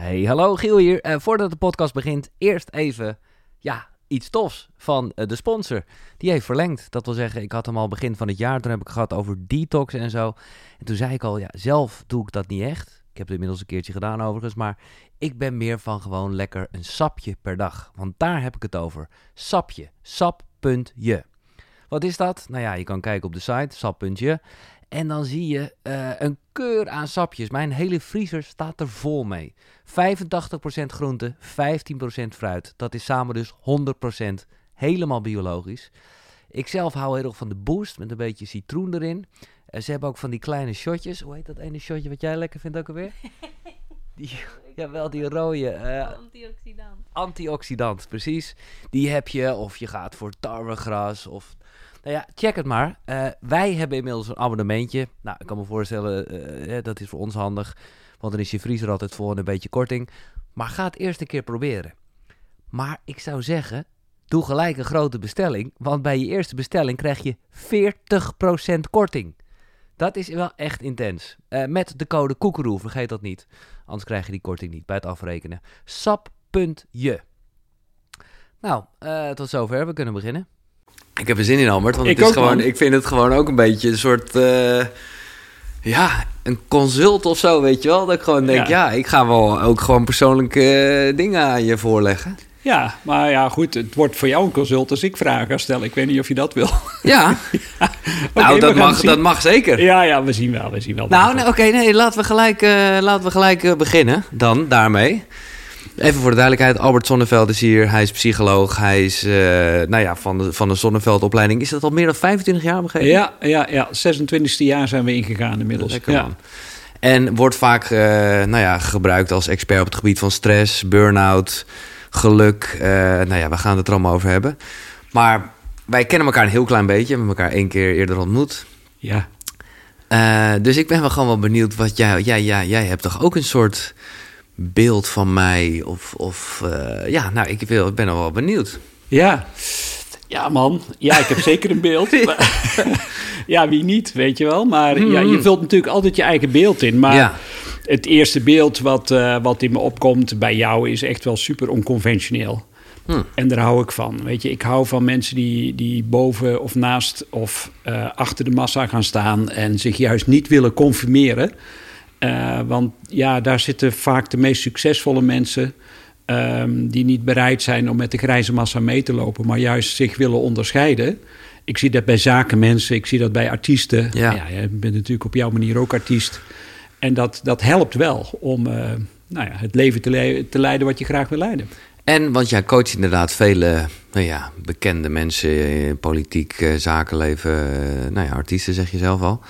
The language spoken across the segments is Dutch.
Hey, hallo Giel hier. Eh, voordat de podcast begint, eerst even ja, iets tofs van eh, de sponsor. Die heeft verlengd. Dat wil zeggen, ik had hem al begin van het jaar. Toen heb ik gehad over detox en zo. En toen zei ik al, ja, zelf doe ik dat niet echt. Ik heb het inmiddels een keertje gedaan overigens. Maar ik ben meer van gewoon lekker een sapje per dag. Want daar heb ik het over. Sapje. Sap.je. Wat is dat? Nou ja, je kan kijken op de site, sap.je. En dan zie je eh, een keur aan sapjes. Mijn hele vriezer staat er vol mee. 85% groente, 15% fruit. Dat is samen dus 100% helemaal biologisch. Ik zelf hou heel erg van de boost met een beetje citroen erin. Uh, ze hebben ook van die kleine shotjes. Hoe heet dat ene shotje wat jij lekker vindt ook alweer? Die, jawel, die rode. Uh, Antioxidant. Antioxidant, precies. Die heb je, of je gaat voor tarwegras of nou ja, check het maar. Uh, wij hebben inmiddels een abonnementje. Nou, ik kan me voorstellen, uh, dat is voor ons handig. Want dan is je vriezer altijd vol en een beetje korting. Maar ga het eerst een keer proberen. Maar ik zou zeggen, doe gelijk een grote bestelling. Want bij je eerste bestelling krijg je 40% korting. Dat is wel echt intens. Uh, met de code koekeroe, vergeet dat niet. Anders krijg je die korting niet bij het afrekenen. Sap.je. Nou, tot zover. We kunnen beginnen. Ik heb er zin in, Albert. Want ik het is gewoon, man. ik vind het gewoon ook een beetje een soort. Uh, ja, een consult of zo, weet je wel. Dat ik gewoon denk, ja, ja ik ga wel ook gewoon persoonlijke uh, dingen aan je voorleggen. Ja, maar ja, goed, het wordt voor jou een consult als ik vragen stel. Ik weet niet of je dat wil. Ja, ja. okay, nou, dat mag, dat mag zeker. Ja, ja, we zien wel, we zien wel. Nou, nee, oké, okay, nee, laten we gelijk, uh, laten we gelijk beginnen dan daarmee. Even voor de duidelijkheid, Albert Sonneveld is hier. Hij is psycholoog. Hij is uh, nou ja, van, de, van de Sonneveld-opleiding. Is dat al meer dan 25 jaar begrepen? Ja, ja, ja, 26e jaar zijn we ingegaan inmiddels. Lekker, ja. man. En wordt vaak uh, nou ja, gebruikt als expert op het gebied van stress, burn-out, geluk. Uh, nou ja, we gaan het er allemaal over hebben. Maar wij kennen elkaar een heel klein beetje. We hebben elkaar één keer eerder ontmoet. Ja. Dus ik ben wel gewoon wel benieuwd wat jij... Ja, ja, jij hebt toch ook een soort beeld van mij? Of, of uh, ja, nou, ik, wil, ik ben er wel benieuwd. Ja. Ja, man. Ja, ik heb zeker een beeld. ja, wie niet, weet je wel. Maar mm. ja, je vult natuurlijk altijd je eigen beeld in. Maar ja. het eerste beeld wat, uh, wat in me opkomt bij jou is echt wel super onconventioneel. Hmm. En daar hou ik van. Weet je, ik hou van mensen die, die boven of naast of uh, achter de massa gaan staan en zich juist niet willen conformeren. Uh, want ja, daar zitten vaak de meest succesvolle mensen. Um, die niet bereid zijn om met de grijze massa mee te lopen, maar juist zich willen onderscheiden. Ik zie dat bij zakenmensen, ik zie dat bij artiesten. Ja. ja je bent natuurlijk op jouw manier ook artiest. En dat, dat helpt wel om uh, nou ja, het leven te, le te leiden wat je graag wil leiden. En want jij coacht inderdaad vele nou ja, bekende mensen in politiek, uh, zakenleven, nou ja, artiesten zeg je zelf al.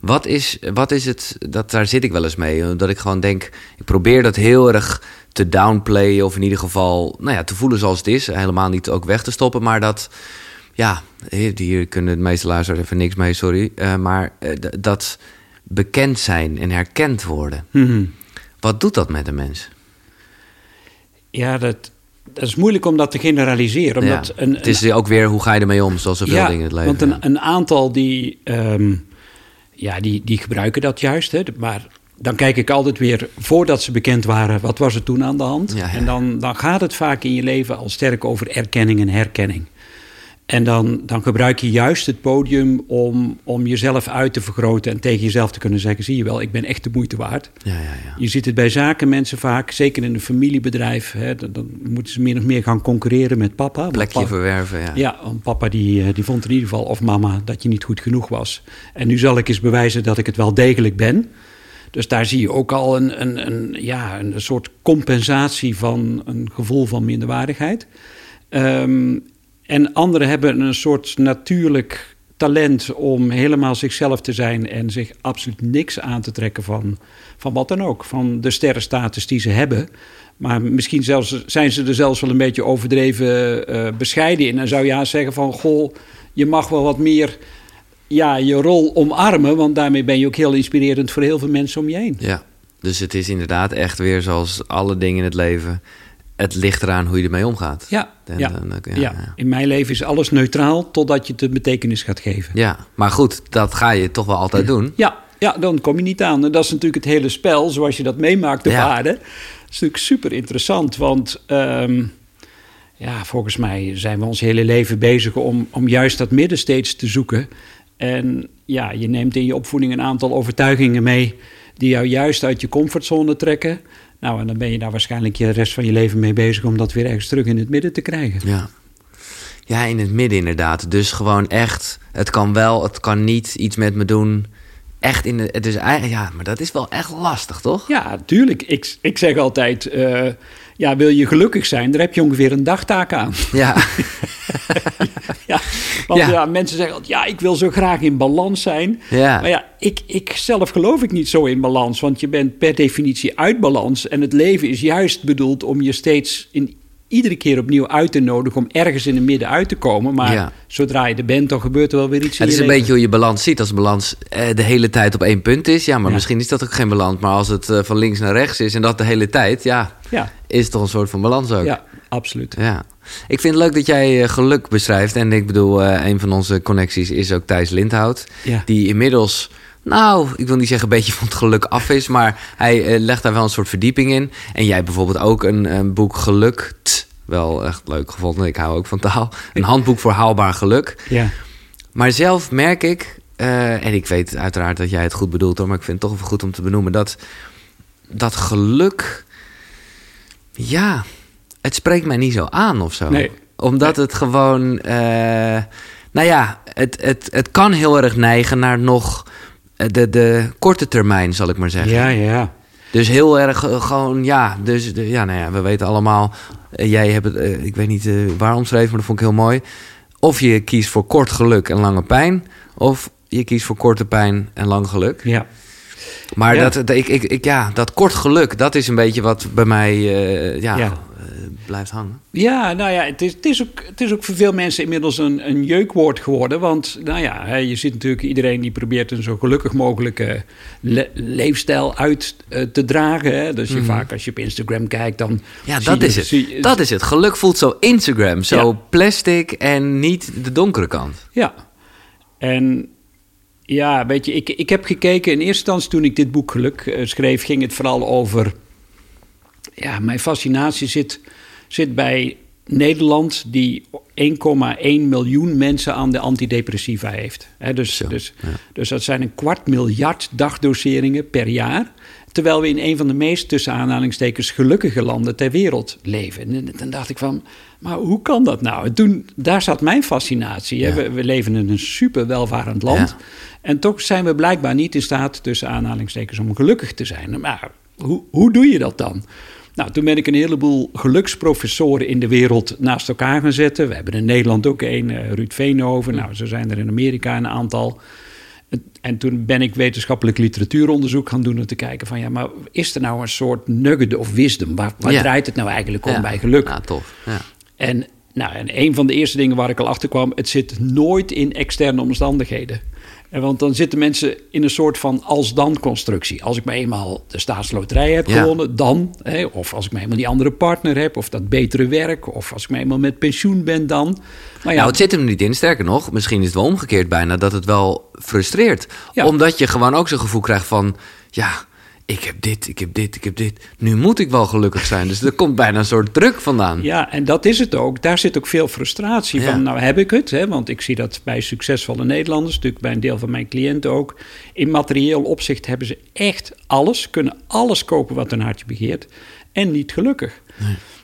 Wat is, wat is het, dat, daar zit ik wel eens mee, dat ik gewoon denk, ik probeer dat heel erg te downplayen of in ieder geval nou ja, te voelen zoals het is. Helemaal niet ook weg te stoppen, maar dat, ja, hier kunnen de meeste luisteraars even niks mee, sorry. Uh, maar uh, dat bekend zijn en herkend worden. Mm -hmm. Wat doet dat met een mens? Ja, dat, dat is moeilijk om dat te generaliseren. Omdat ja, een, het is ook weer, hoe ga je ermee om, zoals zoveel ja, dingen in het leven. Want een, een aantal die, um, ja, die, die gebruiken dat juist. Hè, maar dan kijk ik altijd weer, voordat ze bekend waren, wat was er toen aan de hand? Ja, ja. En dan, dan gaat het vaak in je leven al sterk over erkenning en herkenning. En dan, dan gebruik je juist het podium om, om jezelf uit te vergroten en tegen jezelf te kunnen zeggen: zie je wel, ik ben echt de moeite waard. Ja, ja, ja. Je ziet het bij zakenmensen vaak, zeker in een familiebedrijf. Hè, dan, dan, moeten ze min of meer gaan concurreren met papa. Plekje papa, verwerven, ja. Ja, want papa die, die vond in ieder geval, of mama, dat je niet goed genoeg was. En nu zal ik eens bewijzen dat ik het wel degelijk ben. Dus daar zie je ook al een, een, een, ja, een soort compensatie van een gevoel van minderwaardigheid. Um, en anderen hebben een soort natuurlijk talent om helemaal zichzelf te zijn en zich absoluut niks aan te trekken van, van wat dan ook. Van de sterrenstatus die ze hebben. Maar misschien zelfs, zijn ze er zelfs wel een beetje overdreven uh, bescheiden in. En zou je haast zeggen van, goh, je mag wel wat meer ja, je rol omarmen. Want daarmee ben je ook heel inspirerend voor heel veel mensen om je heen. Ja, dus het is inderdaad echt weer zoals alle dingen in het leven het ligt eraan hoe je ermee omgaat. Ja, En ja, dan- ja. ja. in mijn leven is alles neutraal totdat je het een betekenis gaat geven. Ja, maar goed, dat ga je toch wel altijd doen. Ja, Ja, dan kom je niet aan. En dat is natuurlijk het hele spel, zoals je dat meemaakt op aarde. Dat is natuurlijk super interessant, want ehm, ja, volgens mij zijn we ons hele leven bezig om, om juist dat midden steeds te zoeken. En ja, je neemt in je opvoeding een aantal overtuigingen mee die jou juist uit je comfortzone trekken. Nou, en dan ben je daar waarschijnlijk je rest van je leven mee bezig om dat weer ergens terug in het midden te krijgen. Ja. Ja, in het midden inderdaad. Dus gewoon echt, het kan wel, het kan niet iets met me doen. Echt in de, het is ja, maar dat is wel echt lastig, toch? Ja, tuurlijk. Ik, ik zeg altijd, eh, ja, wil je gelukkig zijn, daar heb je ongeveer een dagtaak aan. Ja, Ja, want Ja. ja. mensen zeggen altijd, ja, ik wil zo graag in balans zijn. ja. Maar ja, ik, ik zelf geloof ik niet zo in balans. Want je bent per definitie uit balans. En het leven is juist bedoeld om je steeds in, iedere keer opnieuw uit te nodigen... om ergens in het midden uit te komen. Maar Ja. zodra je er bent, dan gebeurt er wel weer iets Het is een leven. beetje hoe je balans ziet. Als de balans eh, de hele tijd op één punt is, ja, maar Ja. misschien is dat ook geen balans. Maar als het eh, van links naar rechts is en dat de hele tijd, ja, Ja, is het toch een soort van balans ook. ja, absoluut. Ja. Ik vind het leuk dat jij eh, geluk beschrijft. En ik bedoel, een van onze connecties is ook Thijs Lindhout. Ja. Die inmiddels, nou, ik wil niet zeggen een beetje van het geluk af is. Maar hij eh, legt daar wel een soort verdieping in. En jij bijvoorbeeld ook een, een boek Gelukt. Wel echt leuk gevonden. Ik hou ook van taal. Een handboek voor haalbaar geluk. Ja, Maar zelf merk ik, eh, en ik weet uiteraard dat jij het goed bedoelt hoor, maar ik vind het toch even goed om te benoemen dat dat geluk, ja, het spreekt mij niet zo aan of zo. Nee. Omdat het gewoon, eh, nou ja, het, het, het kan heel erg neigen naar nog de, de korte termijn, zal ik maar zeggen. ja, ja. Dus heel erg eh, gewoon, ja, dus de- ja, nou ja, we weten allemaal, eh, jij hebt het, eh, ik weet niet eh, waar omschreven, maar dat vond ik heel mooi. Of je kiest voor kort geluk en lange pijn, of je kiest voor korte pijn en lang geluk. ja. Maar Ja. dat, ik, ik, ik, ja, dat kort geluk, dat is een beetje wat bij mij eh, ja, Ja. Eh, blijft hangen. Ja, nou ja, het is, het, is ook, het is ook voor veel mensen inmiddels een, een jeukwoord geworden. Want nou ja, je ziet natuurlijk iedereen die probeert een zo gelukkig mogelijke le- leefstijl uit eh, te dragen. Hè. Dus je Mhm. vaak als je op Instagram kijkt, dan... Ja, dat is het. Dat is het. Geluk voelt zo Instagram, zo Ja. plastic en niet de donkere kant. Ja. En ja, weet je, ik, ik heb gekeken in eerste instantie toen ik dit boek Geluk eh, schreef, ging het vooral over. Ja, mijn fascinatie zit, zit bij Nederland, die 1,1 miljoen mensen aan de antidepressiva heeft. Dus, Zo, dus, ja. dus dat zijn een kwart miljard dagdoseringen per jaar. Terwijl we in een van de meest tussen aanhalingstekens gelukkige landen ter wereld leven. En dan dacht ik van, maar hoe kan dat nou? En toen, daar zat mijn fascinatie. Ja. We, we leven in een super welvarend land. Ja. En toch zijn we blijkbaar niet in staat, tussen aanhalingstekens, om gelukkig te zijn. Maar hoe, hoe doe je dat dan? Nou, toen ben ik een heleboel geluksprofessoren in de wereld naast elkaar gaan zetten. We hebben in Nederland ook een, eh, Ruud Veenhoven. Nou, zo zijn er in Amerika een aantal. En- En toen ben ik wetenschappelijk literatuuronderzoek gaan doen om te kijken van ja, maar is er nou een soort nugget of wisdom? Waar, waar Ja. draait het nou eigenlijk om Ja. bij geluk? Ja, tof. Ja. En, nou, en een van de eerste dingen waar ik al achter kwam, het zit nooit in externe omstandigheden. En want dan zitten mensen in een soort van als-dan-constructie. Als ik maar eenmaal de staatsloterij heb Ja. gewonnen, dan. Hè, of als ik maar eenmaal die andere partner heb, of dat betere werk. Of als ik maar eenmaal met pensioen ben, dan. Maar ja, Nou, het zit hem niet in. Sterker nog, misschien is het wel omgekeerd bijna dat het wel frustreert. Ja. Omdat je gewoon ook zo'n gevoel krijgt van... ja, ik heb dit, ik heb dit, ik heb dit. Nu moet ik wel gelukkig zijn. Dus er komt bijna een soort druk vandaan. Ja, en dat is het ook. Daar zit ook veel frustratie Ja. van. Nou heb ik het, hè, want ik zie dat bij succesvolle Nederlanders, natuurlijk bij een deel van mijn cliënten ook. In materieel opzicht hebben ze echt alles, kunnen alles kopen wat hun hartje begeert en niet gelukkig.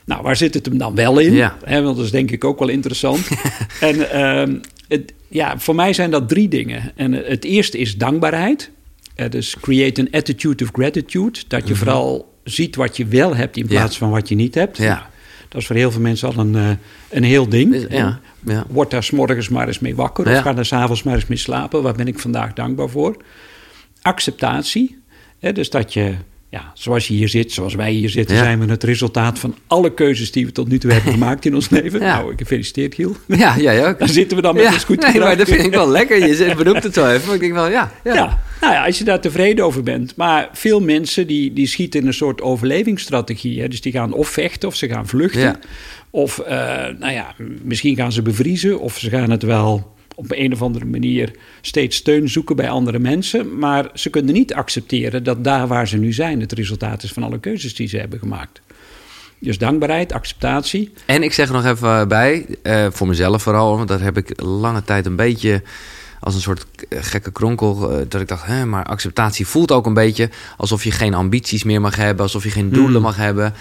Nou, waar zit het hem dan wel in? Ja. Hè, want dat is denk ik ook wel interessant. en ehm, het, ja, voor mij zijn dat drie dingen. En het eerste is dankbaarheid. Eh, dus create an attitude of gratitude. Dat je vooral ziet wat je wel hebt in Mhm. Ja. plaats van wat je niet hebt. Ja. Dat is voor heel veel mensen al een, eh, een heel ding. Dus, ja, ja. Word daar s'morgens maar eens mee wakker. Of ga daar s'avonds maar eens mee slapen. Waar ben ik vandaag dankbaar voor? Acceptatie. Hè, dus dat je, ja, zoals je hier zit, zoals wij hier zitten... Ja. zijn we het resultaat van alle keuzes die we tot nu toe hebben gemaakt in ons leven. Ja. Nou, gefeliciteerd Giel. Ja, jij ook. Daar zitten we dan met ja, ons goed nee, maar dat vind ik wel lekker. Je benoemt het zo even. Maar ik denk wel, ja. ja. Ja. nou ja, als je daar tevreden over bent. Maar veel mensen die, die schieten in een soort overlevingsstrategie. Hè? Dus die gaan of vechten of ze gaan vluchten. Ja. Of, eh, nou ja, misschien gaan ze bevriezen of ze gaan het wel op een of andere manier steeds steun zoeken bij andere mensen. Maar ze kunnen niet accepteren dat daar waar ze nu zijn het resultaat is van alle keuzes die ze hebben gemaakt. Dus dankbaarheid, acceptatie. En ik zeg er nog even bij, uh, voor mezelf vooral, want dat heb ik lange tijd een beetje als een soort gekke kronkel. Uh, dat ik dacht, hè, maar acceptatie voelt ook een beetje alsof je geen ambities meer mag hebben, alsof je geen doelen hmm. mag hebben.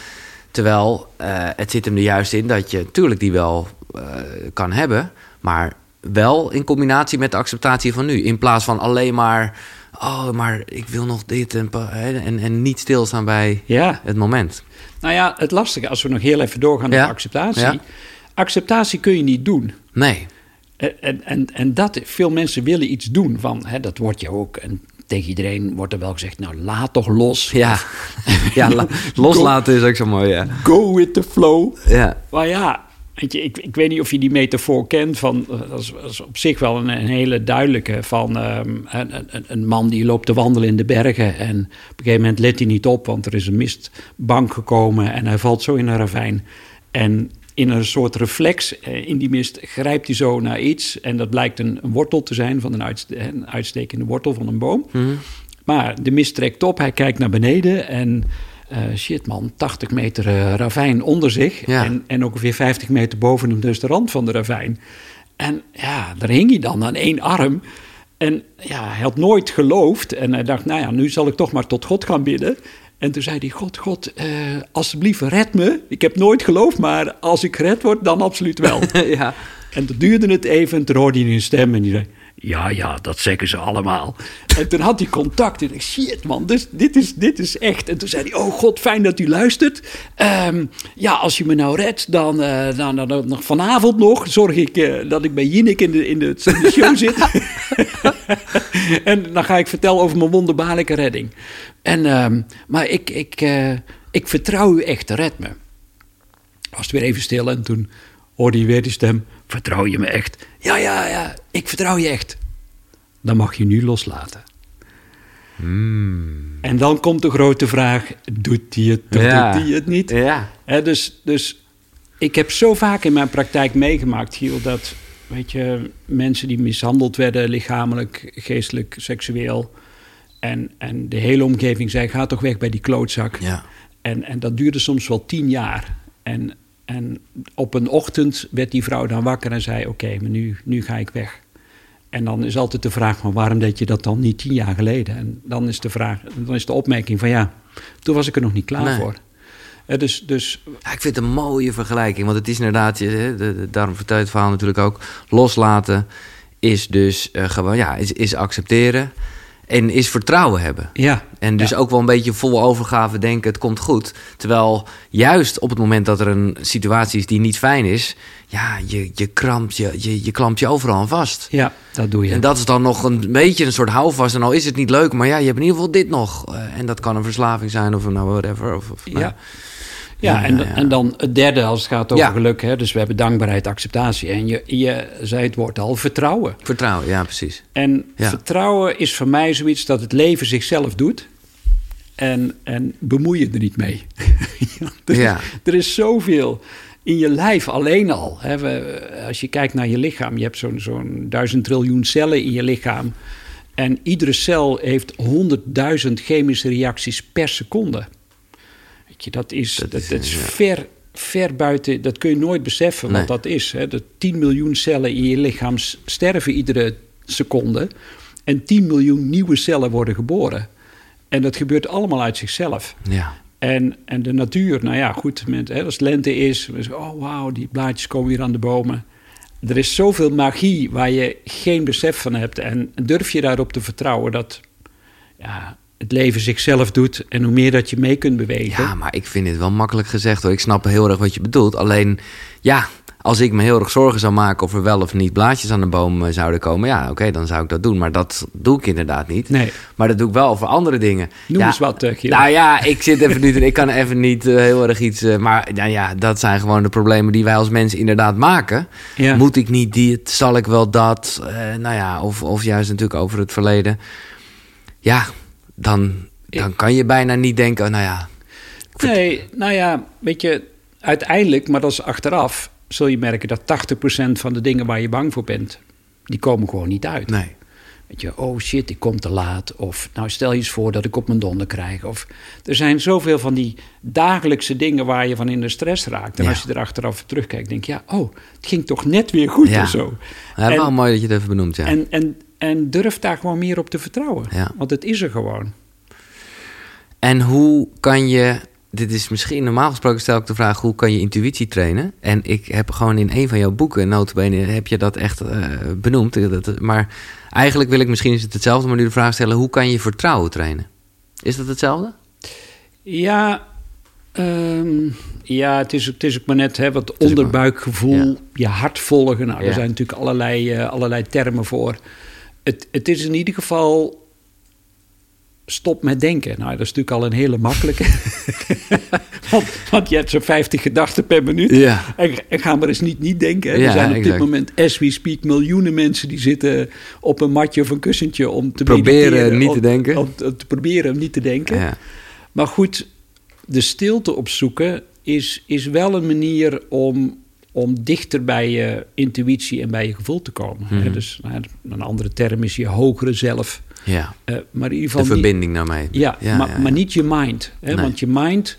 Terwijl uh, het zit hem er juist in dat je natuurlijk die wel kan hebben, maar wel in combinatie met de acceptatie van nu. In plaats van alleen maar, oh, maar ik wil nog dit en, en, en niet stilstaan bij ja. het moment. Nou ja, het lastige, als we nog heel even doorgaan naar acceptatie. Acceptatie kun je niet doen. Nee. En, en, en dat, veel mensen willen iets doen van, hè, dat wordt je ook. En tegen iedereen wordt er wel gezegd, nou laat toch los. Ja, ja loslaten is ook zo mooi, ja. Go with the flow. Ja. Maar ja, weet je, ik, ik weet niet of je die metafoor kent van, dat is, op zich wel een, een hele duidelijke, van um, een, een, een, man die loopt te wandelen in de bergen en op een gegeven moment let hij niet op, want er is een mistbank gekomen en hij valt zo in een ravijn. En in een soort reflex eh, in die mist grijpt hij zo naar iets. En dat blijkt een, een wortel te zijn van een, een, uitstekende wortel van een boom. Mhm. Maar de mist trekt op, hij kijkt naar beneden en shit man, 80 meter uh, ravijn onder zich. En, en ongeveer 50 meter boven hem dus de rand van de ravijn. En ja, daar hing hij dan aan één arm. En ja, hij had nooit geloofd. En hij dacht, nou ja, nu zal ik toch maar tot God gaan bidden. En toen zei hij: God, God, uh, alsjeblieft, red me. Ik heb nooit geloofd, maar als ik gered word, dan absoluut wel. ja. En toen duurde het even en toen hoorde hij een stem en die zei... Ja, ja, dat zeggen ze allemaal. En toen had hij contact en ik shit man, dus, dit, is, dit is echt. En toen zei hij, oh god, fijn dat u luistert. Um, ja, als je me nou redt, dan, uh, dan, dan, dan, vanavond nog zorg ik uh, dat ik bij Jinek in de, in de, show zit. en dan ga ik vertellen over mijn wonderbaarlijke redding. En, um, maar ik, ik, uh, ik vertrouw u echt, red me. Was het weer even stil en toen hoorde je weer die stem. Vertrouw je me echt? Ja, ja, ja, ik vertrouw je echt. Dan mag je nu loslaten. Hmm. En dan komt de grote vraag: doet hij het doet hij het niet? Ja. dus, dus ik heb zo vaak in mijn praktijk meegemaakt, Giel, dat weet je, mensen die mishandeld werden, lichamelijk, geestelijk, seksueel. En, en de hele omgeving zei: ga toch weg bij die klootzak. Ja. En, en dat duurde soms wel tien jaar. En en op een ochtend werd die vrouw dan wakker en zei: Oké, maar nu, nu ga ik weg. En dan is altijd de vraag: van waarom deed je dat dan niet tien jaar geleden? En dan is de, vraag, dan is de opmerking van ja, toen was ik er nog niet klaar voor. Dus, dus... Ja, ik vind het een mooie vergelijking, want het is inderdaad, hè, de, daarom vertel je het verhaal natuurlijk ook. Loslaten is dus uh, gewoon, ja, is, is accepteren. En is vertrouwen hebben. Ja. En dus ook wel een beetje vol overgave denken, het komt goed. Terwijl juist op het moment dat er een situatie is die niet fijn is... ja, je, je krampt je, je, je klampt je overal aan vast. Ja, dat doe je. En dat is dan nog een beetje een soort houvast. En al is het niet leuk, maar ja, je hebt in ieder geval dit nog. Uh, en dat kan een verslaving zijn of nou whatever. Of, of nou, ja. Ja, en, en dan het derde als het gaat over geluk. Hè? Dus we hebben dankbaarheid, acceptatie. En je, je zei het woord al, vertrouwen. Vertrouwen, ja, precies. En vertrouwen is voor mij zoiets dat het leven zichzelf doet. En, en bemoei je er niet mee. er, ja. er is zoveel in je lijf alleen al. Hè? We, als je kijkt naar je lichaam, je hebt zo'n zo'n duizend triljoen cellen in je lichaam. En iedere cel heeft honderdduizend chemische reacties per seconde dat is, dat, is, is ver, ver buiten, dat kun je nooit beseffen wat dat is. Hè. De 10 miljoen cellen in je lichaam sterven iedere seconde. En 10 miljoen nieuwe cellen worden geboren. En dat gebeurt allemaal uit zichzelf. Ja. En, en de natuur, nou ja, goed, met, hè, als lente is, oh wauw, die blaadjes komen weer aan de bomen. Er is zoveel magie waar je geen besef van hebt. En durf je daarop te vertrouwen dat, ja, het leven zichzelf doet en hoe meer dat je mee kunt bewegen. Ja, maar ik vind dit wel makkelijk gezegd hoor. Ik snap heel erg wat je bedoelt. Alleen, ja, als ik me heel erg zorgen zou maken of er wel of niet blaadjes aan de boom eh, zouden komen, ja, oké, dan zou ik dat doen. Maar dat doe ik inderdaad niet. Nee. Maar dat doe ik wel over andere dingen. Noem ja, eens wat, uh, Nou ja, ik zit even niet, ik kan even niet uh, heel erg iets. Uh, maar nou ja, dat zijn gewoon de problemen die wij als mensen inderdaad maken. Ja. Moet ik niet dit? Zal ik wel dat? nou ja, of, of juist natuurlijk over het verleden. Ja, dan, dan kan je bijna niet denken, oh, nou ja. Nee, nou ja, weet je, uiteindelijk, maar dat is achteraf, zul je merken dat 80% van de dingen waar je bang voor bent, die komen gewoon niet uit. Nee. Weet je, oh shit, ik kom te laat. Of nou stel je eens voor dat ik op mijn donder krijg. Of er zijn zoveel van die dagelijkse dingen waar je van in de stress raakt. En Ja. als je er achteraf terugkijkt, denk je, ja, oh, het ging toch net weer goed Ja. of zo. Ja, En- wel mooi dat je het even benoemt, ja. En, en, en durf daar gewoon meer op te vertrouwen. Ja. Want het is er gewoon. En hoe kan je, dit is misschien normaal gesproken stel ik de vraag, hoe kan je intuïtie trainen? En ik heb gewoon in een van jouw boeken, notabene, heb je dat echt eh, benoemd. Dat, maar eigenlijk wil ik misschien is het hetzelfde, maar nu de vraag stellen, hoe kan je vertrouwen trainen? Is dat hetzelfde? Ja, ehm, ja het, is, het is ook maar net hè, wat onderbuikgevoel, Ja. je hart volgen. Nou, Ja. Er zijn natuurlijk allerlei, eh, allerlei termen voor. Het, het is in ieder geval stop met denken. Nou, dat is natuurlijk al een hele makkelijke. want, want je hebt zo'n 50 gedachten per minuut. Ja. En, en ga maar eens niet niet denken. Ja, er zijn op dit moment, as we speak, miljoenen mensen die zitten op een matje of een kussentje om te Proberen niet te om- denken. Om, om te proberen om niet te denken. Ja. Maar goed, de stilte opzoeken is, is wel een manier om, om dichter bij je intuïtie en bij je gevoel te komen. Mhm. Dus nou, een andere term is je hogere zelf. Ja. Eh, maar in ieder De geval niet, verbinding daarmee. ja, Ja, maar, ja, maar niet je mind. Hè? Nee. Want je mind,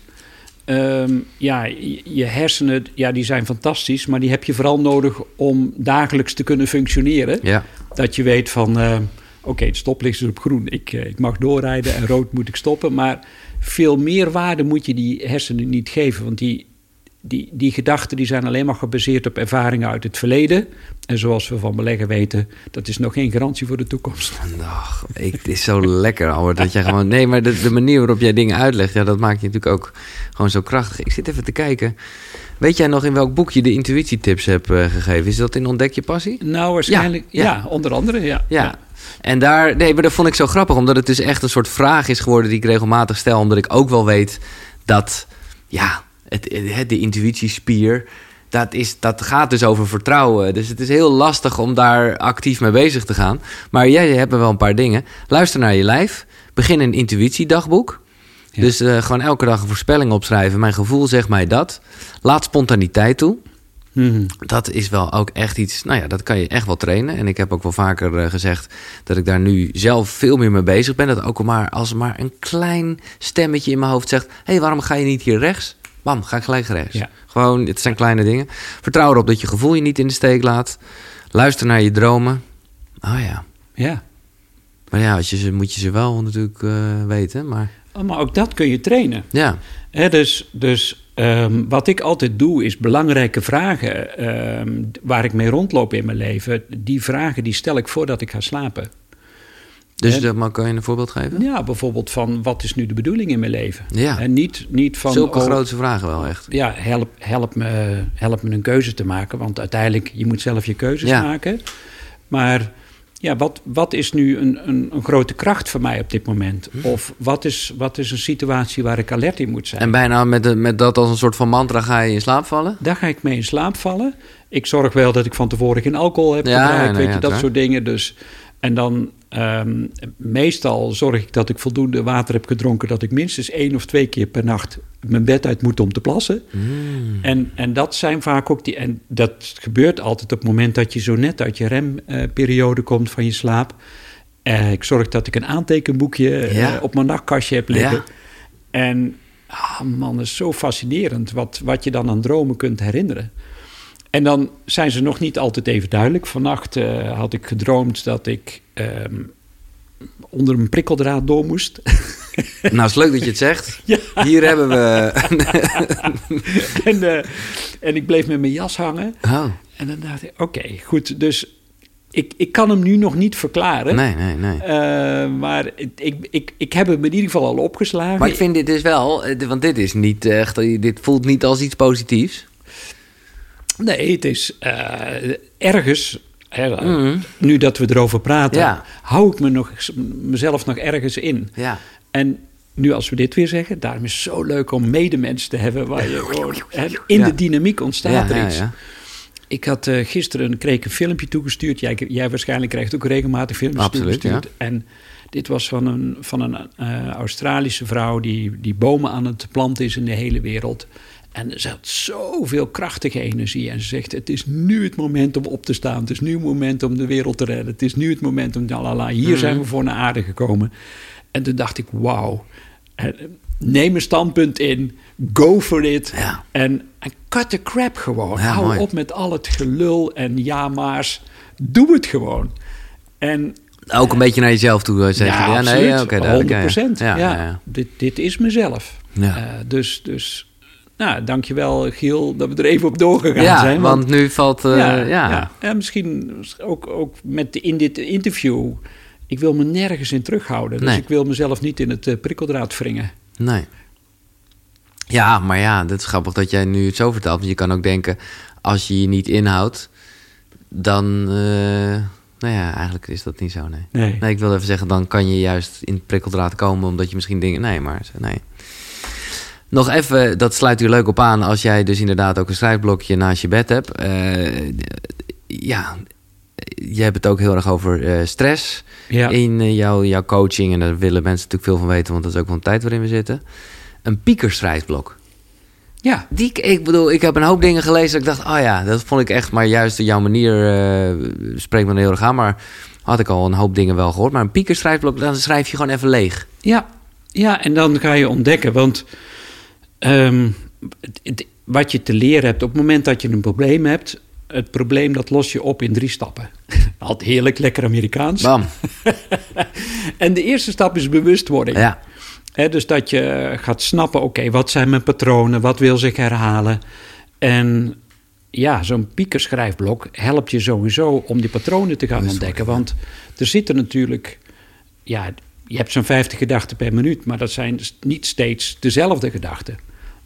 ehm, ja, je, je hersenen, ja, die zijn fantastisch, maar die heb je vooral nodig om dagelijks te kunnen functioneren. Ja, Dat je weet van, eh, oké, het stoplicht is op groen, ik, eh, ik mag doorrijden en rood moet ik stoppen. Maar veel meer waarde moet je die hersenen niet geven, want die, die, die gedachten die zijn alleen maar gebaseerd op ervaringen uit het verleden. En zoals we van beleggen weten, dat is nog geen garantie voor de toekomst. Ach, ik, het is zo lekker, Albert, dat jij gewoon... Nee, maar de, de manier waarop jij dingen uitlegt, ja, dat maakt je natuurlijk ook gewoon zo krachtig. Ik zit even te kijken. Weet jij nog in welk boek je de intuïtietips hebt eh, gegeven? Is dat in Ontdek je passie? Nou, waarschijnlijk, Ja, ja, ja. onder andere, ja. Ja. En daar, nee, maar dat vond ik zo grappig, omdat het dus echt een soort vraag is geworden die ik regelmatig stel, omdat ik ook wel weet dat, ja, het, het, de intuïtiespier, dat, is, dat gaat dus over vertrouwen. Dus het is heel lastig om daar actief mee bezig te gaan. Maar jij hebt wel een paar dingen. Luister naar je lijf. Begin een intuïtiedagboek. Ja. Dus eh, gewoon elke dag een voorspelling opschrijven. Mijn gevoel zegt mij dat. Laat spontaniteit toe. Mhm. Dat is wel ook echt iets, nou ja, dat kan je echt wel trainen. En ik heb ook wel vaker eh, gezegd dat ik daar nu zelf veel meer mee bezig ben. Dat ook al maar als maar een klein stemmetje in mijn hoofd zegt: hé, hey, waarom ga je niet hier rechts? Bam, ga ik gelijk rechts. Ja. Gewoon, het zijn kleine dingen. Vertrouw erop dat je gevoel je niet in de steek laat. Luister naar je dromen. Oh ja. Ja. Maar ja, als je ze, moet je ze wel natuurlijk eh, weten. Maar Oh, Maar ook dat kun je trainen. ja, Hè, dus dus ehm, wat ik altijd doe, is belangrijke vragen ehm, waar ik mee rondloop in mijn leven. Die vragen die stel ik voordat ik ga slapen. Dus Ja. dat, maar kan je een voorbeeld geven? Ja, bijvoorbeeld van wat is nu de bedoeling in mijn leven? Ja. En niet, niet van... Zulke oh, grote vragen wel echt. Ja, help, help, me, help me een keuze te maken. Want uiteindelijk, je moet zelf je keuzes Ja. maken. Maar ja, wat, wat is nu een, een, een grote kracht voor mij op dit moment? Of wat is, wat is een situatie waar ik alert in moet zijn? En bijna met, de, met dat als een soort van mantra ga je in slaap vallen? Daar ga ik mee in slaap vallen. Ik zorg wel dat ik van tevoren geen alcohol heb Ja, gebruikt, nee, weet ja, je, dat soort dingen. Dus, en dan ehm, meestal zorg ik dat ik voldoende water heb gedronken... dat ik minstens één of twee keer per nacht mijn bed uit moet om te plassen. Mm. En, en dat zijn vaak ook die... En dat gebeurt altijd op het moment dat je zo net uit je remperiode komt van je slaap. Eh, ik zorg dat ik een aantekenboekje eh, op mijn nachtkastje heb liggen. Ja. En ah, man, dat is zo fascinerend wat, wat je dan aan dromen kunt herinneren. En dan zijn ze nog niet altijd even duidelijk. Vannacht eh, had ik gedroomd dat ik ehm, onder een prikkeldraad door moest. Nou, het is leuk dat je het zegt. Ja. Hier hebben we... en, eh, en ik bleef met mijn jas hangen. Oh, En dan dacht ik, oké, goed. Dus ik, ik kan hem nu nog niet verklaren. nee, nee, nee. Eh, maar ik, ik, ik heb hem in ieder geval al opgeslagen. Maar ik vind dit dus wel... Want dit is niet echt... Dit voelt niet als iets positiefs. Nee, het is eh, ergens... Hè. Nu dat we erover praten, Ja. hou ik me nog, mezelf nog ergens in. Ja. En nu als we dit weer zeggen, daarom is het zo leuk om medemensen te hebben... waar je gewoon... hè, in Ja. de dynamiek ontstaat er iets. ja. ik had uh, gisteren kreeg een filmpje toegestuurd. Jij, jij waarschijnlijk krijgt ook regelmatig filmpjes Absoluut, toegestuurd. En dit was van een, van een uh, Australische vrouw die, die bomen aan het planten is in de hele wereld. En ze had zoveel krachtige energie. En ze zegt: Het is nu het moment om op te staan. Het is nu het moment om de wereld te redden. Het is nu het moment om. Lalala, hier Mhm. zijn we voor naar aarde gekomen. En toen dacht ik: Wauw. Neem een standpunt in. Go for it. Ja. En, en cut the crap gewoon. Ja, Hou mooi. op met al het gelul en ja maar's. Doe het gewoon. En Ook een beetje naar jezelf toe eh, zeggen. Ja, nee, ja. 100%. Ja, Ja, ja, ja. Dit, dit is mezelf. Ja. Eh, dus, dus nou, dankjewel Giel dat we er even op doorgegaan Ja, zijn. want nu valt... eh, ja, ja. En misschien ook, ook met de, in dit interview... Ik wil me nergens in terughouden. Dus ik wil mezelf niet in het eh, prikkeldraad wringen. Nee. Ja, maar ja, dat is grappig dat jij nu het zo vertelt. Want je kan ook denken, als je je niet inhoudt, dan... eh, nou ja, eigenlijk is dat niet zo, nee. Nee. Nee, ik wil even zeggen, dan kan je juist in het prikkeldraad komen... omdat je misschien dingen... Nee, maar nee. Nog even, dat sluit hier leuk op aan... als jij dus inderdaad ook een schrijfblokje naast je bed hebt. Eh, ja, je hebt het ook heel erg over eh, stress Ja. in eh, jouw, jouw coaching. En daar willen mensen natuurlijk veel van weten... want dat is ook wel een tijd waarin we zitten. Een piekerschrijfblok. ja. Die, ik bedoel, ik heb een hoop dingen gelezen. Dat ik dacht, oh ja, dat vond ik echt. Maar juist jouw manier spreekt me heel erg aan. Maar had ik al een hoop dingen wel gehoord. Maar een piekerschrijfblok, dan schrijf je gewoon even leeg. Ja, ja, en dan ga je ontdekken. Want ehm, wat je te leren hebt op het moment dat je een probleem hebt... het probleem dat los je op in drie stappen. Altijd heerlijk, lekker Amerikaans. Bam. En de eerste stap is bewustwording. Ja, dus dat je gaat snappen, oké, wat zijn mijn patronen? Wat wil zich herhalen? En ja, zo'n piekerschrijfblok helpt je sowieso om die patronen te gaan ontdekken. Want er zitten natuurlijk, ja, je hebt zo'n 50 gedachten per minuut, maar dat zijn niet steeds dezelfde gedachten.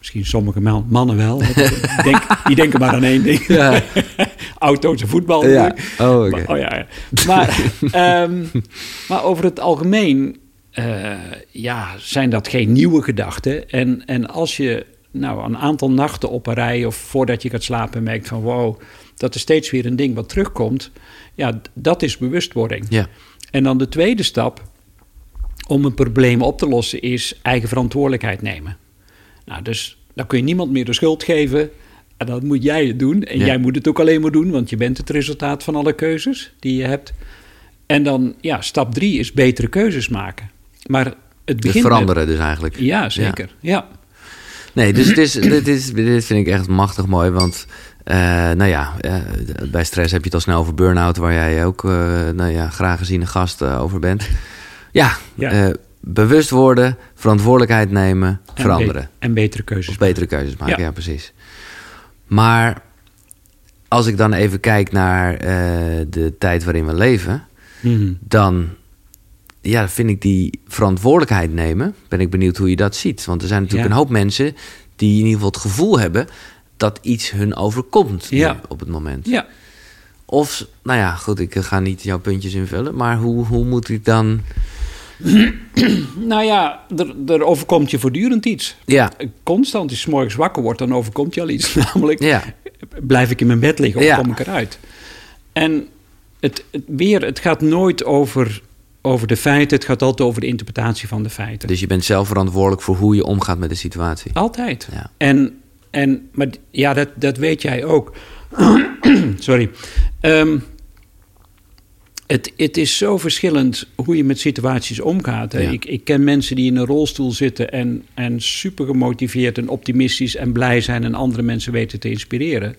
Misschien sommige man- mannen wel. Die denk- die denken maar aan één ding. Ja. Auto's en voetbal. ja. Oh. Maar- Oh ja, ja. Maar, ehm, maar over het algemeen eh, ja, zijn dat geen nieuwe gedachten. En, en als je nou een aantal nachten op een rij of voordat je gaat slapen merkt van wow, dat er steeds weer een ding wat terugkomt. Ja, dat is bewustwording. Ja. En dan de tweede stap om een probleem op te lossen is eigen verantwoordelijkheid nemen. Nou, dus dan kun je niemand meer de schuld geven. En dan moet jij het doen. En Ja. jij moet het ook alleen maar doen, want je bent het resultaat van alle keuzes die je hebt. En dan, ja, stap drie is betere keuzes maken. Maar het Dus begint met- veranderen dus eigenlijk. Ja, zeker. Ja. Nee, dus het is, dit, is, dit vind ik echt machtig mooi. Want, eh, nou ja, eh, bij stress heb je het al snel over burn-out... waar jij ook, eh, nou ja, graag gezien een gast over bent. Ja, Ja. Bewust worden, verantwoordelijkheid nemen, En veranderen. be- en betere keuzes Of betere keuzes maken, ja, Ja. precies. Maar als ik dan even kijk naar eh, de tijd waarin we leven... Mhm. dan ja, vind ik die verantwoordelijkheid nemen... ben ik benieuwd hoe je dat ziet. Want er zijn natuurlijk Ja. een hoop mensen... die in ieder geval het gevoel hebben... dat iets hun overkomt Ja. op het moment. Ja. Of, nou ja, goed, ik ga niet jouw puntjes invullen... maar hoe, hoe moet ik dan... Nou ja, er, er overkomt je voortdurend iets. Ja, Constant, als je morgens wakker wordt, dan overkomt je al iets. Namelijk, ja, blijf ik in mijn bed liggen of Ja. kom ik eruit? En het, het, weer, het gaat nooit over, over de feiten, het gaat altijd over de interpretatie van de feiten. dus je bent zelf verantwoordelijk... voor hoe je omgaat met de situatie. Altijd. Ja. En, en, maar ja, dat, dat weet jij ook. Sorry. Ehm, het, het is zo verschillend hoe je met situaties omgaat. Hè. Ja. Ik, ik ken mensen die in een rolstoel zitten en, en super gemotiveerd en optimistisch en blij zijn en andere mensen weten te inspireren.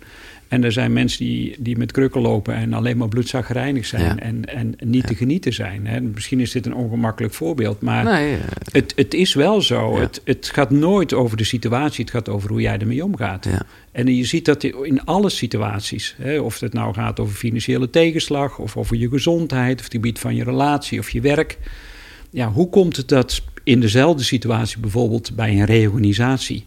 En er zijn mensen die, die met krukken lopen en alleen maar bloedzaggerijnig zijn Ja. en, en niet te genieten zijn. Hè. Misschien is dit een ongemakkelijk voorbeeld, maar Nee, eh, het, het is wel zo. Het, het gaat nooit over de situatie, het gaat over hoe jij ermee omgaat. En je ziet dat in alle situaties, hè, of het nou gaat over financiële tegenslag, of over je gezondheid, of het gebied van je relatie of je werk. Ja, hoe komt het dat in dezelfde situatie, bijvoorbeeld bij een reorganisatie,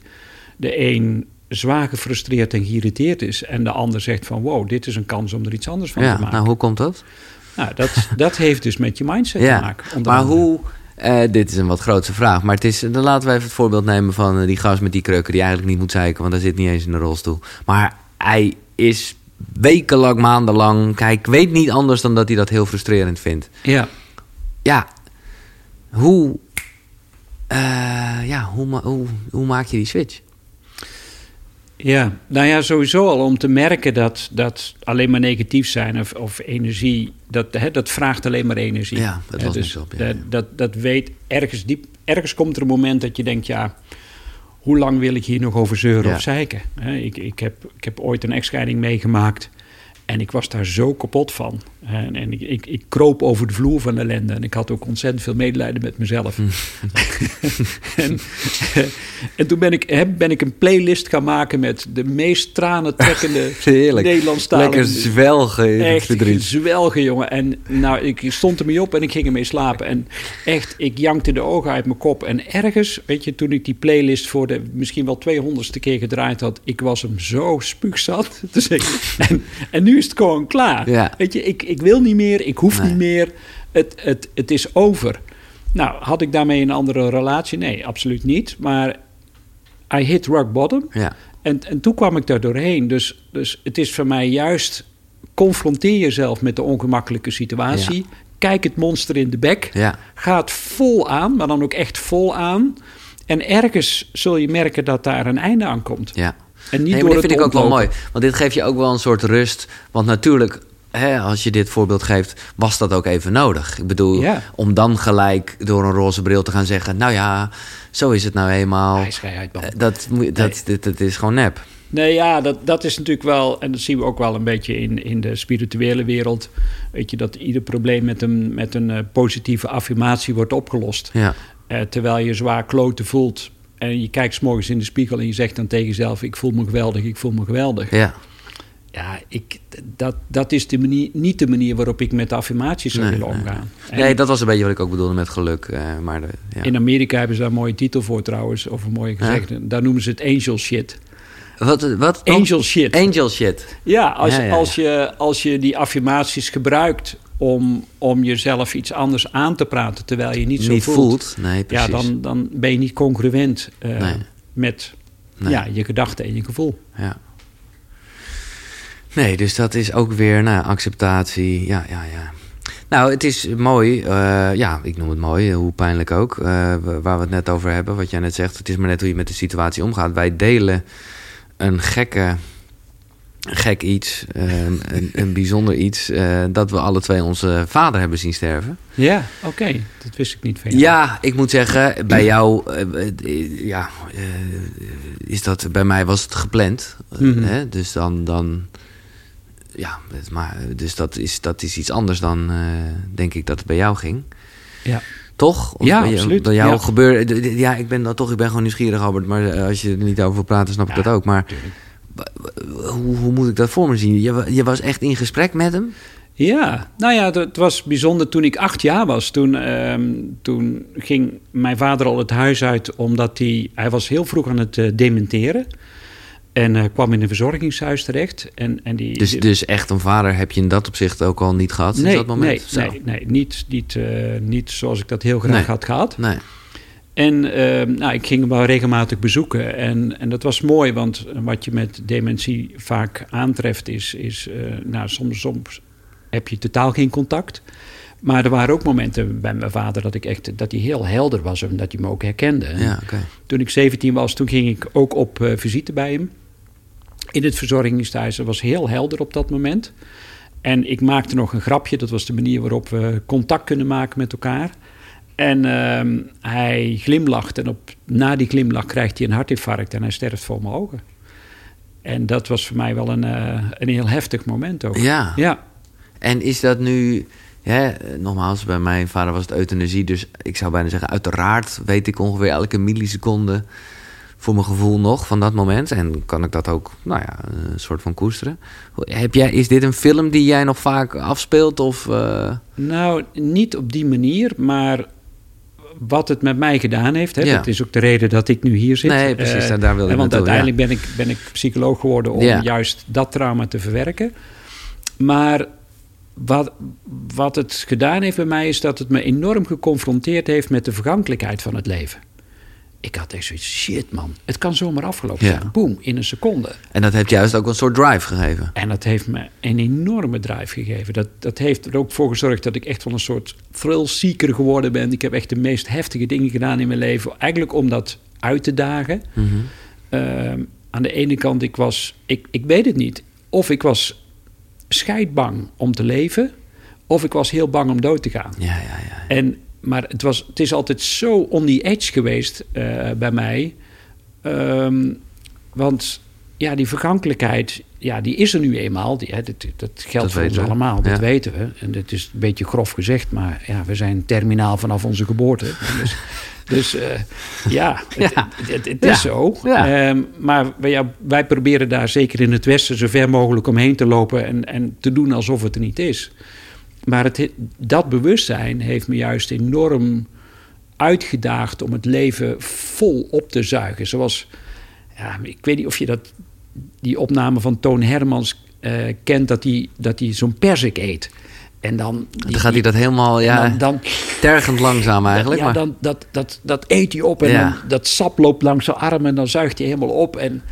de een zwaar gefrustreerd en geïrriteerd is en de ander zegt van wow, dit is een kans om er iets anders van ja. te maken. Nou, hoe komt dat? Nou, dat, dat heeft dus met je mindset te maken. Maar andere. hoe, eh, dit is een wat grootste vraag, maar het is, dan laten we even het voorbeeld nemen van eh, die gast met die kreuken die eigenlijk niet moet zeiken, want hij zit niet eens in de rolstoel. Maar hij is wekenlang, maandenlang. Kijk, ik weet niet anders dan dat hij dat heel frustrerend vindt. Ja. Ja, hoe, eh, ja, hoe, hoe, hoe maak je die switch? Ja, nou ja, sowieso al om te merken dat, dat alleen maar negatief zijn of, of energie, dat, hè, dat vraagt alleen maar energie. Ja, dat was dus op, ja, dat, ja. dat, dat weet ergens diep. Ergens komt er een moment dat je denkt, ja, hoe lang wil ik hier nog over zeuren Ja. of zeiken? Hè, ik, ik, heb, ik heb ooit een echtscheiding meegemaakt en ik was daar zo kapot van. En, en ik, ik, ik kroop over de vloer van ellende en ik had ook ontzettend veel medelijden met mezelf. en, en toen ben ik, hè, ben ik een playlist gaan maken met de meest tranentrekkende. Nederlandstalige... Lekker zwelgen Echt zwelgen, jongen. En nou, ik stond ermee op en ik ging ermee slapen. En echt, ik jankte de ogen uit mijn kop. En ergens, weet je, toen ik die playlist voor de misschien wel 200ste keer gedraaid had... ik was hem zo spuugzat. Dus ik, en, en nu is het gewoon klaar. Ja. Weet je, ik, ik wil niet meer, ik hoef Nee. niet meer. Het, het, het is over. Nou, had ik daarmee een andere relatie? Nee, absoluut niet. Maar I hit rock bottom. Ja, En, en toen kwam ik daar doorheen. Dus, dus het is voor mij juist... confronteer jezelf met de ongemakkelijke situatie. Kijk het monster in de bek. ja. Ga het vol aan, maar dan ook echt vol aan. En ergens zul je merken dat daar een einde aan komt. ja. En niet Nee, door maar het vind ik ook wel mooi. Want dit geeft je ook wel een soort rust. Want natuurlijk, hè, als je dit voorbeeld geeft, was dat ook even nodig. Ik bedoel, Ja. om dan gelijk door een roze bril te gaan zeggen... nou ja, zo is het nou eenmaal. Hij is geen uitbal. Eh, Dat, dat, dit, dat is gewoon nep. Nee, ja, dat, dat is natuurlijk wel, en dat zien we ook wel een beetje in, in de spirituele wereld. Weet je, dat ieder probleem met een, met een eh, positieve affirmatie wordt opgelost. Ja, Eh, terwijl je zwaar kloten voelt. En je kijkt 's morgens in de spiegel en je zegt dan tegen jezelf: Ik voel me geweldig, ik voel me geweldig. ja. Ja, ik, dat, dat is de manier, niet de manier waarop ik met affirmaties zou Nee, willen omgaan. Nee, dat was een beetje wat ik ook bedoelde met geluk. eh, maar de, ja. In Amerika hebben ze daar een mooie titel voor trouwens, of een mooie gezegde. Daar noemen ze het angel shit. Wat? wat Angel shit. Angel shit. Ja, als, Ja, ja, ja. Als, je, als je die affirmaties gebruikt om, om jezelf iets anders aan te praten terwijl je niet zo Niet voelt, voelt. Nee, ja, precies. dan, dan ben je niet congruent eh, Nee. met ja, je gedachten en je gevoel. Ja. Nee, dus dat is ook weer nou, acceptatie. Ja, ja, ja. Nou, het is mooi. eh, ja, ik noem het mooi, hoe pijnlijk ook. eh, waar we het net over hebben, wat jij net zegt. Het is maar net hoe je met de situatie omgaat. Wij delen een gekke, gek iets, eh, een, een bijzonder iets... eh, dat we alle twee onze vader hebben zien sterven. Ja, oké. Dat wist ik niet van jou. Ja, ik moet zeggen, bij jou, ja, is dat, bij mij was het gepland. Mhm. hè? Dus dan, dan, ja, maar, dus dat is, dat is iets anders dan, eh, denk ik, dat het bij jou ging. Ja. Toch? Of Ja, bij absoluut. Bij jou Ja. gebeurde, ja, ik ben dan toch, ik ben gewoon nieuwsgierig, Albert. Maar eh, als je er niet over praten, snap ik dat ook. Maar hoe, hoe moet ik dat voor me zien? Je, je was echt in gesprek met hem? Ja, nou ja, het was bijzonder toen ik acht jaar was. Toen, ehm, toen ging mijn vader al het huis uit omdat hij... Hij was heel vroeg aan het eh, dementeren. En eh, kwam in een verzorgingshuis terecht. En, en die, Dus, dus echt een vader heb je in dat opzicht ook al niet gehad sinds nee, dat moment? nee, Zo. nee, nee, niet, niet, eh, niet zoals ik dat heel graag Nee. had gehad. Nee. En ehm, nou, ik ging hem wel regelmatig bezoeken. En, en dat was mooi, want wat je met dementie vaak aantreft is... is eh, nou, soms, soms heb je totaal geen contact. Maar er waren ook momenten bij mijn vader dat, ik echt, dat hij heel helder was... en dat hij me ook herkende. En Ja. Toen ik 17 was, toen ging ik ook op visite bij hem. In het verzorgingshuis. Dat was heel helder op dat moment. En ik maakte nog een grapje. Dat was de manier waarop we contact kunnen maken met elkaar. En ehm, hij glimlacht. En op, na die glimlach krijgt hij een hartinfarct. En hij sterft voor mijn ogen. En dat was voor mij wel een, eh, een heel heftig moment ook. Ja. Ja. En is dat nu... Hè, nogmaals, bij mijn vader was het euthanasie. Dus ik zou bijna zeggen, uiteraard weet ik ongeveer elke milliseconde... voor mijn gevoel nog van dat moment. En kan ik dat ook, nou ja, een soort van koesteren. Heb jij, is dit een film die jij nog vaak afspeelt? Of, eh, Nou, niet op die manier, maar wat het met mij gedaan heeft. Hè, Ja. Dat is ook de reden dat ik nu hier zit. Nee, precies, Eh, daar- wilde ik Want naartoe, uiteindelijk ben, ik, ben ik psycholoog geworden om Ja. juist dat trauma te verwerken. Maar wat, wat het gedaan heeft bij mij is dat het me enorm geconfronteerd heeft met de vergankelijkheid van het leven. Ik had echt zoiets, shit man, het kan zomaar afgelopen Ja. zijn. Boom, in een seconde. En dat heeft juist ook een soort drive gegeven. En dat heeft me een enorme drive gegeven. Dat, dat heeft er ook voor gezorgd dat ik echt wel een soort thrill-seeker geworden ben. Ik heb echt de meest heftige dingen gedaan in mijn leven. Eigenlijk om dat uit te dagen. Mhm. Ehm, aan de ene kant, ik was, ik, ik weet het niet. Of ik was scheidbang om te leven, of ik was heel bang om dood te gaan. Ja, ja, ja. En, maar het, was, het is altijd zo on the edge geweest eh, bij mij. Ehm, want ja, die vergankelijkheid, ja, die is er nu eenmaal. Die, hè, dat, dat geldt Dat voor ons we. allemaal, dat Ja. weten we. En dat is een beetje grof gezegd, maar ja, we zijn terminaal vanaf onze geboorte. Dus, dus eh, ja, het, Ja. het, het- het Ja. is zo. Ehm, maar wij, wij proberen daar zeker in het Westen zo ver mogelijk omheen te lopen en, en te doen alsof het er niet is. Maar het, dat bewustzijn heeft me juist enorm uitgedaagd om het leven vol op te zuigen. Zoals, ja, ik weet niet of je dat, die opname van Toon Hermans eh, kent, dat hij dat zo'n perzik eet. En dan, die- Dan gaat hij dat helemaal, ja, dan, dan, tergend langzaam eigenlijk. ja, maar, dan, dat, dat, dat eet hij op en Ja. dan, dat sap loopt langs zijn arm en dan zuigt hij helemaal op. En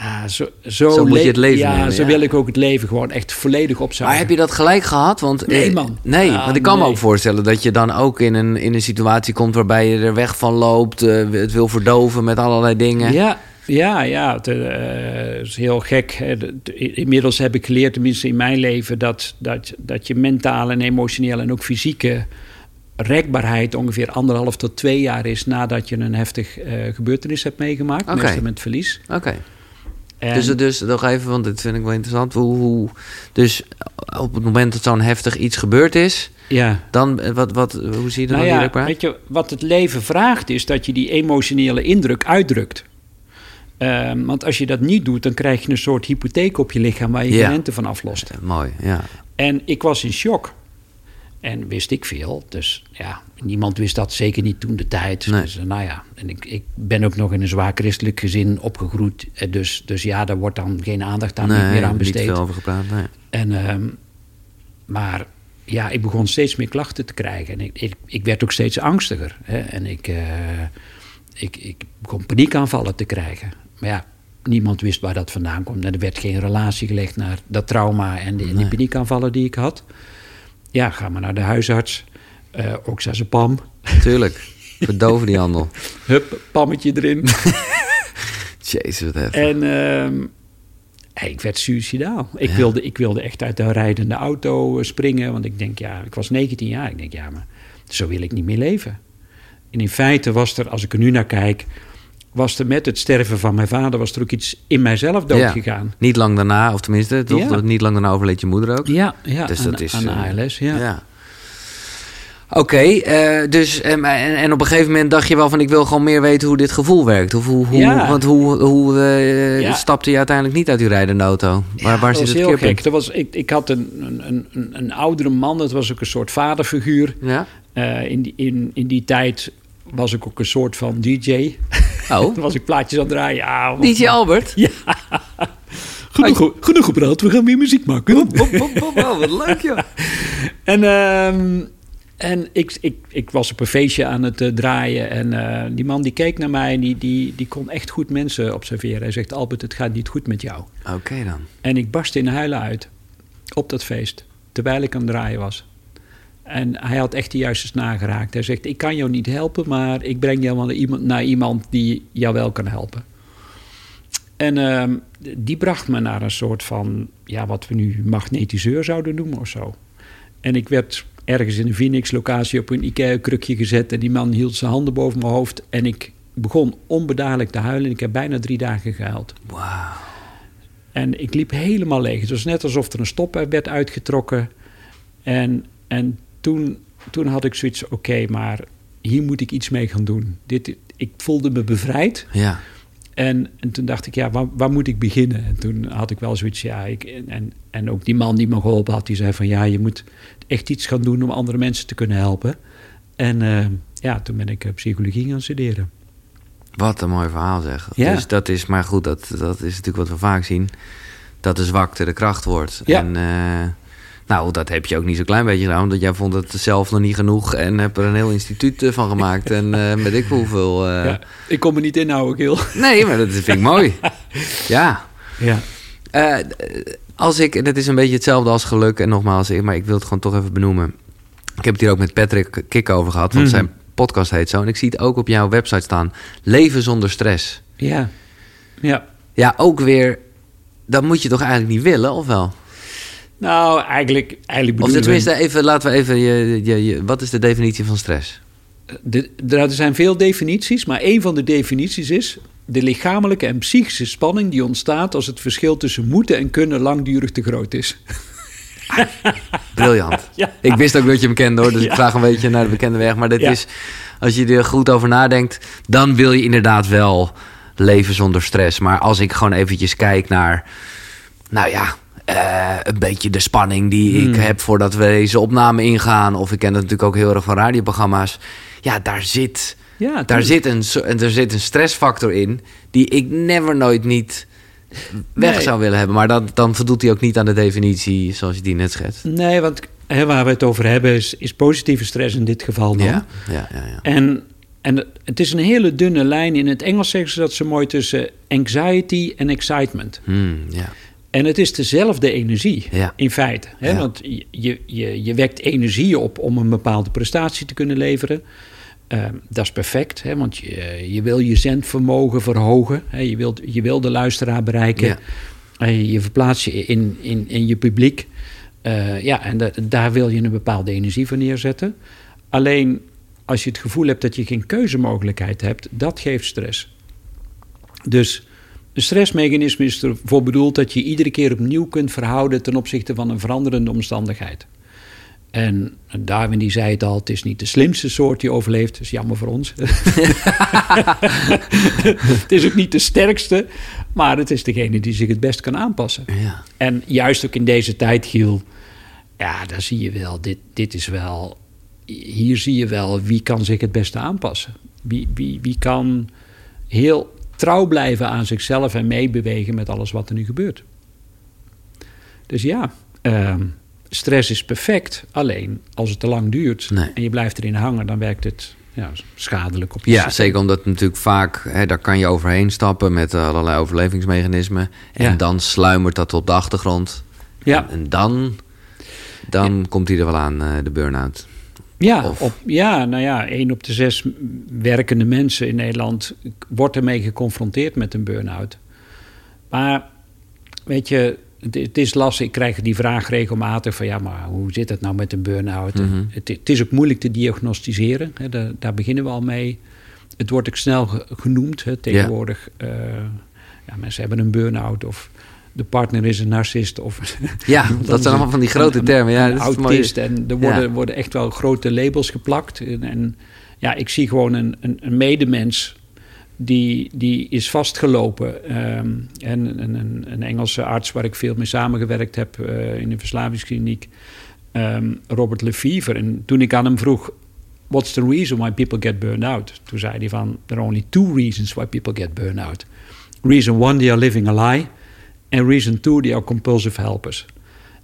ah, zo, zo, Zo moet je het leven Ja, nemen, zo ja. wil ik ook het leven gewoon echt volledig opzuigen. maar heb je dat gelijk gehad? Want, Nee, eh, man. Nee, Ah, want ik kan me ook voorstellen dat je dan ook in een, in een situatie komt waarbij je er weg van loopt, eh, het wil verdoven met allerlei dingen. Ja, ja, ja. Het eh, is heel gek. Inmiddels heb ik geleerd, tenminste in mijn leven, dat, dat, dat je mentale en emotionele en ook fysieke rekbaarheid ongeveer anderhalf tot twee jaar is nadat je een heftig gebeurtenis hebt meegemaakt. Meestal met verlies. Oké. En, Dus, dus nog even, want dit vind ik wel interessant. Hoe, hoe, dus op het moment dat zo'n heftig iets gebeurd is, ja. dan, eh, wat, wat, hoe zie je dat Nou dan ja, weet je, wat het leven vraagt is dat je die emotionele indruk uitdrukt. Ehm, want als je dat niet doet, dan krijg je een soort hypotheek op je lichaam waar je Ja. rente van aflost. Eh, Mooi, ja. En ik was in shock. En wist ik veel. Dus ja, niemand wist dat, zeker niet toen de tijd. Nee. Dus eh, nou ja, en ik, ik ben ook nog in een zwaar christelijk gezin opgegroeid. Eh, Dus, dus ja, daar wordt dan geen aandacht aan nee, meer aan niet besteed. veel over gepraat, nee. En, ehm, maar ja, ik begon steeds meer klachten te krijgen. En ik, ik, ik werd ook steeds angstiger. Hè? En ik, eh, ik, ik begon paniekaanvallen te krijgen. Maar ja, niemand wist waar dat vandaan. En er werd geen relatie gelegd naar dat trauma en die, die Nee. paniekaanvallen die ik had. Ja, ga maar naar de huisarts. Eh oxazepam. Tuurlijk. Verdoven die handel. Hup, pammetje erin. Jezus, wat heftig. En ehm, hey, ik werd suicidaal. Ik, Ja. wilde, ik wilde echt uit de rijdende auto eh, springen. Want ik denk, ja, ik was 19 jaar. Ik denk, ja, maar zo wil ik niet meer leven. En in feite was er, als ik er nu naar kijk... was er met het sterven van mijn vader... was er ook iets in mijzelf doodgegaan. Niet lang daarna, of tenminste, toch? Ja. Niet lang daarna overleed je moeder ook. Ja, ja, Dus aan, dat is, aan eh, ALS, ja. Oké, eh, dus ehm, en, en op een gegeven moment dacht je wel van ik wil gewoon meer weten hoe dit gevoel werkt. Of hoe, hoe, Ja. Want hoe, hoe eh, Ja. stapte je uiteindelijk niet uit die rijdende auto? Waar, waar zit was het heel keerpunt? gek. Dat was, ik, ik had een, een, een, een oudere man, dat was ook een soort vaderfiguur. Ja? In, die, in, in die tijd was ik ook een soort van DJ. Oh, was ik plaatjes aan het draaien. Ja, DJ Albert? genoeg, genoeg gepraat, we gaan weer muziek maken. Oh, wat leuk joh. En, ehm, en ik, ik, ik was op een feestje aan het eh, draaien. En eh, die man die keek naar mij en die, die, die kon echt goed mensen observeren. Hij zegt, Albert, het gaat niet goed met jou. Oké dan. En ik barstte in huilen uit op dat feest, terwijl ik aan het draaien was. En hij had echt de juiste snaar geraakt. Hij zegt, ik kan jou niet helpen, maar ik breng jou wel naar iemand, naar iemand die jou wel kan helpen. En ehm, die bracht me naar een soort van, ja, wat we nu magnetiseur zouden noemen of zo. En ik werd ergens in een Phoenix-locatie op een IKEA-krukje gezet... en die man hield zijn handen boven mijn hoofd... en ik begon onbedaarlijk te huilen. Ik heb bijna drie dagen gehuild. Wauw. En ik liep helemaal leeg. Het was net alsof er een stop werd uitgetrokken. En, en toen, toen had ik zoiets, oké, maar hier moet ik iets mee gaan doen. Dit, ik voelde me bevrijd. Ja. En, en toen dacht ik, ja, waar, waar moet ik beginnen? En toen had ik wel zoiets, ja, ik, en, en ook die man die me geholpen had, die zei van, ja, je moet echt iets gaan doen om andere mensen te kunnen helpen. En eh, ja, toen ben ik eh, psychologie gaan studeren. Wat een mooi verhaal zeg. Ja. Dus dat is, maar goed, dat, dat is natuurlijk wat we vaak zien. Dat de zwakte de kracht wordt. Ja. En eh, Nou, dat heb je ook niet zo klein beetje gedaan, omdat jij vond het zelf nog niet genoeg en heb er een heel instituut eh, van gemaakt. En uh, weet ik hoeveel. Uh... Ja, ik kom er niet inhouden, Gil. Nee, maar dat vind ik mooi. Ja. Ja. als ik, dat is een beetje hetzelfde als geluk, en nogmaals, maar ik wil het gewoon toch even benoemen. Ik heb het hier ook met Patrick Kik over gehad, want mm. zijn podcast heet zo. En ik zie het ook op jouw website staan: Leven zonder stress. Ja. Ja. Ja, ook weer. Dat moet je toch eigenlijk niet willen, of wel? Nou, eigenlijk, eigenlijk Of tenminste, even, laten we even... Je, je, je, wat is de definitie van stress? De, er zijn veel definities, maar een van de definities is... de lichamelijke en psychische spanning die ontstaat... als het verschil tussen moeten en kunnen langdurig te groot is. Briljant. Ja. Ik wist ook dat je hem kende hoor, dus ik vraag een beetje naar de bekende weg. Maar dit is, als je er goed over nadenkt, dan wil je inderdaad wel leven zonder stress. Maar als ik gewoon eventjes kijk naar, nou ja, uh, een beetje de spanning die ik hmm. heb voordat we deze opname ingaan. Of ik ken dat natuurlijk ook heel erg van radioprogramma's. Ja, daar zit, ja, daar zit, een, er zit een stressfactor in die ik never nooit niet weg zou willen hebben. Maar dat, dan voldoet hij ook niet aan de definitie zoals je die net schetst. Nee, want hè, waar we het over hebben is, is positieve stress in dit geval dan. Ja, ja, ja, ja. En, en het is een hele dunne lijn. In het Engels zeggen ze dat zo mooi tussen anxiety en excitement. Hmm, ja. En het is dezelfde energie in feite. Hè? Want je, je, je wekt energie op om een bepaalde prestatie te kunnen leveren. Ehm, dat is perfect, hè? want je, je wil je zendvermogen verhogen. Hè? Je, wilt, je wil de luisteraar bereiken. Ja. je verplaatst je in, in, in je publiek. Uh, ja, en daar wil je een bepaalde energie voor neerzetten. Alleen als je het gevoel hebt dat je geen keuzemogelijkheid hebt, dat geeft stress. Dus een stressmechanisme is ervoor bedoeld dat je iedere keer opnieuw kunt verhouden ten opzichte van een veranderende omstandigheid. En Darwin die zei het al, het is niet de slimste soort die overleeft. Dat is jammer voor ons. het is ook niet de sterkste, maar het is degene die zich het best kan aanpassen. Ja. En juist ook in deze tijd, Giel, ja, daar zie je wel, dit, dit is wel, hier zie je wel wie kan zich het beste aanpassen. Wie, wie, wie kan heel trouw blijven aan zichzelf en meebewegen met alles wat er nu gebeurt. Dus ja, ehm, stress is perfect. Alleen als het te lang duurt en je blijft erin hangen, dan werkt het ja, schadelijk op je Ja, zeker omdat natuurlijk vaak, hè, daar kan je overheen stappen met allerlei overlevingsmechanismen. En dan sluimert dat op de achtergrond. Ja. En, dan, dan komt hij er wel aan, uh, de burn-out. Ja, op, ja, nou ja, één op de zes werkende mensen in Nederland wordt ermee geconfronteerd met een burn-out. Maar weet je, het, is lastig. Ik krijg die vraag regelmatig van ja, maar hoe zit het nou met een burn-out? Mhm. het, het, is ook moeilijk te diagnosticeren. Hè, daar, daar, beginnen we al mee. Het wordt ook snel genoemd hè, tegenwoordig. Uh, ja, mensen hebben een burn-out of de partner is een narcist. Of, ja, dat zijn allemaal van die grote termen. Ja, autist. En er worden, worden echt wel grote labels geplakt. En, en ja, ik zie gewoon een, een, een medemens die, die is vastgelopen. Um, en een, een, Engelse arts waar ik veel mee samengewerkt heb uh, in een verslavingskliniek, um, Robert Lefevre. En toen ik aan hem vroeg, what's the reason why people get burned out? Toen zei hij van, there are only two reasons why people get burned out. Reason one, they are living a lie. En reason two, they are compulsive helpers.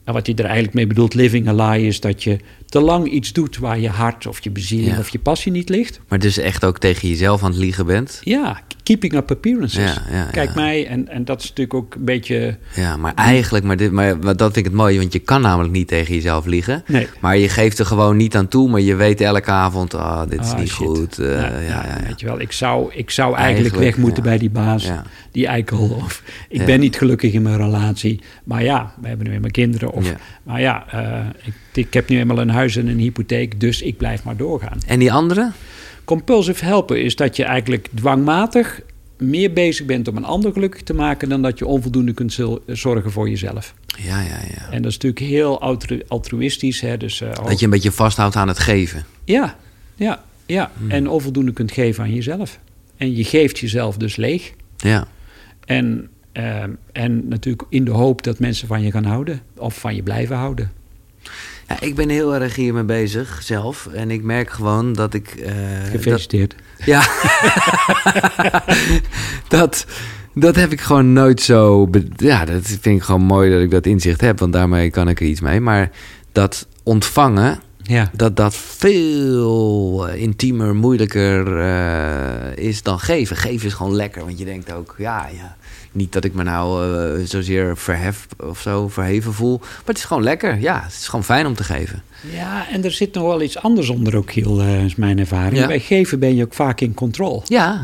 En wat hij er eigenlijk mee bedoelt, living a lie, is dat je te lang iets doet waar je hart of je bezieling of je passie niet ligt. Maar dus echt ook tegen jezelf aan het liegen bent? Ja, keeping up appearances. Kijk mij, en, en dat is natuurlijk ook een beetje... Ja, maar eigenlijk, maar, dit, maar dat vind ik het mooi, want je kan namelijk niet tegen jezelf liegen. Nee. Maar je geeft er gewoon niet aan toe, maar je weet elke avond, oh, dit is ah, niet goed. Uh, ja, ja, Weet je wel, ik zou, ik zou eigenlijk, weg moeten bij die baas, die eikel. Of ik ben niet gelukkig in mijn relatie. Maar ja, we hebben nu weer mijn kinderen. Of, Maar ja, uh, ik, ik heb nu eenmaal een huis en een hypotheek, dus ik blijf maar doorgaan. En die andere? Compulsive helpen is dat je eigenlijk dwangmatig meer bezig bent om een ander gelukkig te maken dan dat je onvoldoende kunt zorgen voor jezelf. Ja, ja, ja. En dat is natuurlijk heel altruïstisch. Hè? Dus, uh, dat je een beetje vasthoudt aan het geven. Ja, ja, ja. Hmm. En onvoldoende kunt geven aan jezelf. En je geeft jezelf dus leeg. Ja. En, uh, en natuurlijk in de hoop dat mensen van je gaan houden of van je blijven houden. Ja, ik ben heel erg hiermee bezig zelf. En ik merk gewoon dat ik. Uh, Gefeliciteerd. ja. dat, Dat heb ik gewoon nooit zo... Ja, dat vind ik gewoon mooi dat ik dat inzicht heb. Want daarmee kan ik er iets mee. Maar dat ontvangen, Ja. dat dat veel eh, intiemer, moeilijker eh, is dan geven. Geven is gewoon lekker, want je denkt ook, ja, ja. Niet dat ik me nou eh, zozeer verhef of zo, verheven voel. Maar het is gewoon lekker, ja. Het is gewoon fijn om te geven. ja, en er zit nog wel iets anders onder ook, Giel, eh, is mijn ervaring. Ja. Bij geven ben je ook vaak in controle. Ja,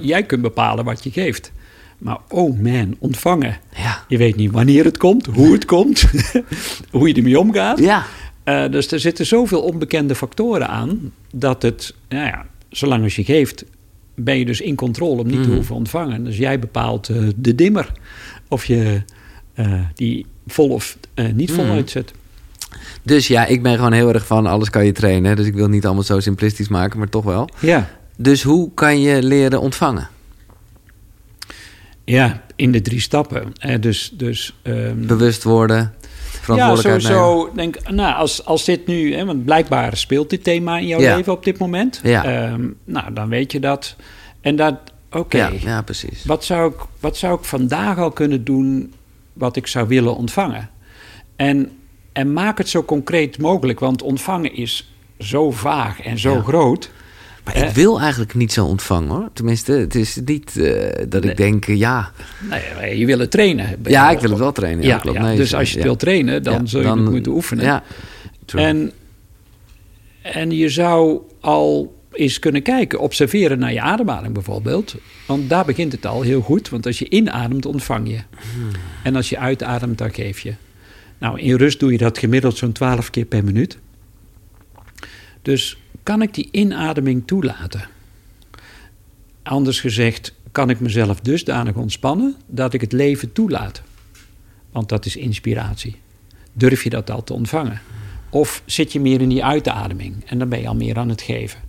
jij kunt bepalen wat je geeft. Maar oh man, ontvangen. Ja. Je weet niet wanneer het komt, hoe het komt, hoe je ermee omgaat. Ja. Eh, dus er zitten zoveel onbekende factoren aan dat het, nou ja, zolang als je geeft, ben je dus in controle om niet te Mhm. hoeven ontvangen. Dus jij bepaalt eh, de dimmer of je eh, die vol of eh, niet vol Mhm. uitzet. Dus ja, ik ben gewoon heel erg van alles kan je trainen. Dus ik wil het niet allemaal zo simplistisch maken, maar toch wel. Ja. Dus hoe kan je leren ontvangen? ja, in de drie stappen. Dus dus ehm, Bewust worden, ja, nemen. sowieso. Denk, nou, als, als dit nu, hè, want blijkbaar speelt dit thema in jouw Ja. leven op dit moment. Ja. Ehm, nou, dan weet je dat. En dat, oké. Ja, ja, precies. Wat zou, ik, wat zou ik vandaag al kunnen doen wat ik zou willen ontvangen? En, en maak het zo concreet mogelijk, want ontvangen is zo vaag en zo groot. Maar ik wil eigenlijk niet zo ontvangen hoor. Tenminste, het is niet eh, dat Nee. ik denk, eh, ja. Nee, je wil het trainen. Ja, ik wil het wel trainen. Ja, klopt. Nee, dus als je het ja. wilt trainen, dan zul je het moeten oefenen. Ja, true. En, en je zou al eens kunnen kijken, observeren naar je ademhaling bijvoorbeeld. Want daar begint het al heel goed. Want als je inademt, ontvang je. En als je uitademt, dan geef je. Nou, in rust doe je dat gemiddeld zo'n 12 keer per minuut. Dus kan ik die inademing toelaten? Anders gezegd, kan ik mezelf dusdanig ontspannen dat ik het leven toelaat? Want dat is inspiratie. Durf je dat al te ontvangen? Of zit je meer in die uitademing en dan ben je al meer aan het geven?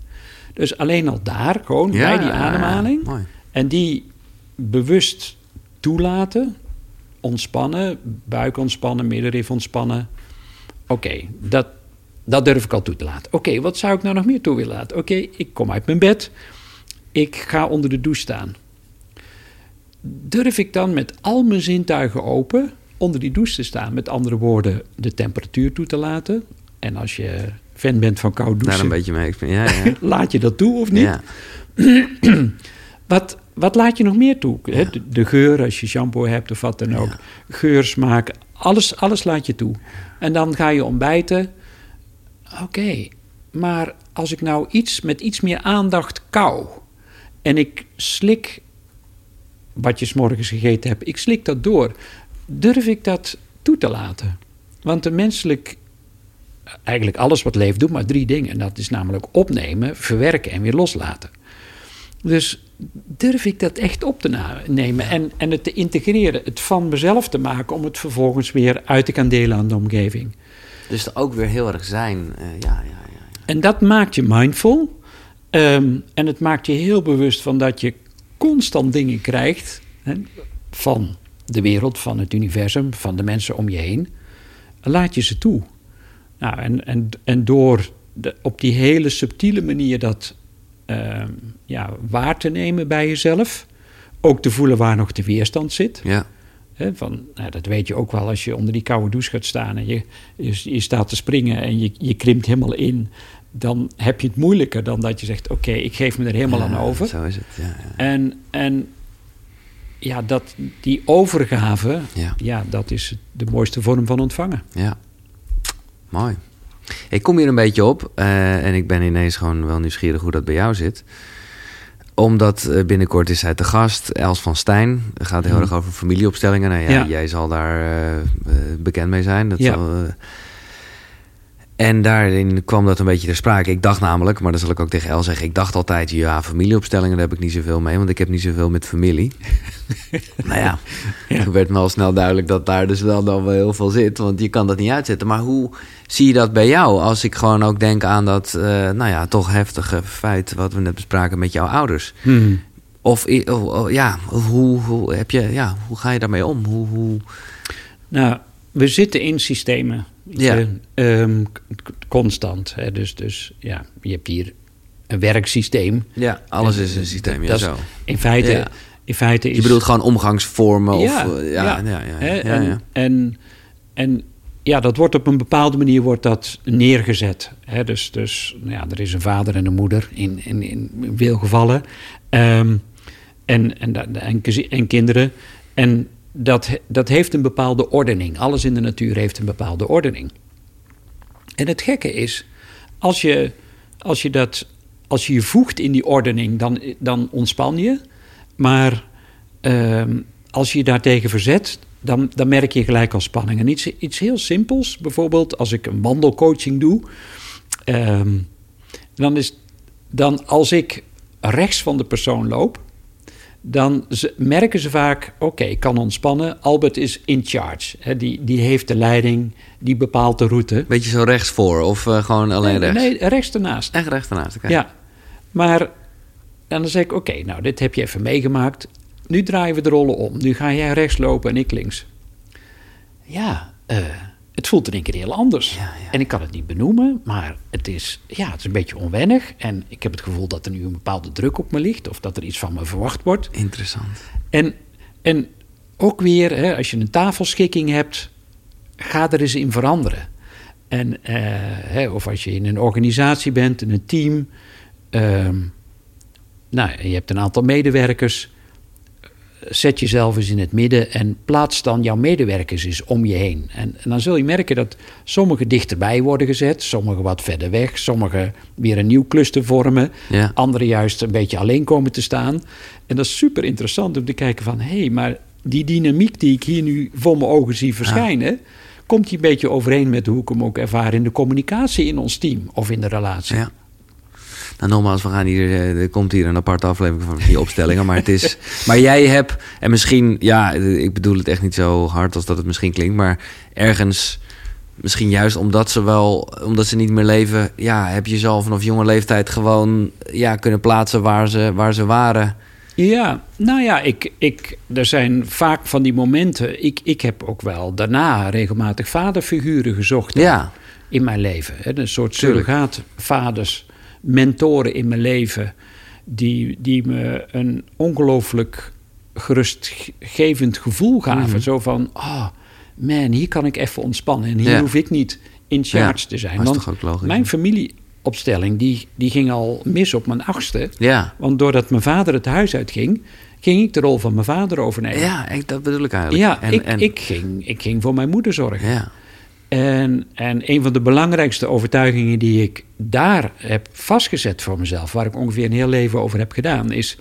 Dus alleen al daar, gewoon Ja, bij die ademhaling. En die bewust toelaten, ontspannen, buik ontspannen, middenrif ontspannen. Oké, dat, dat durf ik al toe te laten. Oké, wat zou ik nou nog meer toe willen laten? Oké, ik kom uit mijn bed. Ik ga onder de douche staan. Durf ik dan met al mijn zintuigen open onder die douche te staan? Met andere woorden, de temperatuur toe te laten. En als je fan bent van koud Daar douchen, een beetje mee. Ja, ja. laat je dat toe of niet? ja. Wat, wat laat je nog meer toe? De, de geur, als je shampoo hebt of wat dan ook. Geur, smaak, alles, alles laat je toe. En dan ga je ontbijten. Oké, maar als ik nou iets met iets meer aandacht kou... en ik slik wat je 's morgens gegeten hebt, ik slik dat door... durf ik dat toe te laten? Want een menselijk... Eigenlijk alles wat leeft doet maar drie dingen. En dat is namelijk opnemen, verwerken en weer loslaten. Dus durf ik dat echt op te nemen en, en het te integreren, het van mezelf te maken om het vervolgens weer uit te gaan delen aan de omgeving. Dus ook weer heel erg zijn. eh, ja, ja, ja. ja. En dat maakt je mindful ehm, en het maakt je heel bewust van dat je constant dingen krijgt hè, van de wereld, van het universum, van de mensen om je heen. Laat je ze toe. Nou, en, en, en door de, op die hele subtiele manier dat ehm, ja, waar te nemen bij jezelf. Ook te voelen waar nog de weerstand zit. ja. Van, nou, dat weet je ook wel als je onder die koude douche gaat staan en je, je, je staat te springen en je, je krimpt helemaal in. Dan heb je het moeilijker dan dat je zegt: Oké, ik geef me er helemaal aan over. Zo is het, ja. ja. En, en ja, dat, die overgave, Ja. ja, dat is de mooiste vorm van ontvangen. Ja, mooi. Ik kom hier een beetje op eh, en ik ben ineens gewoon wel nieuwsgierig hoe dat bij jou zit. Omdat eh, binnenkort is zij te gast, Els van Stijn. Het gaat heel Mhm. erg over familieopstellingen. Nou ja, Ja. jij zal daar eh, eh, bekend mee zijn. Dat Ja. zal, en daarin kwam dat een beetje ter sprake. Ik dacht namelijk, maar dat zal ik ook tegen El zeggen... ik dacht altijd, ja, familieopstellingen, daar heb ik niet zoveel mee... want ik heb niet zoveel met familie. nou ja, Ja. toen werd me al snel duidelijk dat daar dus wel dan wel heel veel zit... want je kan dat niet uitzetten. Maar hoe zie je dat bij jou? Als ik gewoon ook denk aan dat, eh, nou ja, toch heftige feit... wat we net bespraken met jouw ouders. Of, i- oh, oh, ja, hoe, hoe, heb je, ja, hoe ga je daarmee om? Hoe, hoe... Nou, we zitten in systemen. Ja. ehm, k- constant. Hè? Dus, dus ja, je hebt hier een werksysteem. Ja, alles is een systeem, ja, zo. In feite Ja. in feite is... Je bedoelt gewoon omgangsvormen? Ja, of, eh, ja, ja, ja, en, ja. En, en ja, dat wordt op een bepaalde manier wordt dat neergezet. Hè, dus dus nou ja, er is een vader en een moeder in, in, in veel gevallen. Ehm, en, en, en, en kinderen. En dat, dat heeft een bepaalde ordening. Alles in de natuur heeft een bepaalde ordening. En het gekke is, als je, als je, dat, als je je voegt in die ordening, dan, dan ontspan je. Maar ehm, als je je daartegen verzet, dan, dan merk je gelijk al spanning. En iets, iets heel simpels, bijvoorbeeld als ik een wandelcoaching doe, ehm, dan is dan als ik rechts van de persoon loop, dan merken ze vaak: oké, ik kan ontspannen. Albert is in charge. Die, die heeft de leiding, die bepaalt de route. Beetje zo rechts voor of eh, gewoon alleen nee, rechts? Nee, rechts ernaast. Echt rechts ernaast. Ja, maar dan zeg ik: oké, nou, dit heb je even meegemaakt. Nu draaien we de rollen om. Nu ga jij rechts lopen en ik links. Ja, eh, het voelt in één keer heel anders. Ja, ja. En ik kan het niet benoemen, maar het is, ja, het is een beetje onwennig. En ik heb het gevoel dat er nu een bepaalde druk op me ligt. Of dat er iets van me verwacht wordt. Interessant. En, en ook weer, hè, als je een tafelschikking hebt, ga er eens in veranderen. En, eh, hè, of als je in een organisatie bent, in een team. ehm, nou, je hebt een aantal medewerkers. Zet jezelf eens in het midden en plaats dan jouw medewerkers eens om je heen. En, en dan zul je merken dat sommigen dichterbij worden gezet, sommigen wat verder weg, sommigen weer een nieuw cluster vormen, Ja. anderen juist een beetje alleen komen te staan. En dat is super interessant om te kijken van, hé, hey, maar die dynamiek die ik hier nu voor mijn ogen zie verschijnen, komt die een beetje overeen met hoe ik hem ook ervaar in de communicatie in ons team of in de relatie. Ja. Nou, nogmaals, we gaan hier, eh, er komt hier een aparte aflevering van die opstellingen. Maar, het is, maar jij hebt, en misschien, ja, ik bedoel het echt niet zo hard als dat het misschien klinkt, maar ergens, misschien juist omdat ze wel, omdat ze niet meer leven, ja, heb je ze al vanaf jonge leeftijd gewoon ja, kunnen plaatsen waar ze, waar ze waren. Ja, nou ja, ik, ik, er zijn vaak van die momenten. Ik, ik heb ook wel daarna regelmatig vaderfiguren gezocht Ja, in mijn leven. Hè, een soort surrogaatvaders, mentoren in mijn leven. Die, die me een ongelooflijk gerustgevend gevoel gaven. Mhm. Zo van, oh man, hier kan ik even ontspannen. En hier Ja. hoef ik niet in charge Ja, te zijn. dat is Want toch ook logisch, mijn familieopstelling, die, die ging al mis op mijn achtste. ja. Want doordat mijn vader het huis uitging, ging ik de rol van mijn vader overnemen. Ja, ik, dat bedoel ik eigenlijk. Ja, En- ik, en- ik, ging, ik ging voor mijn moeder zorgen. ja. En, en een van de belangrijkste overtuigingen die ik daar heb vastgezet voor mezelf, waar ik ongeveer een heel leven over heb gedaan, is: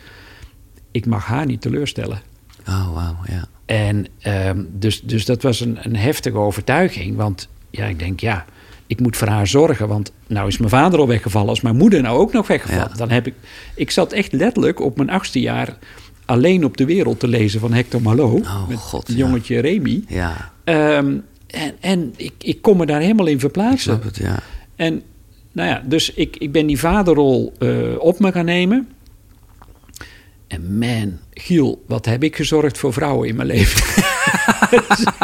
ik mag haar niet teleurstellen. Oh, wauw, ja. En ehm, dus, dus dat was een, een heftige overtuiging. Want ja, ik denk, ja, ik moet voor haar zorgen. Want nou is mijn vader al weggevallen. Als mijn moeder nou ook nog weggevallen. Ja. Dan heb ik... Ik zat echt letterlijk op mijn achtste jaar... alleen op de wereld te lezen van Hector Malot. Oh, met God, het ja. jongetje Remy. Ja, Ehm, en en ik, ik kon me daar helemaal in ik verplaatsen. snap het, ja. En nou ja, dus ik, ik ben die vaderrol eh, op me gaan nemen. En man, Giel, wat heb ik gezorgd voor vrouwen in mijn leven.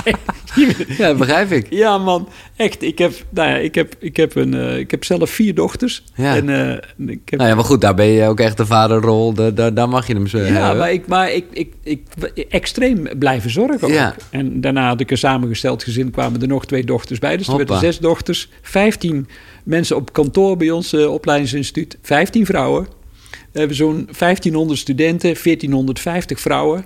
Ja, begrijp ik. ja, man, echt. Ik heb, nou ja, ik heb, ik heb, een, eh, ik heb zelf vier dochters. Ja. En, eh, ik heb, Nou ja, maar goed, daar ben je ook echt de vaderrol. Daar, daar, daar mag je hem zo ja, hebben. maar, ik, maar ik, ik, ik, extreem blijven zorgen ook. Ja. En daarna had ik een samengesteld gezin, kwamen er nog twee dochters bij. Dus er werden zes dochters, vijftien mensen op kantoor bij ons eh, opleidingsinstituut, vijftien vrouwen. We hebben zo'n 1500 studenten, 1450 vrouwen.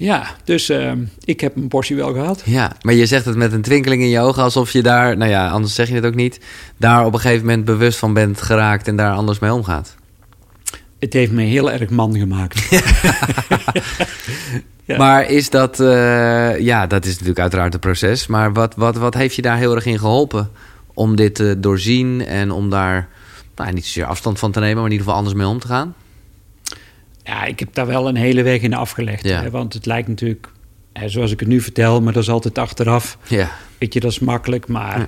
Ja, dus eh, ik heb een portie wel gehad. Ja, maar je zegt het met een twinkeling in je ogen, alsof je daar, nou ja, anders zeg je het ook niet, daar op een gegeven moment bewust van bent geraakt en daar anders mee omgaat. Het heeft me heel erg man gemaakt. Ja. Maar is dat, eh, ja, dat is natuurlijk uiteraard een proces, maar wat, wat, wat heeft je daar heel erg in geholpen om dit te doorzien en om daar, nou, niet zozeer afstand van te nemen, maar in ieder geval anders mee om te gaan? Ja, ik heb daar wel een hele weg in afgelegd. Ja. Hè, want het lijkt natuurlijk, hè, zoals ik het nu vertel, maar dat is altijd achteraf. Ja, Weet je, dat is makkelijk, maar Ja.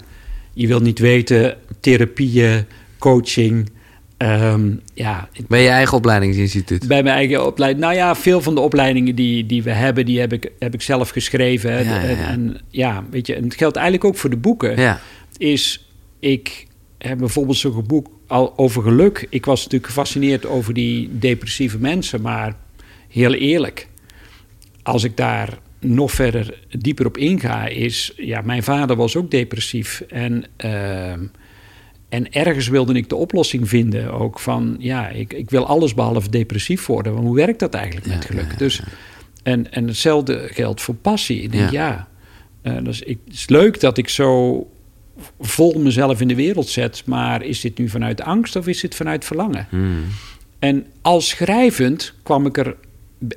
je wil niet weten, therapieën, coaching. ehm, ja, bij je eigen opleidingsinstituut. bij mijn eigen opleiding. Nou ja, veel van de opleidingen die, die we hebben, die heb ik, heb ik zelf geschreven. Ja, en ja, weet je, en het geldt eigenlijk ook voor de boeken. Ja, Is ik heb bijvoorbeeld zo'n boek al over geluk. Ik was natuurlijk gefascineerd over die depressieve mensen, maar heel eerlijk, als ik daar nog verder dieper op inga, is... Ja, mijn vader was ook depressief. En, ehm, en ergens wilde ik de oplossing vinden ook van... Ja, ik, ik wil alles behalve depressief worden. Maar hoe werkt dat eigenlijk met geluk? Dus, en, en hetzelfde geldt voor passie. Ik denk, ja, uh, dus ik, het is leuk dat ik zo vol mezelf in de wereld zet... maar is dit nu vanuit angst of is dit vanuit verlangen? Hmm. En als schrijvend kwam ik er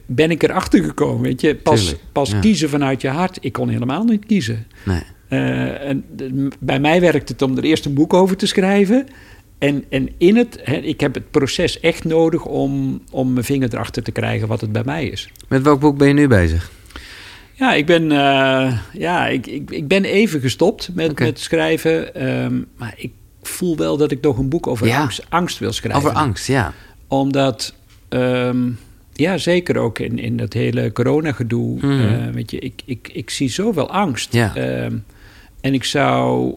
ben ik erachter gekomen. Weet je, pas, pas kiezen vanuit je hart. Ik kon helemaal niet kiezen. Nee. Uh, en bij mij werkt het om er eerst een boek over te schrijven. En, en in het, hè, ik heb het proces echt nodig om, om mijn vinger erachter te krijgen wat het bij mij is. Met welk boek ben je nu bezig? Ja, ik ben, uh, ja, ik, ik, ik ben even gestopt met, met schrijven. Um, maar ik voel wel dat ik nog een boek over angst, angst, wil schrijven. Over angst, ja. Omdat um, ja, zeker ook in, in dat hele coronagedoe. Mm. Uh, weet je, ik, ik, ik zie zoveel angst. Ja. Uh, en ik zou...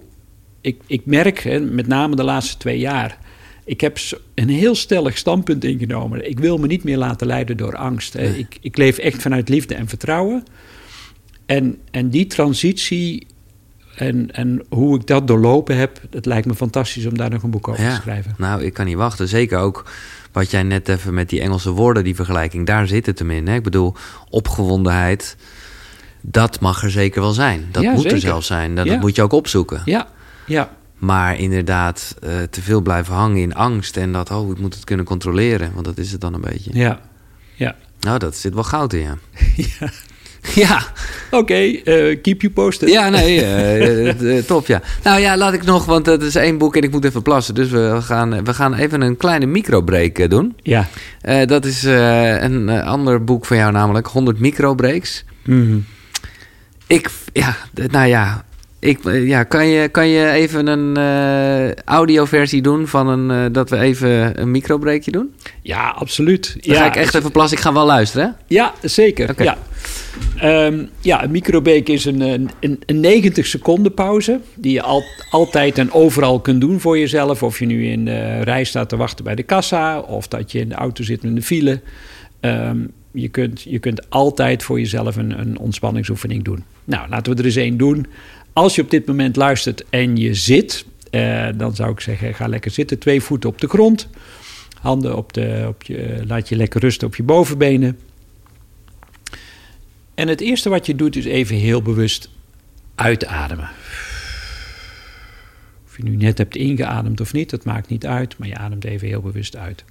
Ik, ik merk, hè, met name de laatste twee jaar... Ik heb een heel stellig standpunt ingenomen. Ik wil me niet meer laten leiden door angst. Nee. Ik, ik leef echt vanuit liefde en vertrouwen. En, en die transitie en, en hoe ik dat doorlopen heb... het lijkt me fantastisch om daar nog een boek over ja. te schrijven. Nou, ik kan niet wachten. Zeker ook wat jij net even met die Engelse woorden, die vergelijking, daar zit het hem in. Hè? Ik bedoel, opgewondenheid, dat mag er zeker wel zijn. Dat ja, moet zeker. er zelfs zijn. Dat, Ja. dat moet je ook opzoeken. Ja, ja. Maar inderdaad, eh, te veel blijven hangen in angst en dat, oh, ik moet het kunnen controleren. Want dat is het dan een beetje. ja. ja. Nou, dat zit wel goud in, ja. ja. Ja, Oké, eh, keep you posted. ja nee, eh, top, ja. Nou ja, laat ik nog, want het is één boek en ik moet even plassen. Dus we gaan, we gaan even een kleine microbreak doen. Ja. Dat is een ander boek van jou, namelijk 100 microbreaks. Mhm. Ik, ja, nou ja, ik, eh, ja kan, je, kan je even een eh, audioversie doen van een, eh, dat we even een microbreakje doen? Ja, absoluut. Dan ja, ga ik echt even plassen. Ik ga wel luisteren, hè? Ja, zeker. Ja. Ehm, ja, een microbeek is een, een, een- een 90 seconden pauze... die je al, altijd en overal kunt doen voor jezelf. Of je nu in de rij staat te wachten bij de kassa... of dat je in de auto zit in de file. Ehm, je, kunt, je kunt altijd voor jezelf een, een ontspanningsoefening doen. Nou, laten we er eens één doen. Als je op dit moment luistert en je zit... eh, dan zou ik zeggen, ga lekker zitten. Twee voeten op de grond. Handen op de, op je, laat je lekker rusten op je bovenbenen. En het eerste wat je doet is even heel bewust uitademen. Of je nu net hebt ingeademd of niet, dat maakt niet uit, maar je ademt even heel bewust uit.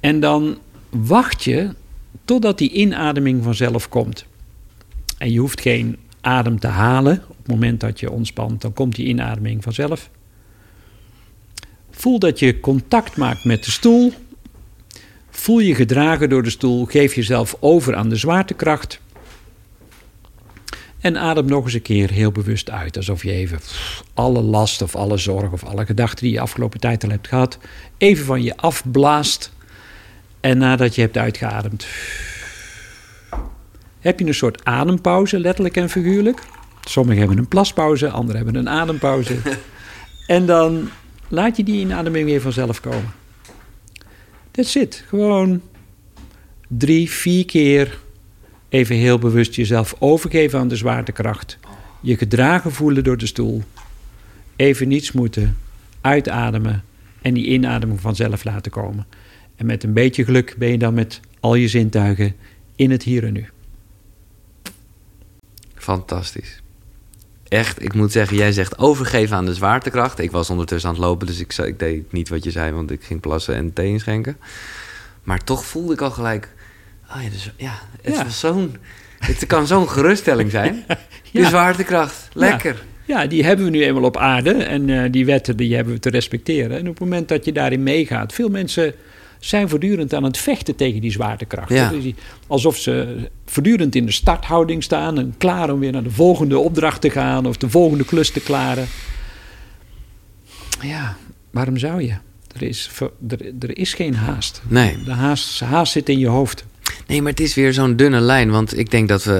En dan wacht je totdat die inademing vanzelf komt. En je hoeft geen adem te halen. Op het moment dat je ontspant, dan komt die inademing vanzelf. Voel dat je contact maakt met de stoel. Voel je gedragen door de stoel. Geef jezelf over aan de zwaartekracht. En adem nog eens een keer heel bewust uit. Alsof je even alle last of alle zorg of alle gedachten die je afgelopen tijd al hebt gehad. even van je afblaast. En nadat je hebt uitgeademd. Heb je een soort adempauze, letterlijk en figuurlijk. Sommigen hebben een plaspauze, anderen hebben een adempauze. en dan laat je die inademing weer vanzelf komen. That's it. Gewoon drie, vier keer even heel bewust jezelf overgeven aan de zwaartekracht. Je gedragen voelen door de stoel. Even niets moeten. Uitademen. En die inademing vanzelf laten komen. En met een beetje geluk ben je dan met al je zintuigen in het hier en nu. Fantastisch. Echt, ik moet zeggen, jij zegt overgeven aan de zwaartekracht. Ik was ondertussen aan het lopen, dus ik, zei- ik deed niet wat je zei, want ik ging plassen en thee inschenken. Maar toch voelde ik al gelijk, oh ja, dus, ja het, Ja. was zo'n, het kan zo'n geruststelling zijn. De zwaartekracht, lekker. Ja, die hebben we nu eenmaal op aarde en eh, die wetten die hebben we te respecteren. En op het moment dat je daarin meegaat, veel mensen zijn voortdurend aan het vechten tegen die zwaartekracht. Ja. Dus die- alsof ze voortdurend in de starthouding staan en klaar om weer naar de volgende opdracht te gaan of de volgende klus te klaren. Ja, waarom zou je? Er is, er, er is geen haast. Nee. De haast, haast zit in je hoofd. Nee, maar het is weer zo'n dunne lijn. Want ik denk dat we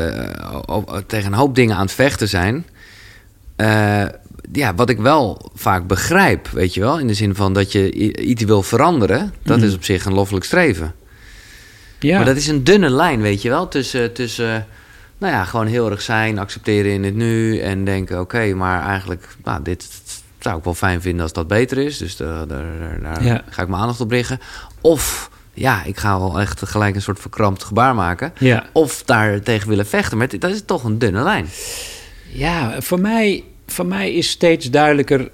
eh, tegen een hoop dingen aan het vechten zijn. Eh, ja, wat ik wel vaak begrijp, weet je wel. In de zin van dat je iets wil veranderen. Dat Mhm. is op zich een loffelijk streven. Ja. Maar dat is een dunne lijn, weet je wel, tussen, tussen nou ja, gewoon heel erg zijn, accepteren in het nu en denken, oké, maar eigenlijk, nou, dit zou ik wel fijn vinden als dat beter is. Dus daar, daar, daar Ja. ga ik mijn aandacht op richten. Of, ja, ik ga wel echt gelijk een soort verkrampt gebaar maken. ja. Of daar tegen willen vechten. Maar dat is toch een dunne lijn. Ja, voor mij, voor mij is steeds duidelijker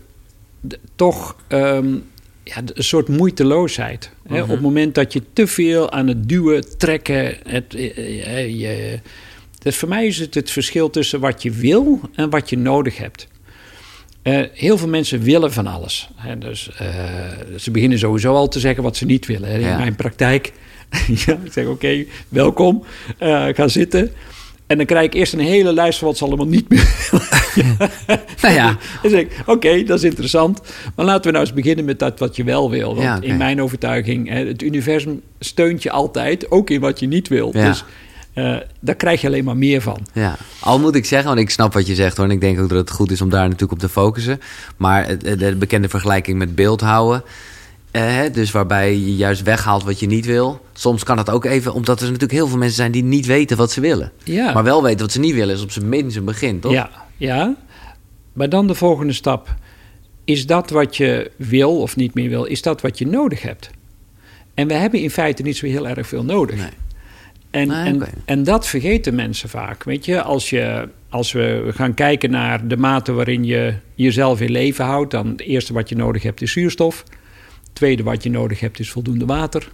toch ehm, ja, een soort moeiteloosheid. Hè? Mhm. Op het moment dat je te veel aan het duwen, trekken. Het, eh, eh, je, dus voor mij is het het verschil tussen wat je wil en wat je nodig hebt. Eh, heel veel mensen willen van alles. Hè? Dus, eh, ze beginnen sowieso al te zeggen wat ze niet willen. Hè? In Ja. mijn praktijk. ja, ik zeg oké, welkom, eh, ga zitten. En dan krijg ik eerst een hele lijst van wat ze allemaal niet meer Nou ja, zeg ik, oké, dat is interessant. Maar laten we nou eens beginnen met dat wat je wel wil. Want Ja, in mijn overtuiging, het universum steunt je altijd, ook in wat je niet wil. Ja. Dus eh, daar krijg je alleen maar meer van. Ja, al moet ik zeggen, want ik snap wat je zegt hoor. En ik denk ook dat het goed is om daar natuurlijk op te focussen. Maar de bekende vergelijking met beeldhouden. Eh, dus waarbij je juist weghaalt wat je niet wil. Soms kan dat ook even, omdat er natuurlijk heel veel mensen zijn die niet weten wat ze willen. Ja. Maar wel weten wat ze niet willen, is op zijn minst een begin, toch? Ja, ja. Maar dan de volgende stap. Is dat wat je wil of niet meer wil, is dat wat je nodig hebt? En we hebben in feite niet zo heel erg veel nodig. Nee. En, Nee, en, en dat vergeten mensen vaak. Weet je, als, je, als we gaan kijken naar de mate waarin je jezelf in leven houdt, dan het eerste wat je nodig hebt is zuurstof. Tweede wat je nodig hebt is voldoende water.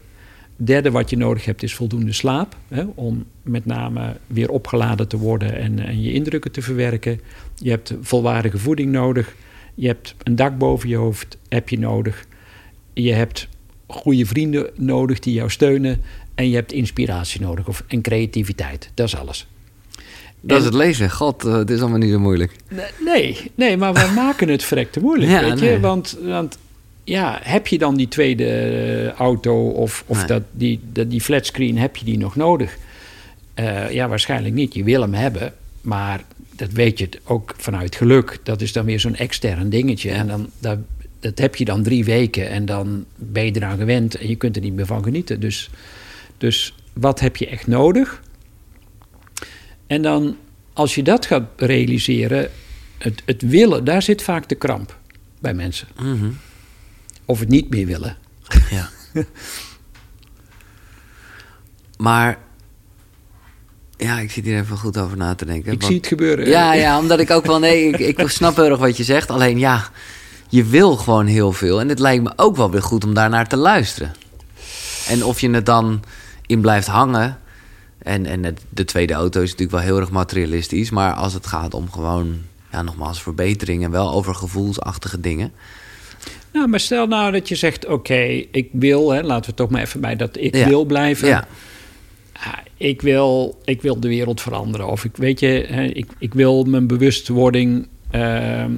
Derde wat je nodig hebt is voldoende slaap. Hè, om met name weer opgeladen te worden en, en je indrukken te verwerken. Je hebt volwaardige voeding nodig. Je hebt een dak boven je hoofd heb je nodig. Je hebt goede vrienden nodig die jou steunen. En je hebt inspiratie nodig of, en creativiteit. Dat is alles. Dat is het lezen. God, eh, het is allemaal niet zo moeilijk. Nee, nee, maar we maken het verrek te moeilijk, Ja, weet je. nee. Want, want ja, heb je dan die tweede auto of, of Nee. dat, die, dat, die flatscreen, heb je die nog nodig? Eh, ja, waarschijnlijk niet. Je wil hem hebben, maar dat weet je ook vanuit geluk. Dat is dan weer zo'n extern dingetje. En dan, dat, dat heb je dan drie weken en dan ben je eraan gewend en je kunt er niet meer van genieten. Dus, dus wat heb je echt nodig? En dan, als je dat gaat realiseren, het, het willen, daar zit vaak de kramp bij mensen. Mhm. Of het niet meer willen. Ja. maar, ja, ik zit hier even goed over na te denken. Ik want- zie het gebeuren. Ja, ja, omdat ik ook wel... Nee, ik, ik snap heel erg wat je zegt. Alleen ja, je wil gewoon heel veel. En het lijkt me ook wel weer goed om daarnaar te luisteren. En of je het dan in blijft hangen... En, en het- de tweede auto is natuurlijk wel heel erg materialistisch. Maar als het gaat om gewoon, ja, nogmaals, verbetering... en wel over gevoelsachtige dingen... Nou, maar stel nou dat je zegt, oké, ik wil, hè, laten we toch maar even bij dat ik Ja. wil blijven. Ja, ik, wil, ik wil de wereld veranderen. Of ik weet je, hè, ik, ik wil mijn bewustwording ehm,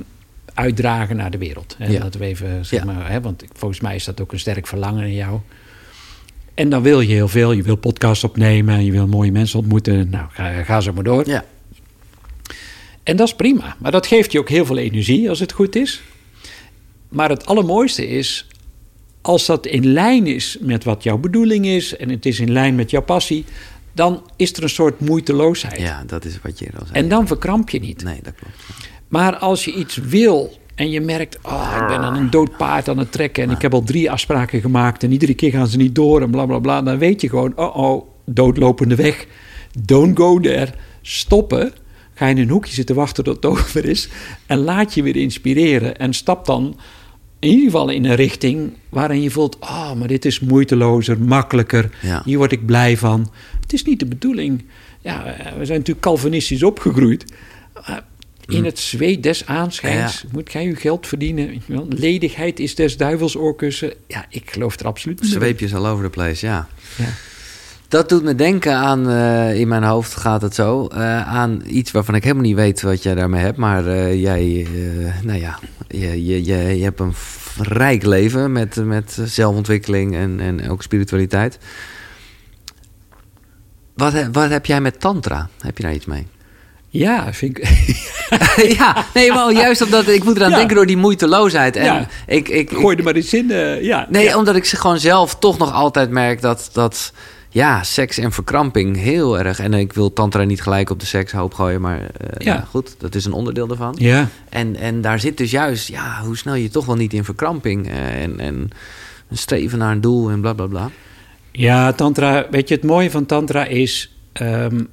uitdragen naar de wereld. Hè. Ja. Laten we even, zeg maar, hè, want ik- volgens mij is dat ook een sterk verlangen in jou. En dan wil je heel veel. Je wil podcasts opnemen, je wil mooie mensen ontmoeten. Nou, ga, ga zo maar door. ja, En dat is prima. Maar dat geeft je ook heel veel energie als het goed is. Maar het allermooiste is als dat in lijn is met wat jouw bedoeling is en het is in lijn met jouw passie, dan is er een soort moeiteloosheid. ja, dat is wat je al zei. En dan verkramp je niet. Nee, dat klopt. Maar als je iets wil en je merkt, oh, ik ben aan een dood paard aan het trekken en ik heb al drie afspraken gemaakt en iedere keer gaan ze niet door en bla bla bla, dan weet je gewoon, oh oh, doodlopende weg. Don't go there. Stoppen. Ga je in een hoekje zitten wachten tot het over is en laat je weer inspireren en stap dan in ieder geval in een richting waarin je voelt, oh, maar dit is moeitelozer, makkelijker. Ja. Hier word ik blij van. Het is niet de bedoeling. Ja, eh, we zijn natuurlijk Calvinistisch opgegroeid. Maar in het zweet des aanschijns Ja. moet gij uw geld verdienen. je. Ledigheid is des duivels oorkussen. Ja, ik geloof er absoluut niet in. Zweepjes all over the place, ja. Ja. Dat doet me denken aan, eh, in mijn hoofd gaat het zo, eh, aan iets waarvan ik helemaal niet weet wat jij daarmee hebt. Maar eh, jij, nou ja, je, je, je, je hebt een rijk leven met, met zelfontwikkeling en, en ook spiritualiteit. Wat, wat heb jij met tantra? Heb je daar iets mee? Ja, vind ik... ja, nee, maar juist omdat ik moet eraan Ja. denken door die moeiteloosheid. En Ja. ik, ik, Gooi er maar eens in. ja. Nee, ja. omdat ik ze gewoon zelf toch nog altijd merk dat, dat Ja, seks en verkramping, heel erg. En ik wil tantra niet gelijk op de sekshoop gooien, maar eh, Ja. ja. goed, dat is een onderdeel daarvan. Ja, En, en daar zit dus juist, ja, hoe snel je toch wel niet in verkramping eh, en, en een streven naar een doel en bla bla bla. Ja, tantra, weet je, het mooie van tantra is... ehm,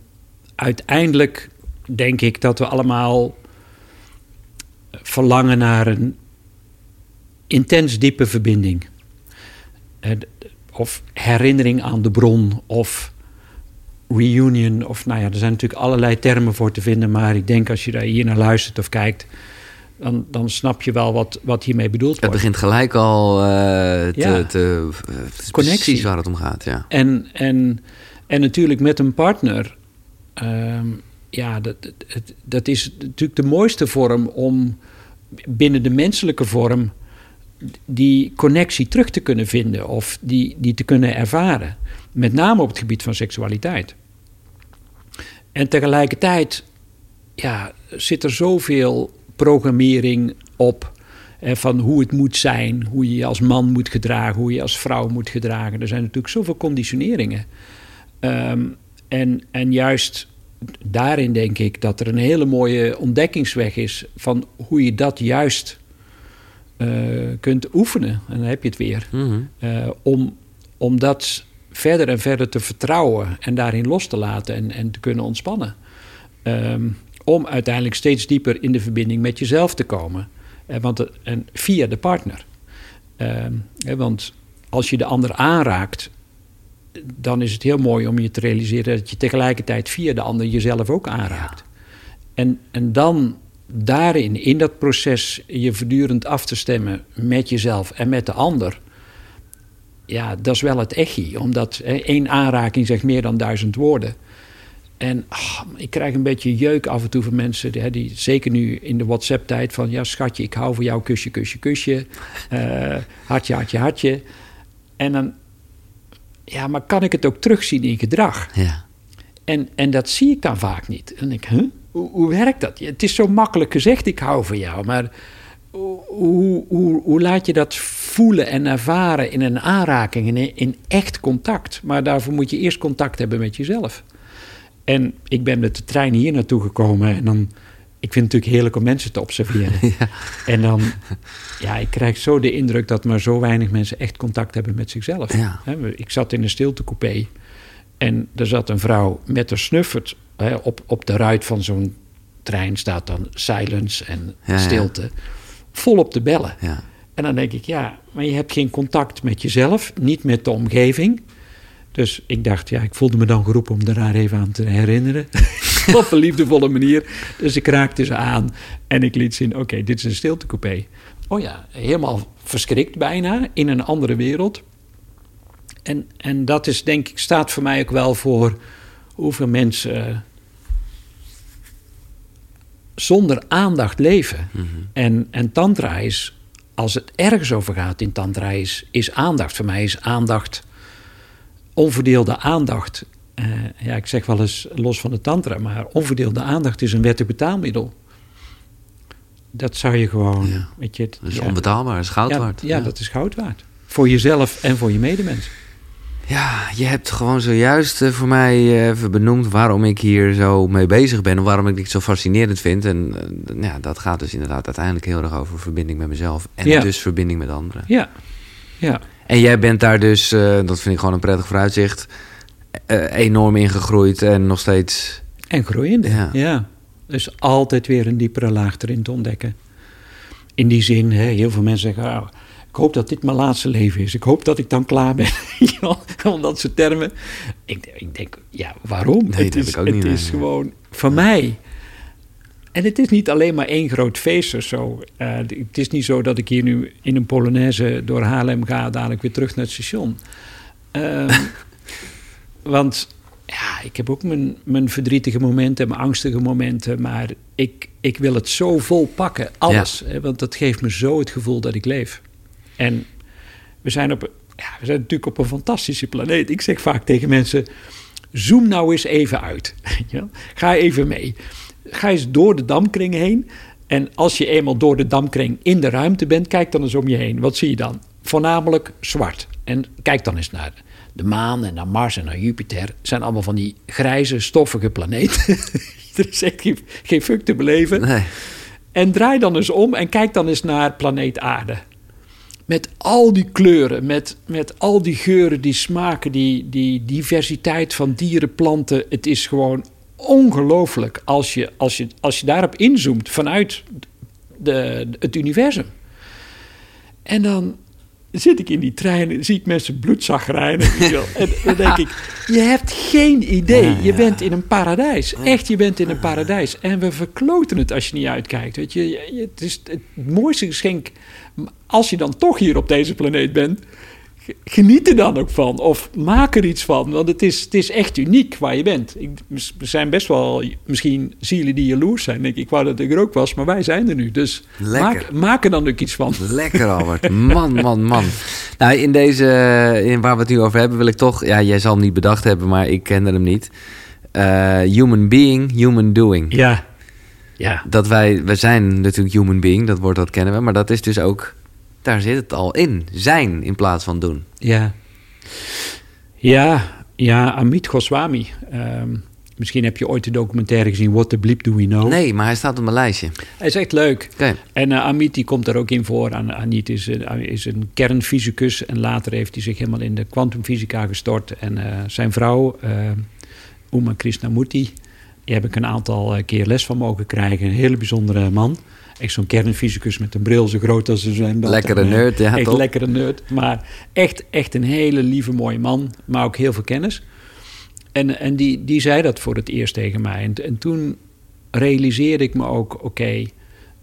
uiteindelijk denk ik dat we allemaal verlangen naar een intens diepe verbinding. Of herinnering aan de bron, of reunion, of nou ja, er zijn natuurlijk allerlei termen voor te vinden... maar ik denk als je daar hier naar luistert of kijkt... dan, dan snap je wel wat, wat hiermee bedoeld Het wordt. begint gelijk al eh, te, Ja. te, eh, het Connectie. precies waar het om gaat, ja. En, en, en natuurlijk met een partner. ehm, ja, dat, dat, dat is natuurlijk de mooiste vorm om binnen de menselijke vorm die connectie terug te kunnen vinden of die, die te kunnen ervaren. Met name op het gebied van seksualiteit. En tegelijkertijd ja, zit er zoveel programmering op. eh, van hoe het moet zijn, hoe je je als man moet gedragen, hoe je als vrouw moet gedragen. Er zijn natuurlijk zoveel conditioneringen. Ehm, en, en juist daarin denk ik dat er een hele mooie ontdekkingsweg is van hoe je dat juist kunt oefenen. En dan heb je het weer. Mhm. Eh, om, om dat verder en verder te vertrouwen en daarin los te laten en, en te kunnen ontspannen. Ehm, om uiteindelijk steeds dieper in de verbinding met jezelf te komen. Eh, want, en via de partner. Ehm, want als je de ander aanraakt, dan is het heel mooi om je te realiseren dat je tegelijkertijd via de ander jezelf ook aanraakt. En, en dan daarin, in dat proces, je voortdurend af te stemmen met jezelf en met de ander. Ja, dat is wel het echi. Omdat hè, één aanraking zegt meer dan duizend woorden. En ah, ik krijg een beetje jeuk af en toe van mensen, die, hè, die zeker nu in de WhatsApp-tijd van... ja, schatje, ik hou van jou, kusje, kusje, kusje. eh, hartje, hartje, hartje. En dan, ja, maar kan ik het ook terugzien in gedrag? Ja. En, en dat zie ik dan vaak niet. En ik, huh? Hoe, hoe werkt dat? Het is zo makkelijk gezegd, ik hou van jou. Maar hoe, hoe, hoe, hoe laat je dat voelen en ervaren in een aanraking, in, in echt contact? Maar daarvoor moet je eerst contact hebben met jezelf. En ik ben met de trein hier naartoe gekomen en dan... Ik vind het natuurlijk heerlijk om mensen te observeren. Ja. En dan, ja, ik krijg zo de indruk dat maar zo weinig mensen echt contact hebben met zichzelf. Ja. Ik zat in een stiltecoupé en er zat een vrouw met een snuffert. Hè, op, op de ruit van zo'n trein staat dan silence en Ja, ja. stilte. Volop te bellen. Ja. En dan denk ik, ja, maar je hebt geen contact met jezelf, niet met de omgeving. Dus ik dacht, ja, ik voelde me dan geroepen om daar even aan te herinneren. Op een liefdevolle manier. Dus ik raakte ze aan en ik liet zien, oké, dit is een stiltecoupé. Oh ja, helemaal verschrikt bijna, in een andere wereld. En, en dat is denk ik, staat voor mij ook wel voor hoeveel mensen eh, zonder aandacht leven. Mhm. En, en tantra is, als het ergens over gaat in tantra, is, is aandacht. Voor mij is aandacht, onverdeelde aandacht. eh, ja, ik zeg wel eens los van de tantra, maar onverdeelde aandacht is een wettig betaalmiddel. Dat zou je gewoon, Ja. weet je... het- Dat is ja, onbetaalbaar, dat is goud ja, waard. Ja, dat is goud waard. Voor jezelf en voor je medemens. Ja, je hebt gewoon zojuist eh, voor mij eh, even benoemd waarom ik hier zo mee bezig ben. En waarom ik dit zo fascinerend vind. En eh, ja, dat gaat dus inderdaad uiteindelijk heel erg over verbinding met mezelf. En Ja. dus verbinding met anderen. Ja, ja. En jij bent daar dus, dat vind ik gewoon een prettig vooruitzicht, enorm ingegroeid en nog steeds... En groeiende, Ja. ja. Dus altijd weer een diepere laag erin te ontdekken. In die zin, hè, heel veel mensen zeggen... "Ah, hoop dat dit mijn laatste leven is. Ik hoop dat ik dan klaar ben. Al dat soort termen. Ik, ik denk, ja, waarom? Nee, het dat is, heb ik ook het niet, is nee. gewoon voor mij... En het is niet alleen maar één groot feest of zo. Eh, het is niet zo dat ik hier nu in een Polonaise door Haarlem ga... dadelijk weer terug naar het station. Ehm, want ja, ik heb ook mijn, mijn verdrietige momenten, mijn angstige momenten. Maar ik, ik wil het zo vol pakken, alles. Want dat geeft me zo het gevoel dat ik leef. En we zijn, op, ja, we zijn natuurlijk op een fantastische planeet. Ik zeg vaak tegen mensen, zoom nou eens even uit. Ga even mee. Ga eens door de damkring heen. En als je eenmaal door de damkring in de ruimte bent, kijk dan eens om je heen. Wat zie je dan? Voornamelijk zwart. En kijk dan eens naar, de maan en naar Mars en naar Jupiter zijn allemaal van die grijze, stoffige planeten. er is echt geen, geen fuck te beleven. Nee. En draai dan eens om en kijk dan eens naar planeet Aarde. Met al die kleuren, met, met al die geuren, die smaken, die, die diversiteit van dieren, planten. Het is gewoon ongelooflijk als je, als, je, als je daarop inzoomt vanuit de, het universum. En dan zit ik in die trein en zie ik mensen bloedzagrijnen. en dan denk ik, je hebt geen idee. Je bent in een paradijs. Echt, je bent in een paradijs. En we verkloten het als je niet uitkijkt. Weet je, het is het mooiste geschenk. Als je dan toch hier op deze planeet bent, geniet er dan ook van. Of maak er iets van. Want het is, het is echt uniek waar je bent. Ik, er zijn best wel misschien zielen die jaloers zijn. Denk ik, ik wou dat ik er ook was, maar wij zijn er nu. Dus Lekker. maak, maak er dan ook iets van. Lekker, Albert. Man, man, man. Nou, in deze, in waar we het nu over hebben, wil ik toch... Ja, jij zal hem niet bedacht hebben, maar ik kende hem niet. Eh, human being, human doing. Ja. Ja. Dat wij, we zijn natuurlijk human being, dat woord dat kennen we. Maar dat is dus ook, daar zit het al in. Zijn in plaats van doen. Ja. Ja, ja, Amit Goswami. Ehm, misschien heb je ooit de documentaire gezien What the Bleep Do We Know? Nee, maar hij staat op mijn lijstje. Hij is echt leuk. Oké. En eh, Amit die komt daar ook in voor. An- Amit is, een- is een kernfysicus en later heeft hij zich helemaal in de kwantumfysica gestort. En eh, zijn vrouw, eh Uma Krishnamurti, die heb ik een aantal keer les van mogen krijgen. Een hele bijzondere man. Echt zo'n kernfysicus met een bril zo groot als een zwembad. Lekkere En, nerd, ja, Echt top. lekkere nerd. Maar echt, echt een hele lieve, mooie man. Maar ook heel veel kennis. En, en die, die zei dat voor het eerst tegen mij. En, en toen realiseerde ik me ook, oké,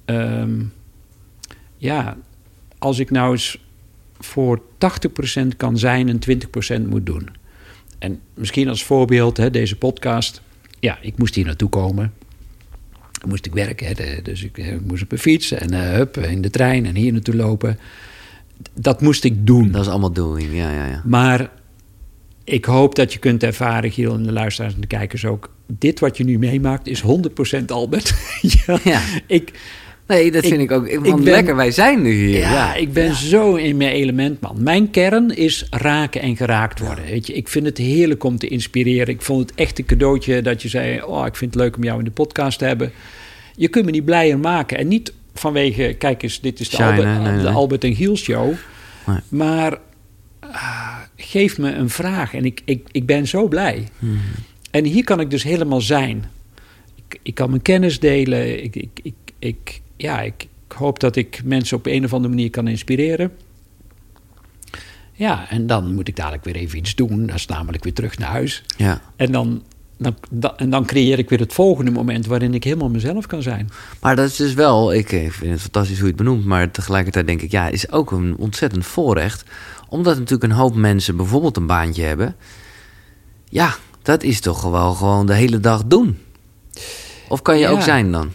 ehm, ja, als ik nou eens voor 80% kan zijn en 20% moet doen. En misschien als voorbeeld, hè, deze podcast. Ja, ik moest hier naartoe komen. Dan moest ik werken, hè, de- dus ik, eh, moest op een fiets en hup, in de trein en hier naartoe lopen. Dat moest ik doen. Dat is allemaal doing, ja, ja, ja. Maar ik hoop dat je kunt ervaren, Giel en de luisteraars en de kijkers ook. Dit wat je nu meemaakt is 100% Albert. ja, Ja. Ik, Nee, dat Ik- vind ik ook. ik Man, ben- lekker, wij zijn nu hier. ja, Ja, ik ben zo in mijn element, man. Mijn kern is raken en geraakt worden. Weet je, ik vind het heerlijk om te inspireren. Ik vond het echt een cadeautje dat je zei: Oh, ik vind het leuk om jou in de podcast te hebben. Je kunt me niet blijer maken. En niet vanwege, kijk eens, dit is de, Albert, nee, nee, de nee. Albert en Giel show. Nee. Maar ah, geef me een vraag en ik, ik, ik ben zo blij. Hmm. En hier kan ik dus helemaal zijn. Ik, ik kan mijn kennis delen. Ik, ik, ik, ik, ja, ik, ik hoop dat ik mensen op een of andere manier kan inspireren. Ja, en dan moet ik dadelijk weer even iets doen. Dat is namelijk weer terug naar huis. ja. En dan, dan, en dan creëer ik weer het volgende moment waarin ik helemaal mezelf kan zijn. Maar dat is dus wel, ik vind het fantastisch hoe je het benoemt, maar tegelijkertijd denk ik, ja, is ook een ontzettend voorrecht. Omdat natuurlijk een hoop mensen bijvoorbeeld een baantje hebben. Ja, dat is toch gewoon, gewoon de hele dag doen. Of kan je Ja. ook zijn dan?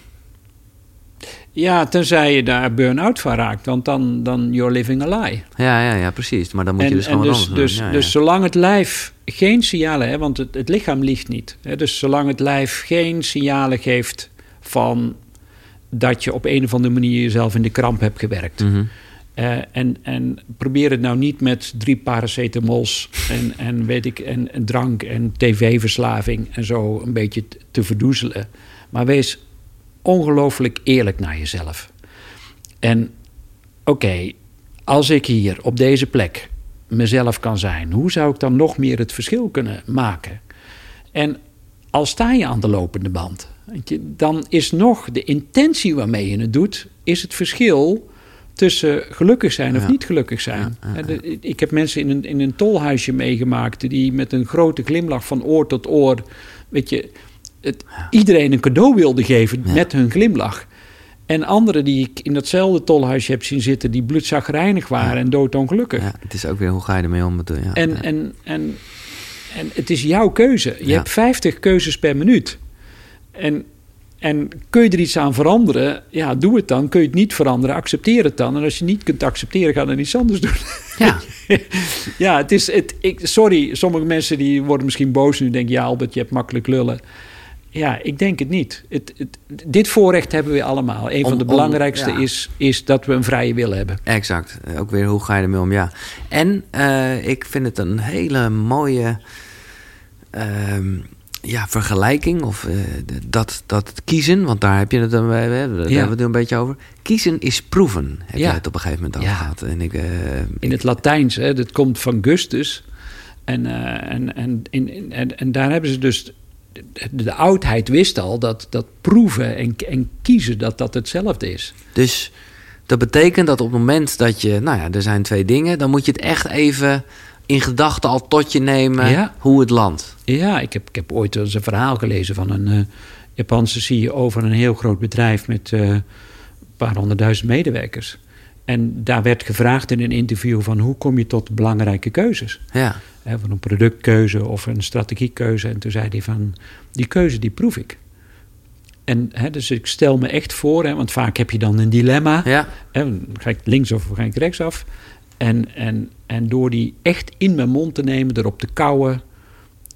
Ja, tenzij je daar burn-out van raakt, want dan, dan you're living a lie. Ja, ja, ja, precies. Maar dan moet je dus gewoon dus, anders dus. Ja, dus ja. zolang het lijf geen signalen, hè, want het, het lichaam liegt niet. Hè, dus zolang het lijf geen signalen geeft van dat je op een of andere manier jezelf in de kramp hebt gewerkt. Mhm. Eh, en, en probeer het nou niet met drie paracetamols en, en, weet ik, en, en drank en tv-verslaving en zo een beetje te verdoezelen. Maar wees ongelooflijk eerlijk naar jezelf. En oké, als ik hier op deze plek mezelf kan zijn, hoe zou ik dan nog meer het verschil kunnen maken? En al sta je aan de lopende band, dan is nog de intentie waarmee je het doet, is het verschil tussen gelukkig zijn of Ja. niet gelukkig zijn. Ik heb mensen in een, in een tolhuisje meegemaakt die met een grote glimlach van oor tot oor, weet je, het, iedereen een cadeau wilden geven met hun glimlach. En anderen die ik in datzelfde tolhuisje heb zien zitten, die bloedzagrijnig waren en doodongelukkig. ja, het is ook weer hoe ga je ermee om bedoel, ja. En, en, en, en het is jouw keuze. Je hebt 50 keuzes per minuut. En, en kun je er iets aan veranderen? Ja, doe het dan. Kun je het niet veranderen? Accepteer het dan. En als je niet kunt accepteren, ga dan iets anders doen. ja. ja, het is. Het, ik, sorry, sommige mensen die worden misschien boos nu. Denken, ja, Albert, je hebt makkelijk lullen. Ja, ik denk het niet. Het, het, dit voorrecht hebben we allemaal. Een Om- van de om- belangrijkste ja. is, is dat we een vrije wil hebben. Exact. Ook weer, hoe ga je ermee om? Ja. En eh, ik vind het een hele mooie ehm, ja, vergelijking. Of eh, dat, dat kiezen, want daar heb je het dan, daar hebben we het nu een beetje over. Kiezen is proeven, heb Ja. je het op een gegeven moment Ja. gehad. En ik, eh, In het Latijns, hè, dat komt van Gustus. En, en, en, en, en daar hebben ze dus... De, de oudheid wist al dat, dat proeven en, en kiezen... dat dat hetzelfde is. Dus dat betekent dat op het moment dat je, nou ja, er zijn twee dingen, dan moet je het echt even in gedachten al tot je nemen Ja. hoe het landt. Ja, ik heb, ik heb ooit eens een verhaal gelezen van een eh, Japanse CEO van een heel groot bedrijf met eh, een paar honderdduizend medewerkers. En daar werd gevraagd in een interview van hoe kom je tot belangrijke keuzes? Ja, Hè, van een productkeuze of een strategiekeuze. En toen zei hij van, die keuze die proef ik. En hè, dus ik stel me echt voor, hè, want vaak heb je dan een dilemma. ja, Hè, ga ik links of ga ik rechtsaf? En, en, en door die echt in mijn mond te nemen, erop te kauwen,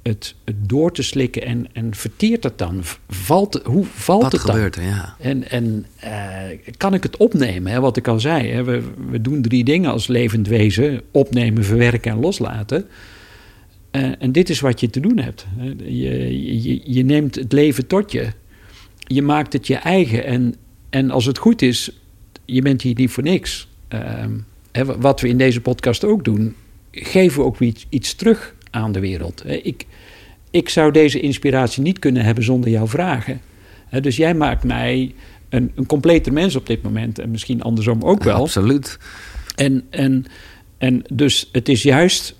het, het door te slikken en, en verteert het dan? Valt, hoe valt wat het dan? gebeurt er? Ja. En, en eh, kan ik het opnemen? Hè? Wat ik al zei, hè? We, we doen drie dingen als levend wezen: opnemen, verwerken en loslaten. Eh, en dit is wat je te doen hebt. hè. Je, je, je neemt het leven tot je. Je maakt het je eigen. En, en als het goed is, je bent hier niet voor niks. Ehm, hè, wat we in deze podcast ook doen, geven we ook iets, iets terug aan de wereld. Hè. Ik, ik zou deze inspiratie niet kunnen hebben zonder jouw vragen. Dus jij maakt mij een, een completer mens op dit moment. En misschien andersom ook wel. Absoluut. En, en, en dus het is juist,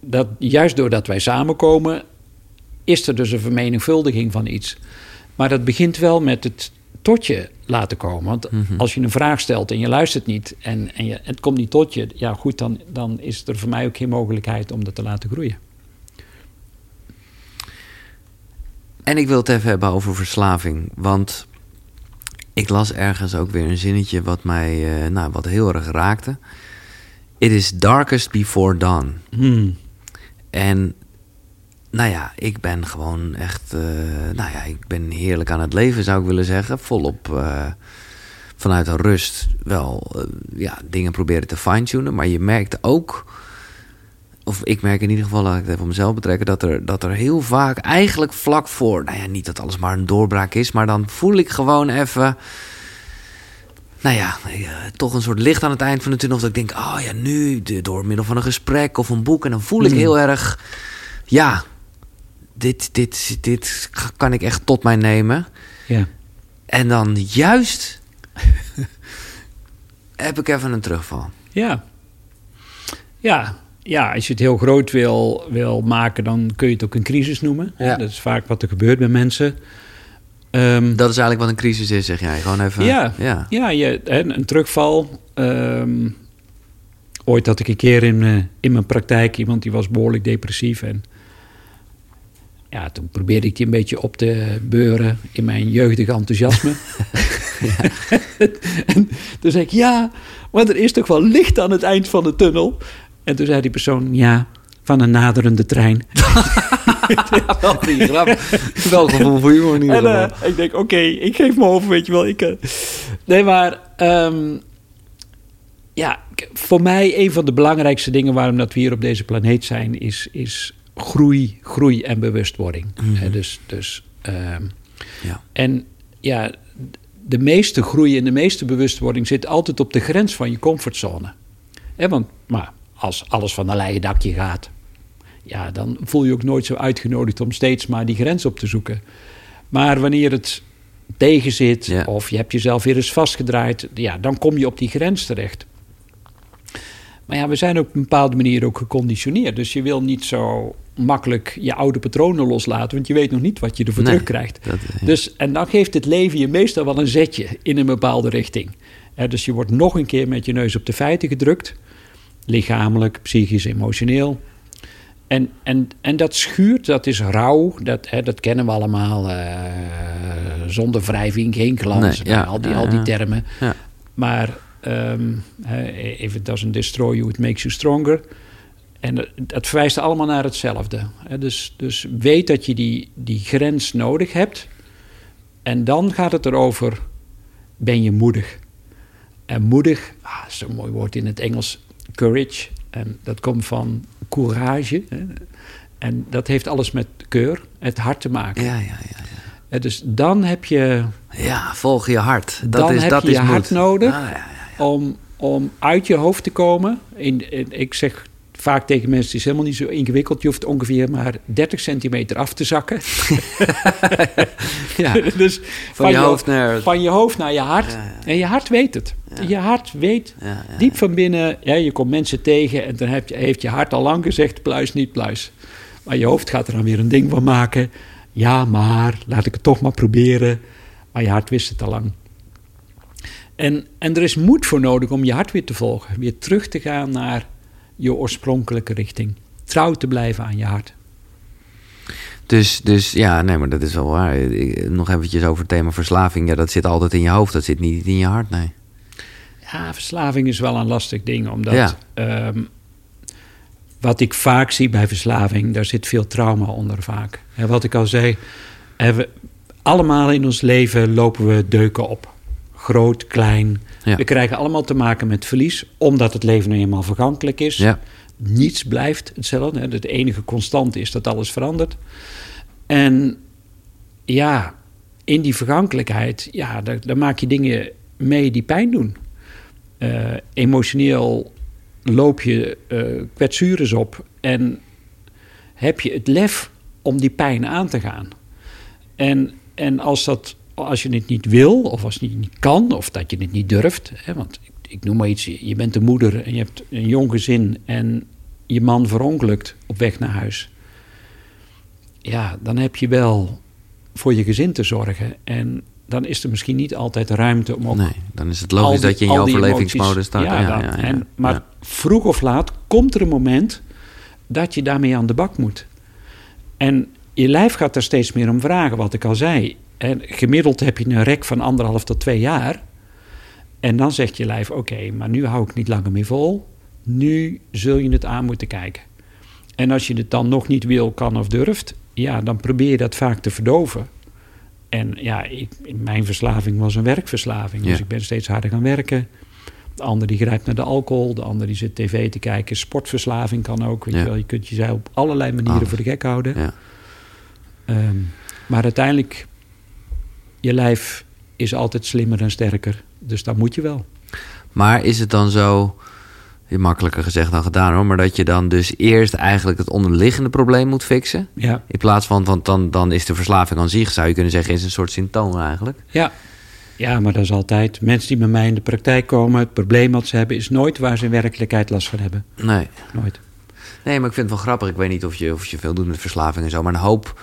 dat, juist doordat wij samenkomen, is er dus een vermenigvuldiging van iets. Maar dat begint wel met het tot je laten komen. Want Mhm. als je een vraag stelt en je luistert niet en, en je, het komt niet tot je, ja goed, dan, dan is er voor mij ook geen mogelijkheid om dat te laten groeien. En ik wil het even hebben over verslaving. Want ik las ergens ook weer een zinnetje wat mij eh, nou, wat heel erg raakte. It is darkest before dawn. En nou ja, ik ben gewoon echt... eh, nou ja, ik ben heerlijk aan het leven, zou ik willen zeggen. Volop eh, vanuit een rust wel eh, ja, dingen proberen te fine-tunen. Maar je merkt ook... Of ik merk in ieder geval, laat ik het even op mezelf betrekken... Dat er, dat er heel vaak eigenlijk vlak voor... Nou ja, niet dat alles maar een doorbraak is... Maar dan voel ik gewoon even... Nou ja, eh, toch een soort licht aan het eind van de tunnel. Dat ik denk, oh ja, nu door middel van een gesprek of een boek. En dan voel ik Mm. heel erg, ja, dit, dit, dit kan ik echt tot mij nemen. Ja. En dan juist heb ik even een terugval. Ja. Ja. Ja, als je het heel groot wil, wil maken, dan kun je het ook een crisis noemen. Ja. Dat is vaak wat er gebeurt bij mensen. Ehm, Dat is eigenlijk wat een crisis is, zeg jij. Gewoon even, Ja. ja. Ja, je, hè, een terugval. Ehm, ooit had ik een keer in, eh, in mijn praktijk iemand die was behoorlijk depressief. En ja, toen probeerde ik die een beetje op te beuren in mijn jeugdige enthousiasme. en toen zei ik, ja, maar er is toch wel licht aan het eind van de tunnel. En toen zei die persoon, ja, van een naderende trein. Wel die grap. Wel gevoel voor humor in ieder En eh, ik denk, oké, ik geef me over, weet je wel. Ik, eh, nee, maar ehm, ja, voor mij een van de belangrijkste dingen waarom dat we hier op deze planeet zijn, is, is groei, groei en bewustwording. Mhm. Dus, dus ehm, Ja. en ja, de meeste groei en de meeste bewustwording zit altijd op de grens van je comfortzone. Hè, want maar als alles van een leien dakje gaat, ja, dan voel je ook nooit zo uitgenodigd om steeds maar die grens op te zoeken. Maar wanneer het tegen zit Ja. of je hebt jezelf weer eens vastgedraaid, ja, dan kom je op die grens terecht. Maar ja, we zijn op een bepaalde manier ook geconditioneerd. Dus je wil niet zo makkelijk je oude patronen loslaten, want je weet nog niet wat je ervoor Nee. terugkrijgt. Dat, eh, Dus, en dan geeft het leven je meestal wel een zetje in een bepaalde richting. Dus je wordt nog een keer met je neus op de feiten gedrukt. Lichamelijk, psychisch, emotioneel. En, en, en dat schuurt, dat is rauw, dat, hè, dat kennen we allemaal. eh, zonder wrijving, geen glans, Nee, ja, al, die, ja, al die termen. Ja. Maar hè, if it doesn't destroy you, it makes you stronger. En dat- verwijst allemaal naar hetzelfde. Dus, dus weet dat je die, die grens nodig hebt. En dan gaat het erover, ben je moedig? En moedig, ah, dat is een mooi woord in het Engels, courage. En dat komt van courage. Hè. En dat heeft alles met keur, het hart te maken. Ja, ja, ja. ja. Dus dan heb je, Ja, volg je hart. Dat dan is, heb dat je is je moed. hart nodig Ah, ja, ja. om, om uit je hoofd te komen. In, in- ik zeg vaak tegen mensen, het is helemaal niet zo ingewikkeld. Je hoeft ongeveer maar 30 centimeter af te zakken. Ja, dus Van je hoofd naar... van je hoofd naar je hart. Ja, ja. En je hart weet het. Je hart weet diep van binnen. Ja, je komt mensen tegen en dan heb je, heeft je hart al lang gezegd: pluis, niet pluis. Maar je hoofd gaat er dan weer een ding van maken. Ja, maar laat ik het toch maar proberen. Maar je hart wist het al lang. En, en er is moed voor nodig om je hart weer te volgen. Weer terug te gaan naar je oorspronkelijke richting. Trouw te blijven aan je hart. Dus, dus ja, nee, maar dat is wel waar. Nog eventjes over het thema verslaving. Ja, dat zit altijd in je hoofd. Dat zit niet in je hart, nee. Ja, verslaving is wel een lastig ding, omdat Ja. ehm, wat ik vaak zie bij verslaving, daar zit veel trauma onder vaak. En wat ik al zei, we, allemaal in ons leven lopen we deuken op. Groot, klein. Ja. We krijgen allemaal te maken met verlies, omdat het leven nu eenmaal vergankelijk is. Ja, Niets blijft hetzelfde. Het enige constante is dat alles verandert. En ja, in die vergankelijkheid, ja, daar, daar maak je dingen mee die pijn doen. Eh, emotioneel loop je eh kwetsures op en heb je het lef om die pijn aan te gaan. En, en als, dat, als je het niet wil, of als je het niet kan, of dat je het niet durft, hè, want ik, ik noem maar iets, je bent een moeder en je hebt een jong gezin en je man verongelukt op weg naar huis. Ja, dan heb je wel voor je gezin te zorgen. En dan is er misschien niet altijd ruimte om ook nee. Dan is het logisch die- dat je in je overlevingsmodus staat. Ja, Ja, dan. ja, En, maar vroeg of laat komt er een moment dat je daarmee aan de bak moet. En je lijf gaat daar steeds meer om vragen, wat ik al zei. En gemiddeld heb je een rek van anderhalf tot twee jaar. En dan zegt je lijf: Oké, maar nu hou ik niet langer meer vol. Nu zul je het aan moeten kijken. En als je het dan nog niet wil, kan of durft, ja, dan probeer je dat vaak te verdoven. En ja, ik, mijn verslaving was een werkverslaving. Dus ik ben steeds harder gaan werken. De ander die grijpt naar de alcohol, de ander die zit tv te kijken. Sportverslaving kan ook. Weet Ja. je, wel. je kunt jezelf op allerlei manieren Alles. voor de gek houden. Ja. Ehm, maar uiteindelijk, je lijf is altijd slimmer en sterker. Dus dat moet je wel. Maar is het dan zo, makkelijker gezegd dan gedaan hoor, maar dat je dan dus eerst eigenlijk het onderliggende probleem moet fixen? Ja, In plaats van, want dan, dan is de verslaving aan zich, zou je kunnen zeggen, is een soort symptoom eigenlijk. ja. ja maar dat is altijd. Mensen die bij mij in de praktijk komen, het probleem wat ze hebben, is nooit waar ze in werkelijkheid last van hebben. Nee. Nooit. Nee, maar ik vind het wel grappig. Ik weet niet of je, of je veel doet met verslaving en zo, maar een hoop,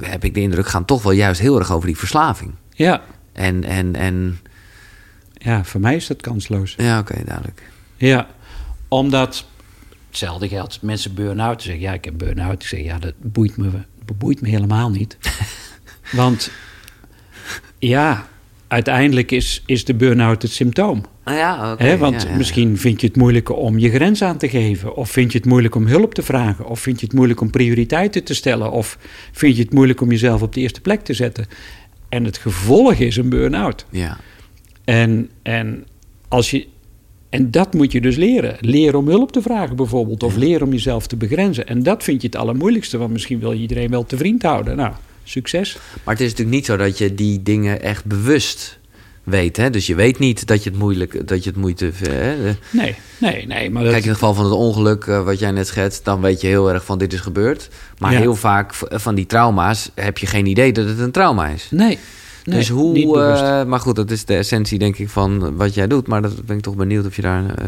heb ik de indruk, gaan toch wel juist heel erg over die verslaving. Ja, En, en, en ja voor mij is dat kansloos. ja, oké, duidelijk. Ja, omdat hetzelfde geldt. Mensen burn-out zeggen, ja, ik heb burn-out. Ik zeg, ja, dat boeit me, dat boeit me helemaal niet. Want ja, uiteindelijk is, is de burn-out het symptoom. Ah, ja, want ja, ja. misschien vind je het moeilijk om je grens aan te geven. Of vind je het moeilijk om hulp te vragen. Of vind je het moeilijk om prioriteiten te stellen. Of vind je het moeilijk om jezelf op de eerste plek te zetten. En het gevolg is een burn-out. Ja, En, en, als je, en dat moet je dus leren. Leren om hulp te vragen bijvoorbeeld. Of leren om jezelf te begrenzen. En dat vind je het allermoeilijkste. Want misschien wil je iedereen wel te vriend houden. Nou, succes. maar het is natuurlijk niet zo dat je die dingen echt bewust weet. Hè? Dus je weet niet dat je het moeilijk, dat je het moeite. Hè? Nee, nee, nee. Maar dat, Kijk, in het geval van het ongeluk, eh, wat jij net schetst, dan weet je heel erg van dit is gebeurd. Maar Ja. heel vaak van die trauma's heb je geen idee dat het een trauma is. nee, nee, dus hoe, eh, maar goed, dat is de essentie denk ik van wat jij doet. Maar dat ben ik toch benieuwd of je daar eh,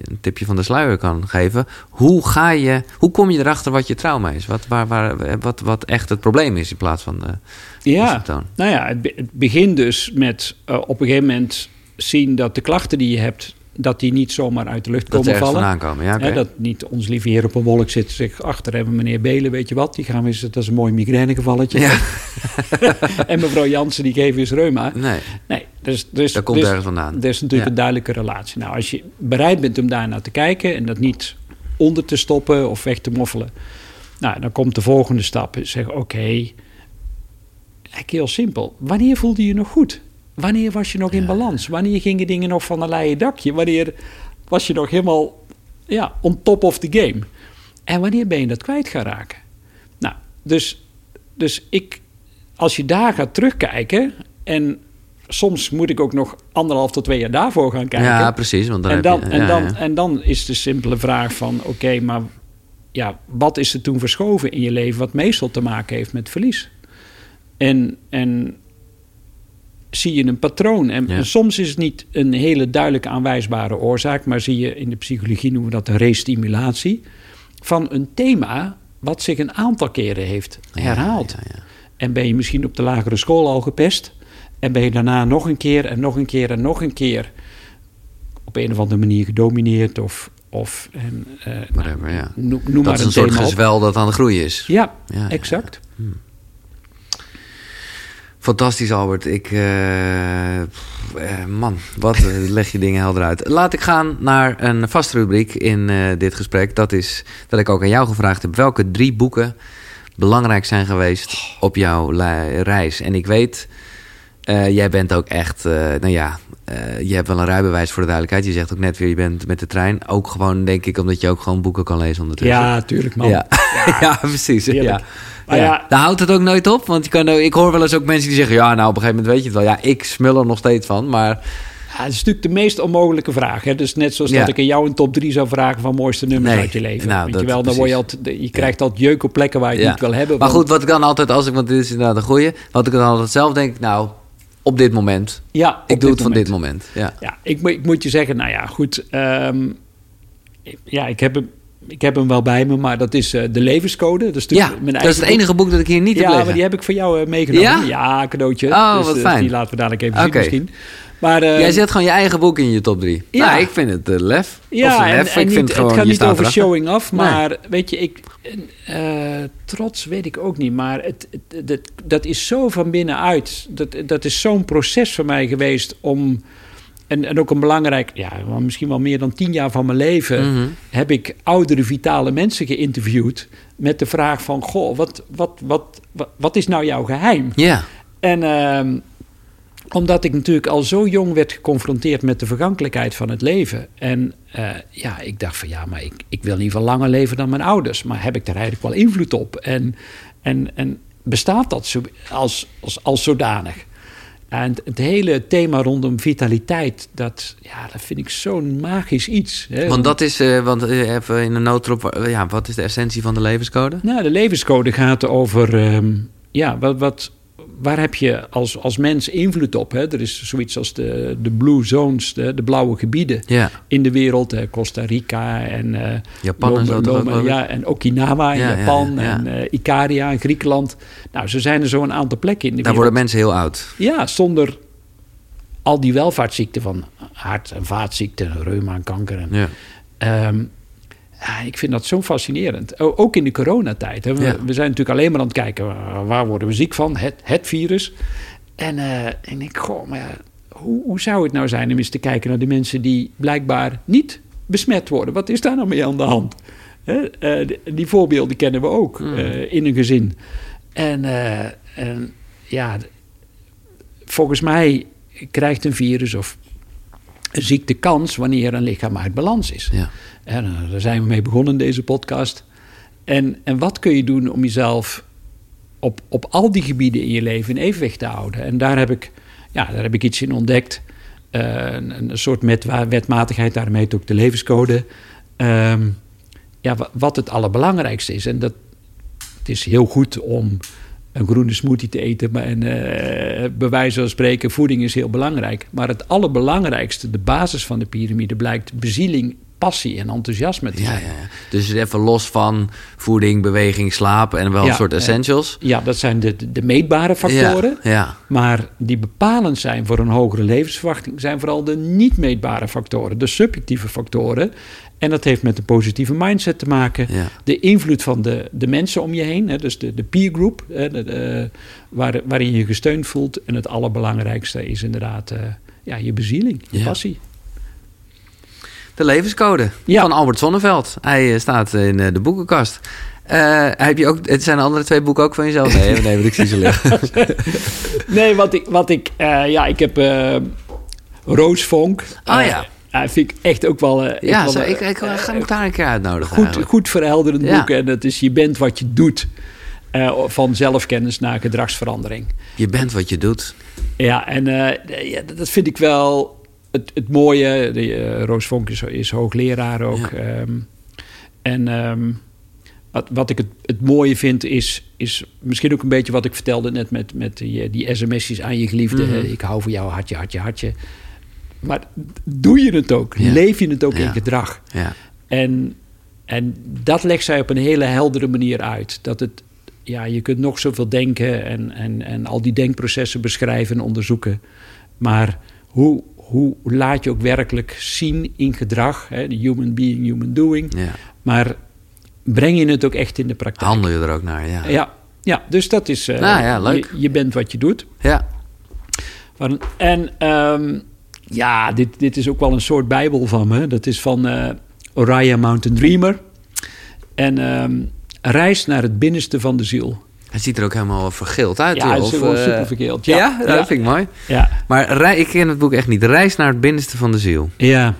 een tipje van de sluier kan geven. Hoe ga je, hoe kom je erachter wat je trauma is? Wat, waar, waar, wat, wat echt het probleem is in plaats van de, de Ja, symptoom? nou ja, het, be- het begint dus met eh, op een gegeven moment zien dat de klachten die je hebt, dat die niet zomaar uit de lucht Dat komen vallen. komen. Ja, dat niet ons lieve heer op een wolk zit zegt... achter hebben meneer Belen, weet je wat, die gaan we eens... dat is een mooi migrainegevalletje. Ja. en mevrouw Jansen, die geven eens reuma. Nee, Nee, dus, dus, dat komt dus, ergens vandaan. er is natuurlijk Ja. een duidelijke relatie. Nou, als je bereid bent om daar naar te kijken... en dat niet onder te stoppen of weg te moffelen... Nou, dan komt de volgende stap. Zeg, oké, eigenlijk heel simpel. Wanneer voelde je je nog goed? Wanneer was je nog in balans? Wanneer gingen dingen nog van een leien dakje? Wanneer was je nog helemaal ja, on top of the game? En wanneer ben je dat kwijt gaan raken? Nou, dus, dus ik, als je daar gaat terugkijken en soms moet ik ook nog anderhalf tot twee jaar daarvoor gaan kijken. Ja, precies. Want dan en, heb dan, en, dan, ja. en dan is de simpele vraag van... oké, maar ja, wat is er toen verschoven in je leven... wat meestal te maken heeft met verlies? En, en zie je een patroon. En Ja. soms is het niet een hele duidelijk aanwijsbare oorzaak... maar zie je in de psychologie noemen we dat een restimulatie... van een thema wat zich een aantal keren heeft herhaald. Ja. En ben je misschien op de lagere school al gepest. En ben je daarna nog een keer en nog een keer en nog een keer op een of andere manier gedomineerd of. of en, eh, Whatever, ja. noem, noem Dat maar is een een soort op. gezwel dat aan het groeien is. Ja, exact. Fantastisch, Albert. Ik, eh, eh, man, wat eh, leg je dingen helder uit. Laat ik gaan naar een vaste rubriek in dit gesprek. Dat is dat ik ook aan jou gevraagd heb welke drie boeken belangrijk zijn geweest op jouw reis. En ik weet, jij bent ook echt, nou ja, je hebt wel een rijbewijs voor de duidelijkheid. Je zegt ook net weer, je bent met de trein. Ook gewoon, denk ik, omdat je ook gewoon boeken kan lezen ondertussen. Ja, tuurlijk man. Ja, ja. precies. Heerlijk. Ja. Maar ja. ja- Daar houdt het ook nooit op. Want je kan, ik hoor wel eens ook mensen die zeggen... ja, nou, op een gegeven moment weet je het wel. Ja, ik smul er nog steeds van. Maar Ja, het is natuurlijk de meest onmogelijke vraag. Hè? Dus net zoals Ja. dat ik aan jou een top 3 zou vragen van mooiste nummers Nee, uit je leven. nou, Weet je wel, dan word je, altijd, je krijgt altijd jeuk op plekken waar je het ja. niet wil hebben. Maar want- goed, wat ik dan altijd... Als ik, want dit is inderdaad een goeie. Wat ik dan altijd zelf denk... Nou, op dit moment. ja, Ik doe het van dit moment. Ja. Ja, ik, moet- ik moet je zeggen, nou ja, goed. ehm, ja, ik heb, hem, ik heb hem wel bij me, maar dat is eh, de levenscode. Dat is, Ja, mijn dat eigen is het enige boek dat ik hier niet heb Ja, maar die heb ik voor jou eh, meegenomen. Ja? Ja, cadeautje. Oh, dus, wat eh, fijn. Die laten we dadelijk even zien misschien. Maar, Jij zet gewoon je eigen boek in je top drie. Ja. Nou, ik vind het lef. Ja, of lef. en ik niet, vind gewoon, het gaat niet over erachter. showing off, Nee. maar weet je, ik, trots weet ik ook niet, maar het, het, dat, dat is zo van binnenuit. Dat, dat is zo'n proces voor mij geweest om, en, en ook een belangrijk, ja, misschien wel meer dan tien jaar van mijn leven, Mhm. heb ik oudere, vitale mensen geïnterviewd met de vraag van, goh, wat, wat, wat, wat, wat is nou jouw geheim? Ja. En ehm, omdat ik natuurlijk al zo jong werd geconfronteerd met de vergankelijkheid van het leven. En eh, ja, ik dacht van ja, maar ik, ik wil in ieder geval langer leven dan mijn ouders. Maar heb ik daar eigenlijk wel invloed op? En, en, en bestaat dat zo, als, als, als zodanig? En het, hele thema rondom vitaliteit, dat, ja, dat vind ik zo'n magisch iets. Hè? Want dat is, eh, want eh, even in een noodrop, eh, ja, wat is de essentie van de levenscode? Nou, de levenscode gaat over, ehm, ja, wat, wat, waar heb je als, als mens invloed op? Hè? Er is zoiets als de, de blue zones, de, de blauwe gebieden Ja, in de wereld. hè, Costa Rica en, eh, Japan en zo ja, en Okinawa in Ja, ja, Japan ja. en eh, Ikaria in Griekenland. Nou, zo zijn er zo een aantal plekken in de Daar wereld. worden mensen heel oud. Ja, zonder al die welvaartsziekten van hart- en vaatziekten, reuma en kanker. En, Ja. Ja, ik vind dat zo fascinerend. Ook in de coronatijd. Hè. We, Ja. we zijn natuurlijk alleen maar aan het kijken... waar- waar worden we ziek van? Het, het virus. En, eh, en ik denk, goh, maar hoe, hoe zou het nou zijn... om eens te kijken naar de mensen die blijkbaar niet besmet worden? Wat is daar nou mee aan de hand? Hè? Eh, die, die voorbeelden kennen we ook Hmm. eh, in een gezin. En, eh, en ja, volgens mij krijgt een virus of een ziekte kans... wanneer een lichaam uit balans is. Ja. En daar zijn we mee begonnen in deze podcast. En, en wat kun je doen om jezelf op, op al die gebieden in je leven in evenwicht te houden? En daar heb ik, ja, daar heb ik iets in ontdekt. Eh, een, een soort met, wetmatigheid, daarmee heet ook de levenscode. Ehm, ja, wa- wat het allerbelangrijkste is. En dat het is heel goed om een groene smoothie te eten. Maar en, eh, bij wijze van spreken, voeding is heel belangrijk. Maar het allerbelangrijkste, de basis van de piramide, blijkt bezieling, passie en enthousiasme te zijn. ja, ja. Dus even los van voeding, beweging, slaap en wel Ja, een soort essentials. Ja, dat zijn de, de, meetbare factoren. Ja, ja. Maar die bepalend zijn voor een hogere levensverwachting, zijn vooral de niet meetbare factoren, de subjectieve factoren. En dat heeft met een positieve mindset te maken. Ja. De invloed van de, de mensen om je heen, hè, dus de, de peer group, hè, de, de- waar, waarin je je gesteund voelt. En het allerbelangrijkste is inderdaad eh, ja, je bezieling, je Ja. passie. De levenscode Ja. van Albert Sonneveld. Hij eh, staat in eh, de boekenkast. Heb je ook, het zijn de andere twee boeken ook van jezelf? Nee, nee, want ik zie ze liggen. nee, wat ik, wat ik ja, ik heb uh, Roosvonk. Oh ja. Ja, vind ik echt ook wel... Uh, ja, wel, zo, ik, ik, ga hem daar een keer uitnodigen. Goed, eigenlijk. goed verhelderend ja. boek. En dat is Je bent wat je doet. Uh, van zelfkennis naar gedragsverandering. Je bent wat je doet. Ja, en ja, dat vind ik wel het, het mooie. De, Roos Vonk is, is hoogleraar ook. Ja. Um, en um, wat, wat ik het, het mooie vind is, is misschien ook een beetje wat ik vertelde net met, met die, die sms'jes aan je geliefde. Mhm. Mm -hmm. Ik hou van jou, hartje, hartje, hartje. Maar doe je het ook? Ja. Leef je het ook Ja. in gedrag? Ja. En, en dat legt zij op een hele heldere manier uit. Dat het, ja, je kunt nog zoveel denken en, en, en al die denkprocessen beschrijven en onderzoeken. Maar hoe, hoe laat je ook werkelijk zien in gedrag? Hè? Human being, human doing. ja. Maar breng je het ook echt in de praktijk? Handel je er ook naar, ja. Ja, ja dus dat is... eh, Nou ja, leuk. Je, je bent wat je doet. Ja. En ehm, ja, dit, dit is ook wel een soort bijbel van me. Dat is van Oriah Mountain Dreamer. En ehm, reis naar het binnenste van de ziel. Hij ziet er ook helemaal vergeeld uit. Ja, het is Of, eh, super verkeerd. Ja, Ja, dat ja. vind ik mooi. Ja, Maar rij, ik ken het boek echt niet. Reis naar het binnenste van de ziel. ja.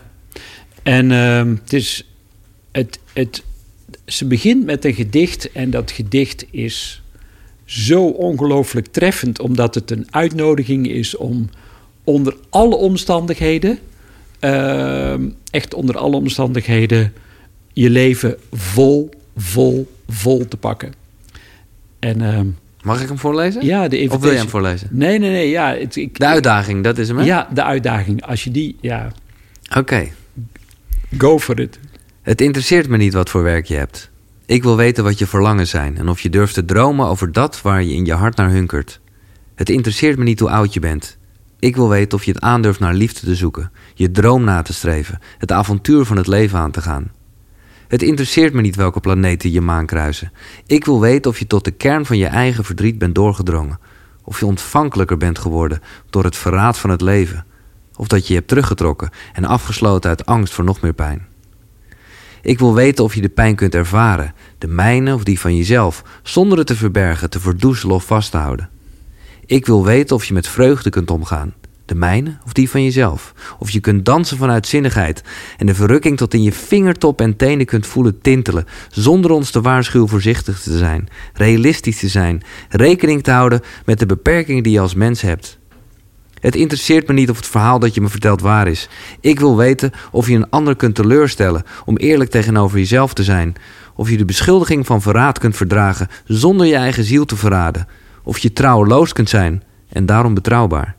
En ehm, het is... Het, het, ze begint met een gedicht en dat gedicht is zo ongelooflijk treffend... omdat het een uitnodiging is om onder alle omstandigheden... ehm, echt onder alle omstandigheden... je leven vol, vol, vol te pakken. En ehm, Mag ik hem voorlezen? ja, de Of wil invitation- hem voorlezen? Nee, nee, nee. Ja, het, ik, De uitdaging, dat is hem, hè? Ja, de uitdaging. Als je die... Ja, Oké. go for it. Het interesseert me niet wat voor werk je hebt. Ik wil weten wat je verlangen zijn en of je durft te dromen over dat waar je in je hart naar hunkert. Het interesseert me niet hoe oud je bent. Ik wil weten of je het aandurft naar liefde te zoeken, je droom na te streven, het avontuur van het leven aan te gaan. Het interesseert me niet welke planeten je maan kruisen. Ik wil weten of je tot de kern van je eigen verdriet bent doorgedrongen. Of je ontvankelijker bent geworden door het verraad van het leven. Of dat je je hebt teruggetrokken en afgesloten uit angst voor nog meer pijn. Ik wil weten of je de pijn kunt ervaren, de mijne of die van jezelf, zonder het te verbergen, te verdoezelen of vast te houden. Ik wil weten of je met vreugde kunt omgaan, de mijne of die van jezelf. Of je kunt dansen vanuit zinnigheid en de verrukking tot in je vingertop en tenen kunt voelen tintelen, zonder ons te waarschuwen voorzichtig te zijn, realistisch te zijn, rekening te houden met de beperkingen die je als mens hebt. Het interesseert me niet of het verhaal dat je me vertelt waar is. Ik wil weten of je een ander kunt teleurstellen om eerlijk tegenover jezelf te zijn. Of je de beschuldiging van verraad kunt verdragen zonder je eigen ziel te verraden. Of je trouweloos kunt zijn en daarom betrouwbaar.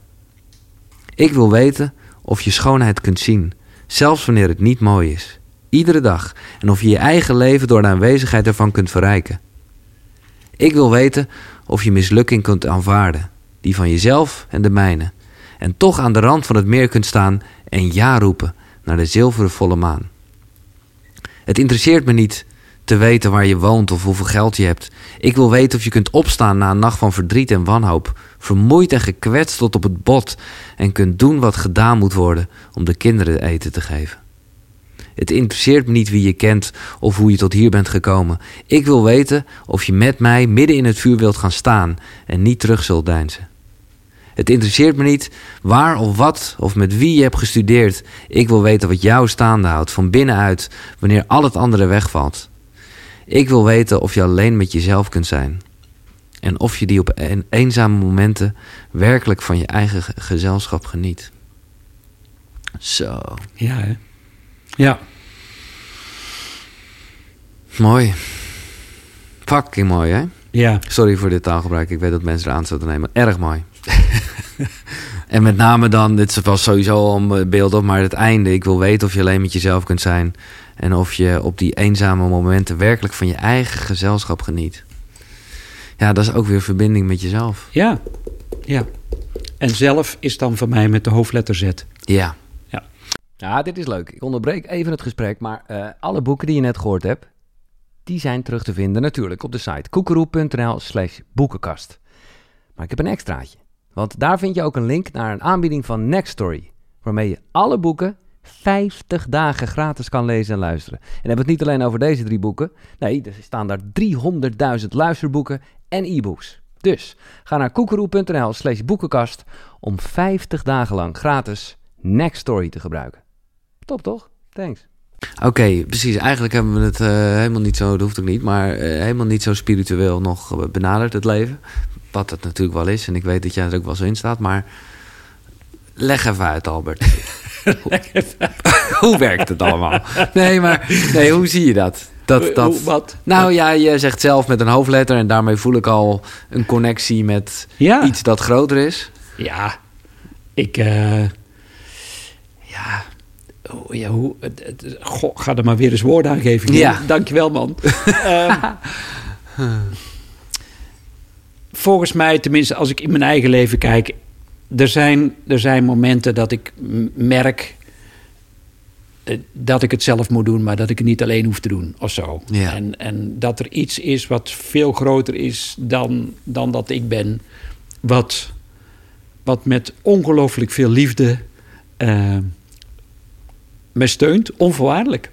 Ik wil weten of je schoonheid kunt zien, zelfs wanneer het niet mooi is. Iedere dag. En of je je eigen leven door de aanwezigheid ervan kunt verrijken. Ik wil weten of je mislukking kunt aanvaarden, die van jezelf en de mijne. En toch aan de rand van het meer kunt staan en ja roepen naar de zilveren volle maan. Het interesseert me niet te weten waar je woont of hoeveel geld je hebt. Ik wil weten of je kunt opstaan na een nacht van verdriet en wanhoop, vermoeid en gekwetst tot op het bot, en kunt doen wat gedaan moet worden om de kinderen eten te geven. Het interesseert me niet wie je kent of hoe je tot hier bent gekomen. Ik wil weten of je met mij midden in het vuur wilt gaan staan en niet terug zult deinzen. Het interesseert me niet waar of wat of met wie je hebt gestudeerd. Ik wil weten wat jou staande houdt van binnenuit wanneer al het andere wegvalt. Ik wil weten of je alleen met jezelf kunt zijn. En of je die op een eenzame momenten werkelijk van je eigen ge- gezelschap geniet. Zo, Ja, hè? Ja. mooi. Fucking mooi, hè? Ja. Sorry voor dit taalgebruik. Ik weet dat mensen er aan zouden nemen. Erg mooi. en met name dan, dit was sowieso al een beeld op, maar het einde. Ik wil weten of je alleen met jezelf kunt zijn. En of je op die eenzame momenten werkelijk van je eigen gezelschap geniet. Ja, dat is ook weer verbinding met jezelf. Ja. Ja. En zelf is dan voor mij met de hoofdletter Z. Ja. Ja. Ja, dit is leuk. Ik onderbreek even het gesprek, maar eh, alle boeken die je net gehoord hebt, die zijn terug te vinden natuurlijk op de site koekeroe.nl slash boekenkast. Maar ik heb een extraatje, want daar vind je ook een link naar een aanbieding van Nextory, waarmee je alle boeken 50 dagen gratis kan lezen en luisteren. En hebben het niet alleen over deze drie boeken. Nee, er staan daar 300.000 luisterboeken en e-books. Dus ga naar koekeroe.nl slash boekenkast om 50 dagen lang gratis Next Story te gebruiken. Top toch? Thanks. Oké, precies. Eigenlijk hebben we het uh, helemaal niet zo, dat hoeft ook niet, maar uh, helemaal niet zo spiritueel nog benaderd, het leven. Wat het natuurlijk wel is. En ik weet dat jij er ook wel zo in staat, maar leg even uit, Albert. hoe, hoe werkt het allemaal? Nee, maar nee, hoe zie je dat? Dat, dat, Hoe- wat? Nou ja, je zegt zelf met een hoofdletter en daarmee voel ik al een connectie met Ja. iets dat groter is. Ja, ik. eh, ja. Oh, ja, hoe, goh, ga er maar weer eens woorden aan geven. Ja. Dankjewel, man. Ehm, volgens mij, tenminste, als ik in mijn eigen leven kijk. Er zijn, er zijn momenten dat ik merk. eh, Dat ik het zelf moet doen, maar dat ik het niet alleen hoef te doen of zo. Ja. En, en dat er iets is wat veel groter is dan, dan dat ik ben. Wat, wat met ongelooflijk veel liefde eh, me steunt, onvoorwaardelijk.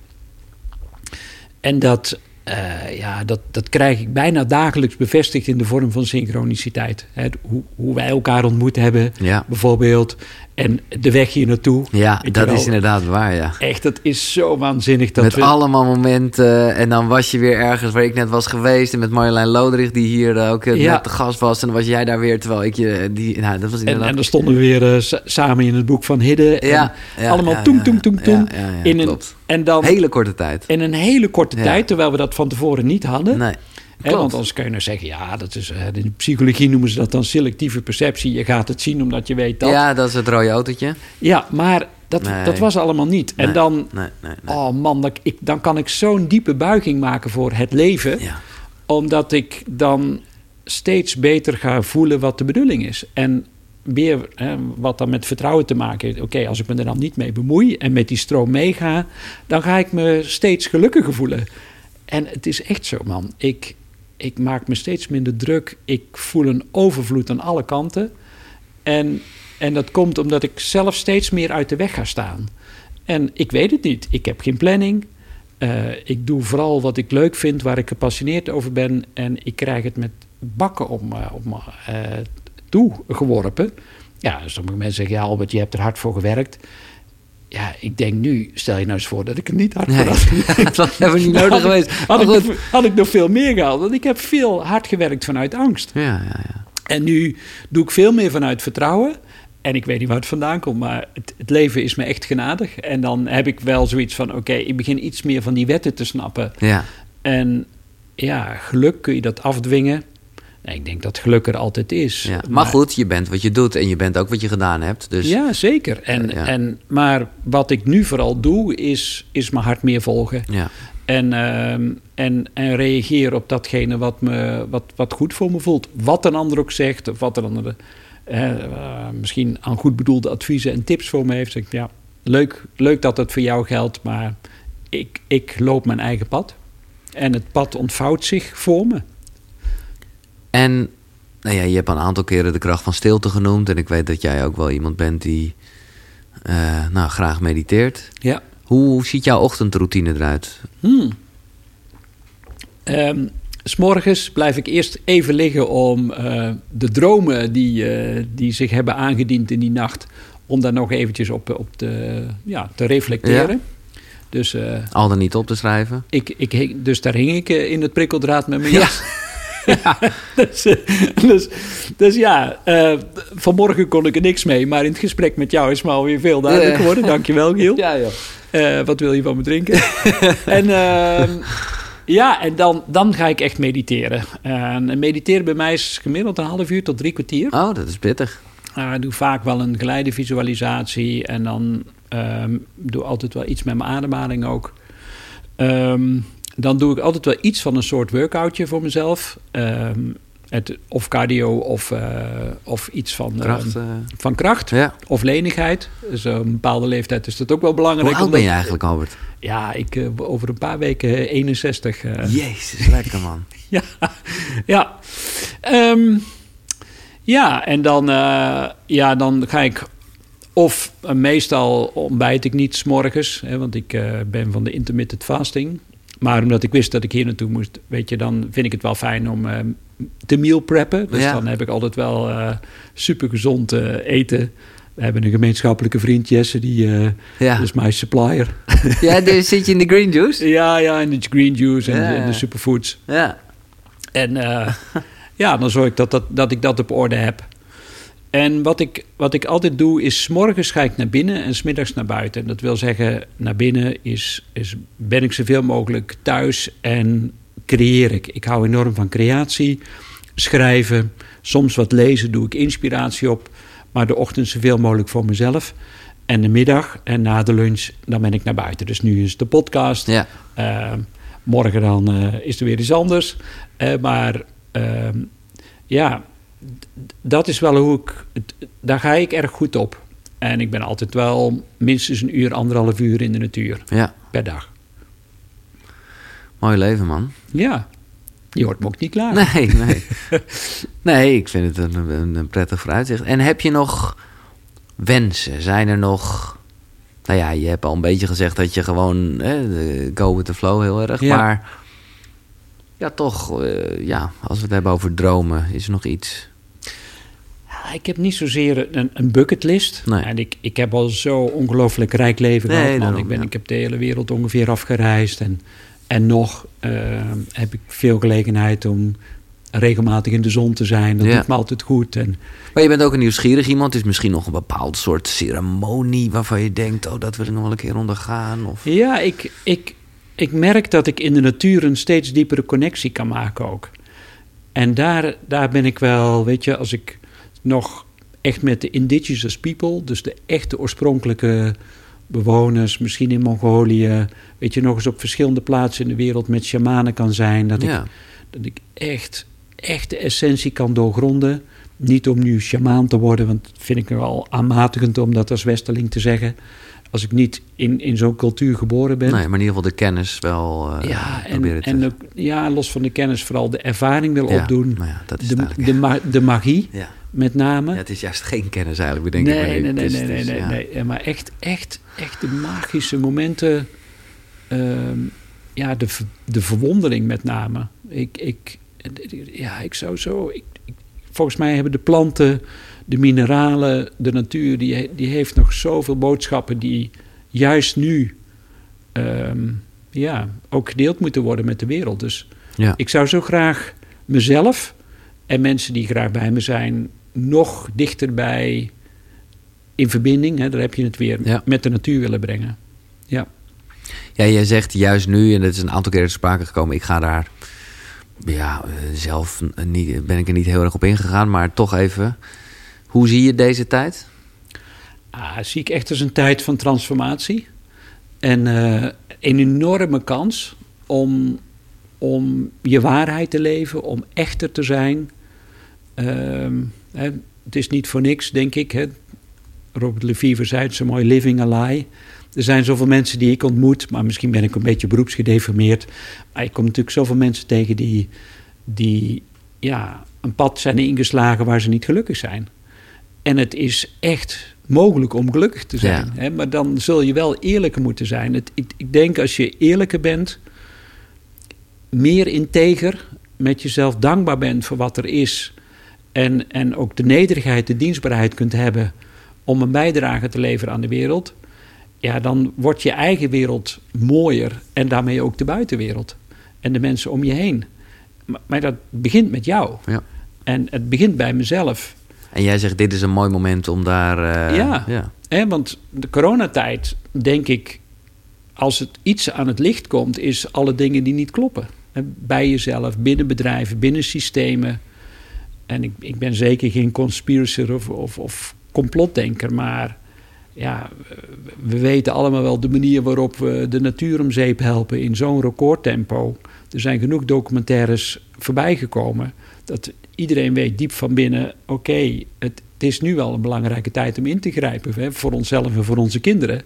En dat, eh, ja, dat, dat krijg ik bijna dagelijks bevestigd in de vorm van synchroniciteit. Hè, hoe, hoe wij elkaar ontmoet hebben, Ja, bijvoorbeeld. En de weg hier naartoe. ja dat wel, is inderdaad waar, ja. Echt, dat is zo waanzinnig. Dat met we, allemaal momenten en dan was je weer ergens waar ik net was geweest. En met Marjolein Loderich die hier eh, ook eh, Ja. net te gast was. En dan was jij daar weer terwijl ik je... Die, nou, dat was en, inderdaad... en dan stonden we weer eh, sa- samen in het boek van Hidde. En, ja, allemaal toem, toem, toem, toem. In een, klopt. en dan Hele korte tijd. in een hele korte tijd, terwijl we dat van tevoren niet hadden. Nee, Want anders kun je nou zeggen, ja, dat is, eh, in de psychologie noemen ze dat dan selectieve perceptie. Je gaat het zien omdat je weet dat. Ja, Ja, dat is het rode autootje. maar dat, Nee. dat was allemaal niet. En dan, Nee, oh man, ik, dan kan ik zo'n diepe buiging maken voor het leven. Ja. Omdat ik dan steeds beter ga voelen wat de bedoeling is. En weer hè, wat dan met vertrouwen te maken heeft. Oké, als ik me er dan niet mee bemoei en met die stroom meega, dan ga ik me steeds gelukkiger voelen. En het is echt zo, man. Ik, ik maak me steeds minder druk. Ik voel een overvloed aan alle kanten. En, en dat komt omdat ik zelf steeds meer uit de weg ga staan. En ik weet het niet. Ik heb geen planning. Eh, ik doe vooral wat ik leuk vind, waar ik gepassioneerd over ben. En ik krijg het met bakken op me, op me eh, toegeworpen. Ja, sommige mensen zeggen, ja Albert, je hebt er hard voor gewerkt. Ja, ik denk nu, stel je nou eens voor dat ik er niet Nee, had dat hebben we niet nodig had ik- geweest. Had ik, had ik nog veel meer gehaald. Want ik heb veel hard gewerkt vanuit angst. Ja, ja, ja. En nu doe ik veel meer vanuit vertrouwen. En ik weet niet waar het vandaan komt, maar het, het leven is me echt genadig. En dan heb ik wel zoiets van: oké, ik begin iets meer van die wetten te snappen. ja. En ja, geluk kun je dat afdwingen. Ik denk dat geluk er altijd is. ja. Maar goed, je bent wat je doet en je bent ook wat je gedaan hebt. Dus Ja, zeker. En, Ja. En, maar wat ik nu vooral doe, is, is mijn hart meer volgen. ja. En, ehm, en, en reageer op datgene wat, me, wat, wat goed voor me voelt. Wat een ander ook zegt, of wat een ander eh, eh, misschien aan goed bedoelde adviezen en tips voor me heeft. Zeg ik, ja, leuk, leuk dat dat voor jou geldt, maar ik, ik loop mijn eigen pad. En het pad ontvouwt zich voor me. En nou ja, je hebt een aantal keren de kracht van stilte genoemd. En ik weet dat jij ook wel iemand bent die eh, nou, graag mediteert. Ja. Hoe ziet jouw ochtendroutine eruit? Hmm. Ehm, S morgens blijf ik eerst even liggen om eh, de dromen die, eh, die zich hebben aangediend in die nacht, om daar nog eventjes op, op te, ja, te reflecteren. Dus, Al dan niet op te schrijven? ik, ik, dus daar hing ik in het prikkeldraad met mijn jas. dus, eh, dus, dus ja, eh, vanmorgen kon ik er niks mee, maar in het gesprek met jou is me alweer veel duidelijk Ja. geworden. Dankjewel, Giel. Ja, joh. Eh, wat wil je van me drinken? en ehm, ja, en dan, dan ga ik echt mediteren. En mediteren bij mij is gemiddeld een half uur tot drie kwartier. Oh, dat is pittig. Uh, ik doe vaak wel een geleide visualisatie en dan ehm, doe ik altijd wel iets met mijn ademhaling ook. Ehm, dan doe ik altijd wel iets van een soort workoutje voor mezelf. Ehm, het, of cardio of, eh, of iets van Kracht. ehm, eh. van kracht ja. of lenigheid. Dus op een bepaalde leeftijd is dat ook wel belangrijk. Hoe oud ben je eigenlijk, Albert? Ja, ik eh, over een paar weken eh, 61. eh. Jezus, lekker man. Ja, ja. Ehm, ja, en dan, eh, ja, dan ga ik Of eh, meestal ontbijt ik niet s'morgens, want ik eh, ben van de intermittent fasting. Maar omdat ik wist dat ik hier naartoe moest, weet je, dan vind ik het wel fijn om eh, te meal preppen. Dus Ja. dan heb ik altijd wel eh super gezond eten. We hebben een gemeenschappelijke vriend, Jesse, die eh, Ja, is mijn supplier. ja dus zit je in de green juice? Ja, ja, en de green juice en, Ja. de- en de superfoods. Ja. En eh, ja, dan zorg ik dat, dat, dat ik dat op orde heb. En wat ik, wat ik altijd doe, is 's morgens ga ik naar binnen en smiddags naar buiten. En dat wil zeggen, naar binnen is, is ben ik zoveel mogelijk thuis en creëer ik. Ik hou enorm van creatie, schrijven, soms wat lezen, doe ik inspiratie op. Maar de ochtend zoveel mogelijk voor mezelf. En de middag en na de lunch, dan ben ik naar buiten. Dus nu is de podcast. Ja. Uh, morgen dan uh, is er weer iets anders. Uh, maar uh, ja, dat is wel hoe ik. Daar ga ik erg goed op. En ik ben altijd wel minstens een uur, anderhalf uur in de natuur ja. per dag. Mooi leven, man. Ja, je hoort me ook niet klaar. Nee, nee. nee, ik vind het een, een, prettig vooruitzicht. En heb je nog wensen? Zijn er nog nou ja, je hebt al een beetje gezegd dat je gewoon hè, go with the flow heel erg. Ja. Maar ja, toch, eh, ja, als we het hebben over dromen, is er nog iets. Ik heb niet zozeer een, een bucketlist. Nee. En ik, ik heb al zo ongelooflijk rijk leven Nee, gehad. Man. daarom, ik, ben, ja. ik heb de hele wereld ongeveer afgereisd. En, en nog eh, heb ik veel gelegenheid om regelmatig in de zon te zijn. Dat Ja. doet me altijd goed. En Maar je bent ook een nieuwsgierig iemand. Het is misschien nog een bepaald soort ceremonie waarvan je denkt, oh, dat wil ik nog wel een keer ondergaan. Of... Ja, ik, ik, ik merk dat ik in de natuur een steeds diepere connectie kan maken ook. En daar, daar ben ik wel, weet je, als ik nog echt met de indigenous people, dus de echte oorspronkelijke bewoners, misschien in Mongolië, weet je, nog eens op verschillende plaatsen in de wereld met shamanen kan zijn, dat, ja. ik, dat ik echt, echt de essentie kan doorgronden. Niet om nu shamaan te worden, want dat vind ik wel aanmatigend om dat als westerling te zeggen. Als ik niet in, in zo'n cultuur geboren ben. Nee, maar in ieder geval de kennis wel eh ja, en, proberen te... en ja, los van de kennis vooral de ervaring wil Ja, opdoen. nou ja, dat is De, de, ma- de magie, Ja. met name. ja, het is juist geen kennis eigenlijk, bedenk ik nee, nu. nee, nee, nee, het nee, is, nee, nee. Ja, Maar echt, echt, echt de magische momenten. ehm, ja, de, de verwondering met name. Ik, ik, ja, ik zou zo... Ik, ik- volgens mij hebben de planten, de mineralen, de natuur... die, die heeft nog zoveel boodschappen die juist nu... ehm, ja, ook gedeeld moeten worden met de wereld. Dus Ja. ik zou zo graag mezelf en mensen die graag bij me zijn, nog dichterbij in verbinding, hè, daar heb je het weer, Ja. met de natuur willen brengen. Ja. Ja, jij zegt juist nu, en dat is een aantal keer ter sprake gekomen, ik ga daar ja, eh, zelf niet, ben ik er niet heel erg op ingegaan, maar toch even. Hoe zie je deze tijd? Ah, zie ik echt als een tijd van transformatie. En eh, een enorme kans om, om je waarheid te leven, om echter te zijn. Ehm, hè, het is niet voor niks, denk ik. Hè. Robert Lefevre zei het zo mooi, living a lie. Er zijn zoveel mensen die ik ontmoet, maar misschien ben ik een beetje beroepsgedeformeerd. Maar ik kom natuurlijk zoveel mensen tegen die, die ja, een pad zijn ingeslagen waar ze niet gelukkig zijn. En het is echt mogelijk om gelukkig te zijn. Ja. Hè? Maar dan zul je wel eerlijker moeten zijn. Het, ik, ik denk als je eerlijker bent, meer integer, met jezelf dankbaar bent voor wat er is. En, en ook de nederigheid, de dienstbaarheid kunt hebben om een bijdrage te leveren aan de wereld. Ja, dan wordt je eigen wereld mooier en daarmee ook de buitenwereld. En de mensen om je heen. Maar, maar dat begint met jou. Ja. En het begint bij mezelf. En jij zegt, dit is een mooi moment om daar... eh, Ja. ja. Hè, want de coronatijd, denk ik, als het iets aan het licht komt, is alle dingen die niet kloppen. Hè, Bij jezelf, binnen bedrijven, binnen systemen. En ik, ik ben zeker geen conspirator of, of, of complotdenker, maar ja, we weten allemaal wel de manier waarop we de natuur om zeep helpen in zo'n recordtempo. Er zijn genoeg documentaires voorbijgekomen dat iedereen weet diep van binnen: oké, het, het is nu wel een belangrijke tijd om in te grijpen hè, voor onszelf en voor onze kinderen.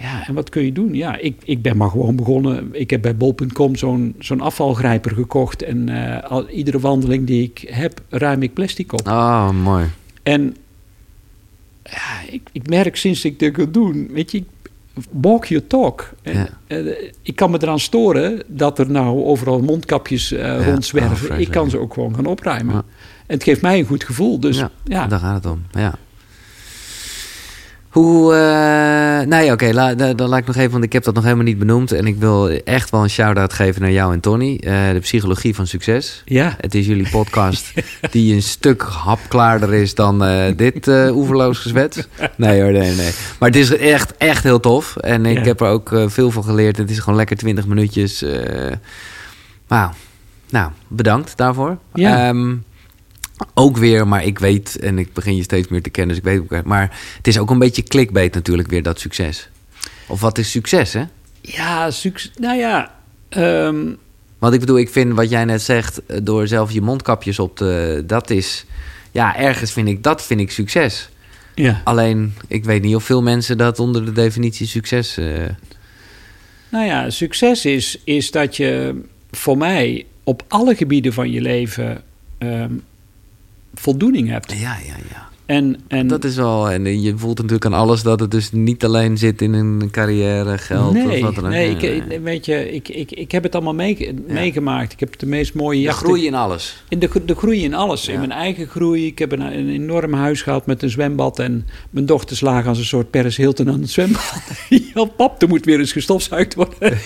Ja, en wat kun je doen? Ja, ik, ik ben maar gewoon begonnen. Ik heb bij bol.com zo'n zo'n afvalgrijper gekocht. En eh, al, iedere wandeling die ik heb, ruim ik plastic op. Oh, mooi. En ja, ik, ik merk sinds ik dit wil doen, weet je, walk your talk. Ja. eh, ik kan me eraan storen dat er nou overal mondkapjes eh, Ja, rondzwerven. oh, ik kan ze ook gewoon gaan opruimen. En het geeft mij een goed gevoel. Dus Ja, ja, Daar gaat het om, ja. Hoe, eh nee, oké, la- dan laat ik nog even, want ik heb dat nog helemaal niet benoemd. En ik wil echt wel een shout-out geven naar jou en Tony. Eh, de psychologie van succes. ja. Het is jullie podcast die een stuk hapklaarder is dan eh, dit oeverloos gezwet. Nee hoor, nee, nee. Maar het is echt, echt heel tof. En ik Ja. heb er ook veel van geleerd. Het is gewoon lekker 20 minuutjes. Wauw. Nou, bedankt daarvoor. Ja. Ehm, ook weer, maar ik weet, en ik begin je steeds meer te kennen, dus ik weet ook. Maar het is ook een beetje clickbait natuurlijk weer, dat succes. Of wat is succes, hè? Ja, succes. Nou ja, Want ik bedoel, ik vind wat jij net zegt, eh, door zelf je mondkapjes op te... Dat is, ja, ergens vind ik, dat vind ik succes. ja. Alleen, ik weet niet of veel mensen dat onder de definitie succes... eh, Nou ja, succes is, is dat je voor mij op alle gebieden van je leven ehm, voldoening hebt. ja, ja, ja. En, en Dat is wel... En je voelt natuurlijk aan alles dat het dus niet alleen zit in een carrière, geld nee, of wat dan ook. nee, ik, weet je, ik, ik, ik heb het allemaal mee, meegemaakt. Ik heb de meest mooie jachten. groei in alles. In de, de groei in alles. Ja. In mijn eigen groei. Ik heb een, een enorm huis gehad met een zwembad. En mijn dochters lagen als een soort Paris Hilton aan het zwembad. ja, pap, er moet weer eens gestofzuigd worden.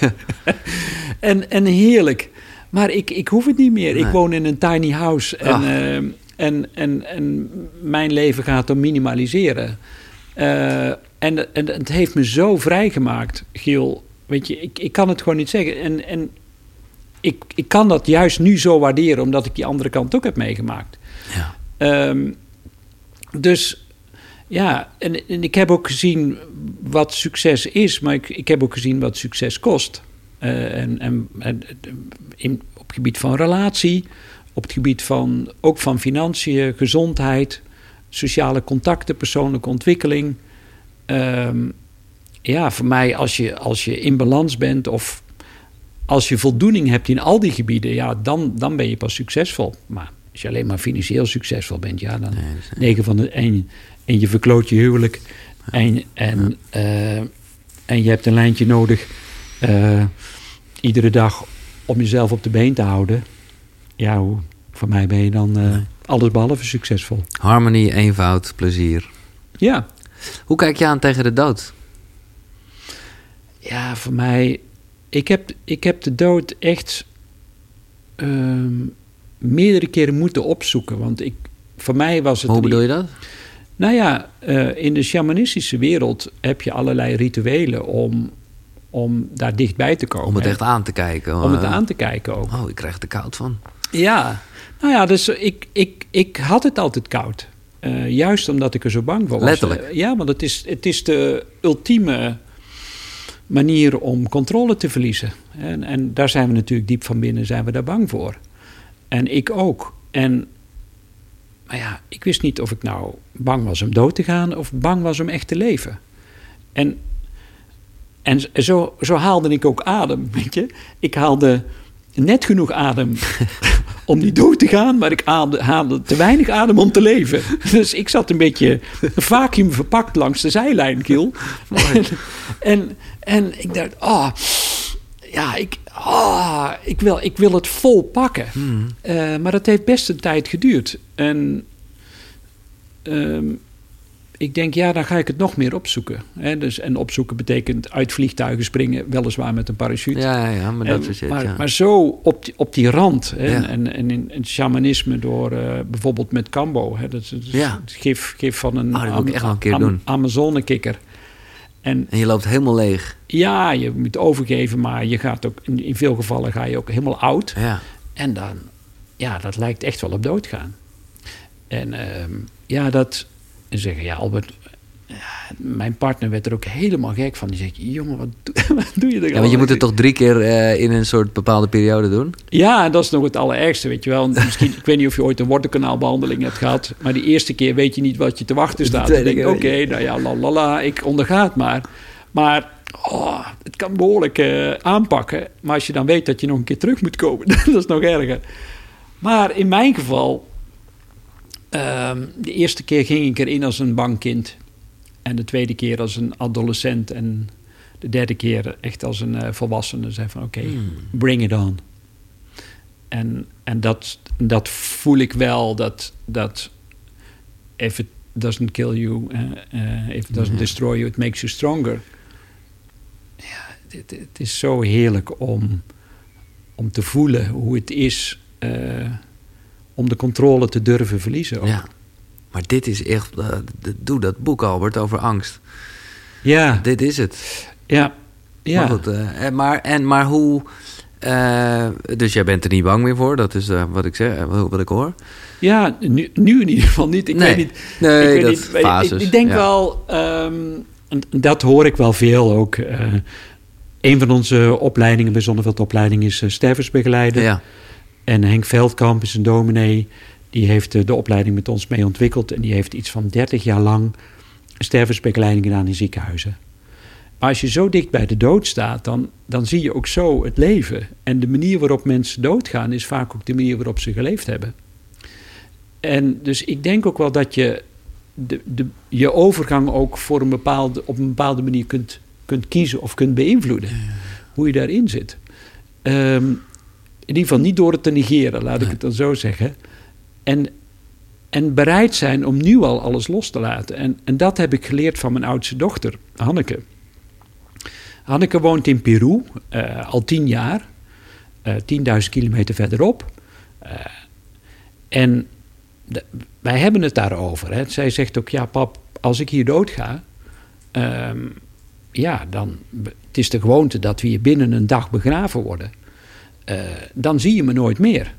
en, en heerlijk. Maar ik, ik hoef het niet meer. Ik woon in een tiny house. En, Ach. eh, en, en, en mijn leven gaat om minimaliseren. Eh, en, en het heeft me zo vrijgemaakt, Giel. Weet je, ik, ik kan het gewoon niet zeggen. En, en ik, ik kan dat juist nu zo waarderen, omdat ik die andere kant ook heb meegemaakt. Ja. Ehm, dus ja, en, en ik heb ook gezien wat succes is, maar ik, ik heb ook gezien wat succes kost. Eh, en, en, en in, op het gebied van relatie, op het gebied van ook van financiën, gezondheid, sociale contacten, persoonlijke ontwikkeling. Ehm, ja, voor mij als je, als je in balans bent of als je voldoening hebt in al die gebieden, ja, dan, dan ben je pas succesvol. Maar als je alleen maar financieel succesvol bent, ja, dan Nee, dat is- 9 van de en, en je verkloot je huwelijk en, en, eh, en je hebt een lijntje nodig eh, iedere dag om jezelf op de been te houden. Ja, hoe, voor mij ben je dan eh, alles behalve succesvol. Harmonie, eenvoud, plezier. Ja, Hoe kijk je aan tegen de dood? ja, voor mij. Ik heb, ik heb de dood echt ehm, meerdere keren moeten opzoeken. Want ik, voor mij was het. Hoe bedoel je dat? Nou ja, eh, in de shamanistische wereld heb je allerlei rituelen om, om daar dichtbij te komen. Om het echt aan te kijken. Om het Eh, aan te kijken ook. Oh, ik krijg er koud van. Ja, nou ja, dus ik, ik, ik had het altijd koud. Eh, juist omdat ik er zo bang voor was. Letterlijk. Eh, ja, want het is, het is de ultieme manier om controle te verliezen. En, en daar zijn we natuurlijk diep van binnen zijn we daar bang voor. En ik ook. En maar ja, ik wist niet of ik nou bang was om dood te gaan of bang was om echt te leven. En, en zo, zo haalde ik ook adem, weet je. Ik haalde net genoeg adem om niet dood te gaan, maar ik haalde, te weinig adem om te leven. Dus ik zat een beetje vacuüm verpakt langs de zijlijn, Kiel. En, en, en ik dacht, ah, ja, ik, ah, ik, wil, ik wil het vol pakken. Hmm. Eh, maar dat heeft best een tijd geduurd. En ehm, ik denk, ja, dan ga ik het nog meer opzoeken. Hè? Dus, en opzoeken betekent uit vliegtuigen springen, weliswaar met een parachute. Ja, ja, maar dat En- shit, maar, ja. maar zo op die, op die rand. Hè? Ja. En, en in het shamanisme door eh, bijvoorbeeld met Cambo. Hè? Dat is het Ja. het gif, gif van een Oh, Am-. Amazonekikker. En En je loopt helemaal leeg. ja, je moet overgeven, maar je gaat ook, in, in veel gevallen ga je ook helemaal oud. Ja. En dan, ja, dat lijkt echt wel op doodgaan. En ehm, ja, dat, en zeggen, ja, Albert, mijn partner werd er ook helemaal gek van. Die zegt, jongen, wat, doe- wat doe je er ja, want je moet het toch drie keer eh, in een soort bepaalde periode doen? Ja, dat is nog het allerergste, weet je wel. Misschien, ik weet niet of je ooit een wortelkanaalbehandeling hebt gehad. Maar die eerste keer weet je niet wat je te wachten staat. Dan denk je, oké, nou ja, la la la, ik onderga het maar. Maar oh, het kan behoorlijk eh, aanpakken. Maar als je dan weet dat je nog een keer terug moet komen, dat is nog erger. Maar in mijn geval, ehm, de eerste keer ging ik erin als een bang kind. En de tweede keer als een adolescent. En de derde keer echt als een uh, volwassene. Zei van oké, okay, hmm. bring it on. En, en dat, dat voel ik wel. Dat, dat if it doesn't kill you, uh, uh, if it doesn't destroy you, it makes you stronger. Ja, het, het is zo heerlijk om, om te voelen hoe het is om de controle te durven verliezen. Ook. Ja. Maar dit is echt. Uh, doe dat boek, Albert, over angst. Ja. Dit is het. Ja. ja. Maar, goed, uh, maar, en, maar hoe. Uh, dus jij bent er niet bang meer voor, dat is wat ik zeg, wat ik hoor. Ja, nu, nu in ieder geval niet. Ik nee. weet niet. Nee, ik weet dat niet, fases. Ik, ik denk ja. wel, um, dat hoor ik wel veel ook. een van onze opleidingen bij Zonneveld is stervensbegeleider. Ja. En Henk Veldkamp is een dominee. Die heeft de opleiding met ons mee ontwikkeld. En die heeft iets van 30 jaar lang stervensbegeleiding gedaan in ziekenhuizen. Maar als je zo dicht bij de dood staat, dan, dan zie je ook zo het leven. En de manier waarop mensen doodgaan is vaak ook de manier waarop ze geleefd hebben. En dus ik denk ook wel dat je de, de, je overgang ook voor een bepaalde, op een bepaalde manier kunt, kunt kiezen of kunt beïnvloeden. Hoe je daarin zit. Um, in ieder geval niet door het te negeren, laat ik het dan zo zeggen. En, en bereid zijn om nu al alles los te laten. En, en dat heb ik geleerd van mijn oudste dochter, Hanneke. Hanneke woont in Peru uh, al tien jaar, uh, 10.000 kilometer verderop. Uh, en de, wij hebben het daarover. Hè. Zij zegt ook: Ja, pap, als ik hier doodga. Um, ja, dan. Het is de gewoonte dat we hier binnen een dag begraven worden. Uh, dan zie je me nooit meer.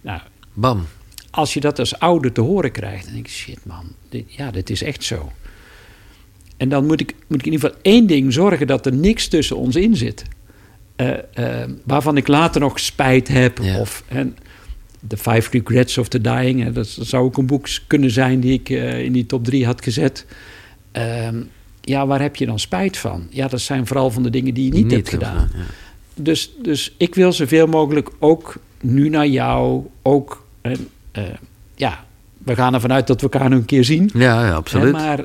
Nou, Bam. Als je dat als ouder te horen krijgt, dan denk ik, shit man, dit, ja, dit is echt zo. En dan moet ik, moet ik in ieder geval één ding zorgen dat er niks tussen ons in zit. Uh, uh, waarvan ik later nog spijt heb. Ja. Of The Five Regrets of the Dying. Hè, dat, dat zou ook een boek kunnen zijn die ik in die top drie had gezet. Ehm, ja, waar heb je dan spijt van? Ja, dat zijn vooral van de dingen die je niet, Niet hebt gedaan. ja. Dus, dus ik wil zoveel mogelijk ook nu naar jou, ook, uh, uh, ja, we gaan ervan uit dat we elkaar nog een keer zien. Ja, ja absoluut. Hè, maar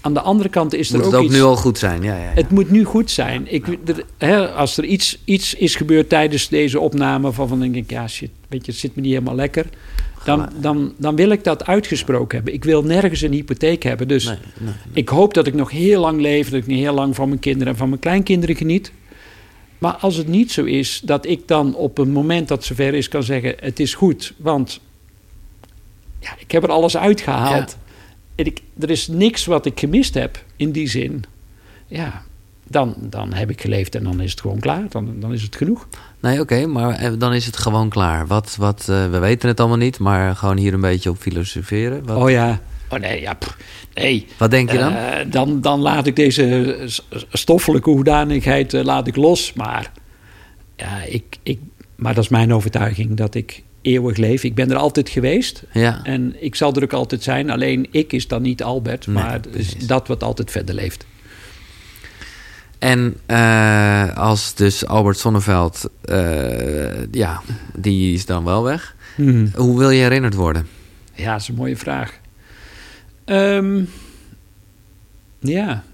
aan de andere kant is er Moet ook het ook iets... nu al goed zijn, ja. ja, ja. Het moet nu goed zijn. Ik, er, hè, als er iets, iets is gebeurd tijdens deze opname... van, van denk ik, ja shit, weet je, het zit me niet helemaal lekker... Dan, dan, dan wil ik dat uitgesproken hebben. Ik wil nergens een hypotheek hebben. Dus Nee, nee, nee. ik hoop dat ik nog heel lang leef... dat ik nog heel lang van mijn kinderen en van mijn kleinkinderen geniet... Maar als het niet zo is, dat ik dan op een moment dat zover is kan zeggen: Het is goed, want ja, ik heb er alles uitgehaald. En ik, er is niks wat ik gemist heb in die zin. Ja, dan, dan heb ik geleefd en dan is het gewoon klaar. Dan, dan is het genoeg. Nee, oké, maar eh, dan is het gewoon klaar. Wat, wat, uh, we weten het allemaal niet, maar gewoon hier een beetje op filosoferen. Wat, Oh ja. Oh nee, ja. Pff, nee. wat denk je dan? Uh, dan? Dan laat ik deze stoffelijke hoedanigheid uh, laat ik los. Maar, ja, ik, ik, maar dat is mijn overtuiging dat ik eeuwig leef. Ik ben er altijd geweest. ja. En ik zal er ook altijd zijn. Alleen ik is dan niet Albert, Nee, maar is dat wat altijd verder leeft. En uh, als dus Albert Sonneveld, ja, die is dan wel weg. Hmm. Hoe wil je herinnerd worden? Ja, dat is een mooie vraag. Um, ja,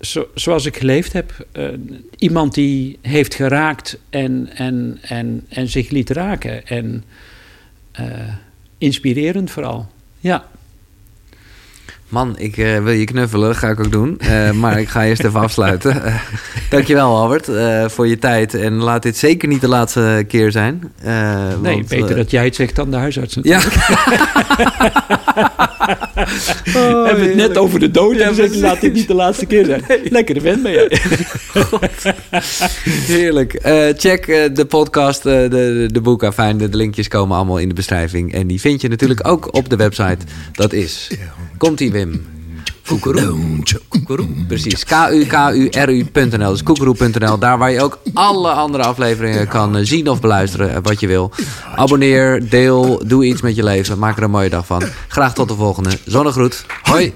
Zo, zoals ik geleefd heb. Uh, iemand die heeft geraakt en, en, en, en zich liet raken. En uh, inspirerend vooral. Ja. Man, ik uh, wil je knuffelen, ga ik ook doen. Uh, maar ik ga eerst even afsluiten. Uh, dankjewel Albert voor je tijd. En laat dit zeker niet de laatste keer zijn. nee, want, beter dat jij het zegt dan de huisarts Ja. oh, Hebben het net over de dood en zeggen laat dit niet de laatste keer zijn. Nee. Lekkere vent ben jij. Heerlijk. check de podcast, de, de, de boeken. Fijn, de linkjes komen allemaal in de beschrijving. En die vind je natuurlijk ook op de website. Dat is... Komt-ie Wim. Koekeroe. Precies. K-U-K-U-R-U.nl. Dus koekeroe.nl. Daar waar je ook alle andere afleveringen kan zien of beluisteren. Wat je wil. Abonneer, deel, doe iets met je leven. Maak er een mooie dag van. Graag tot de volgende. Zonnegroet. Hoi.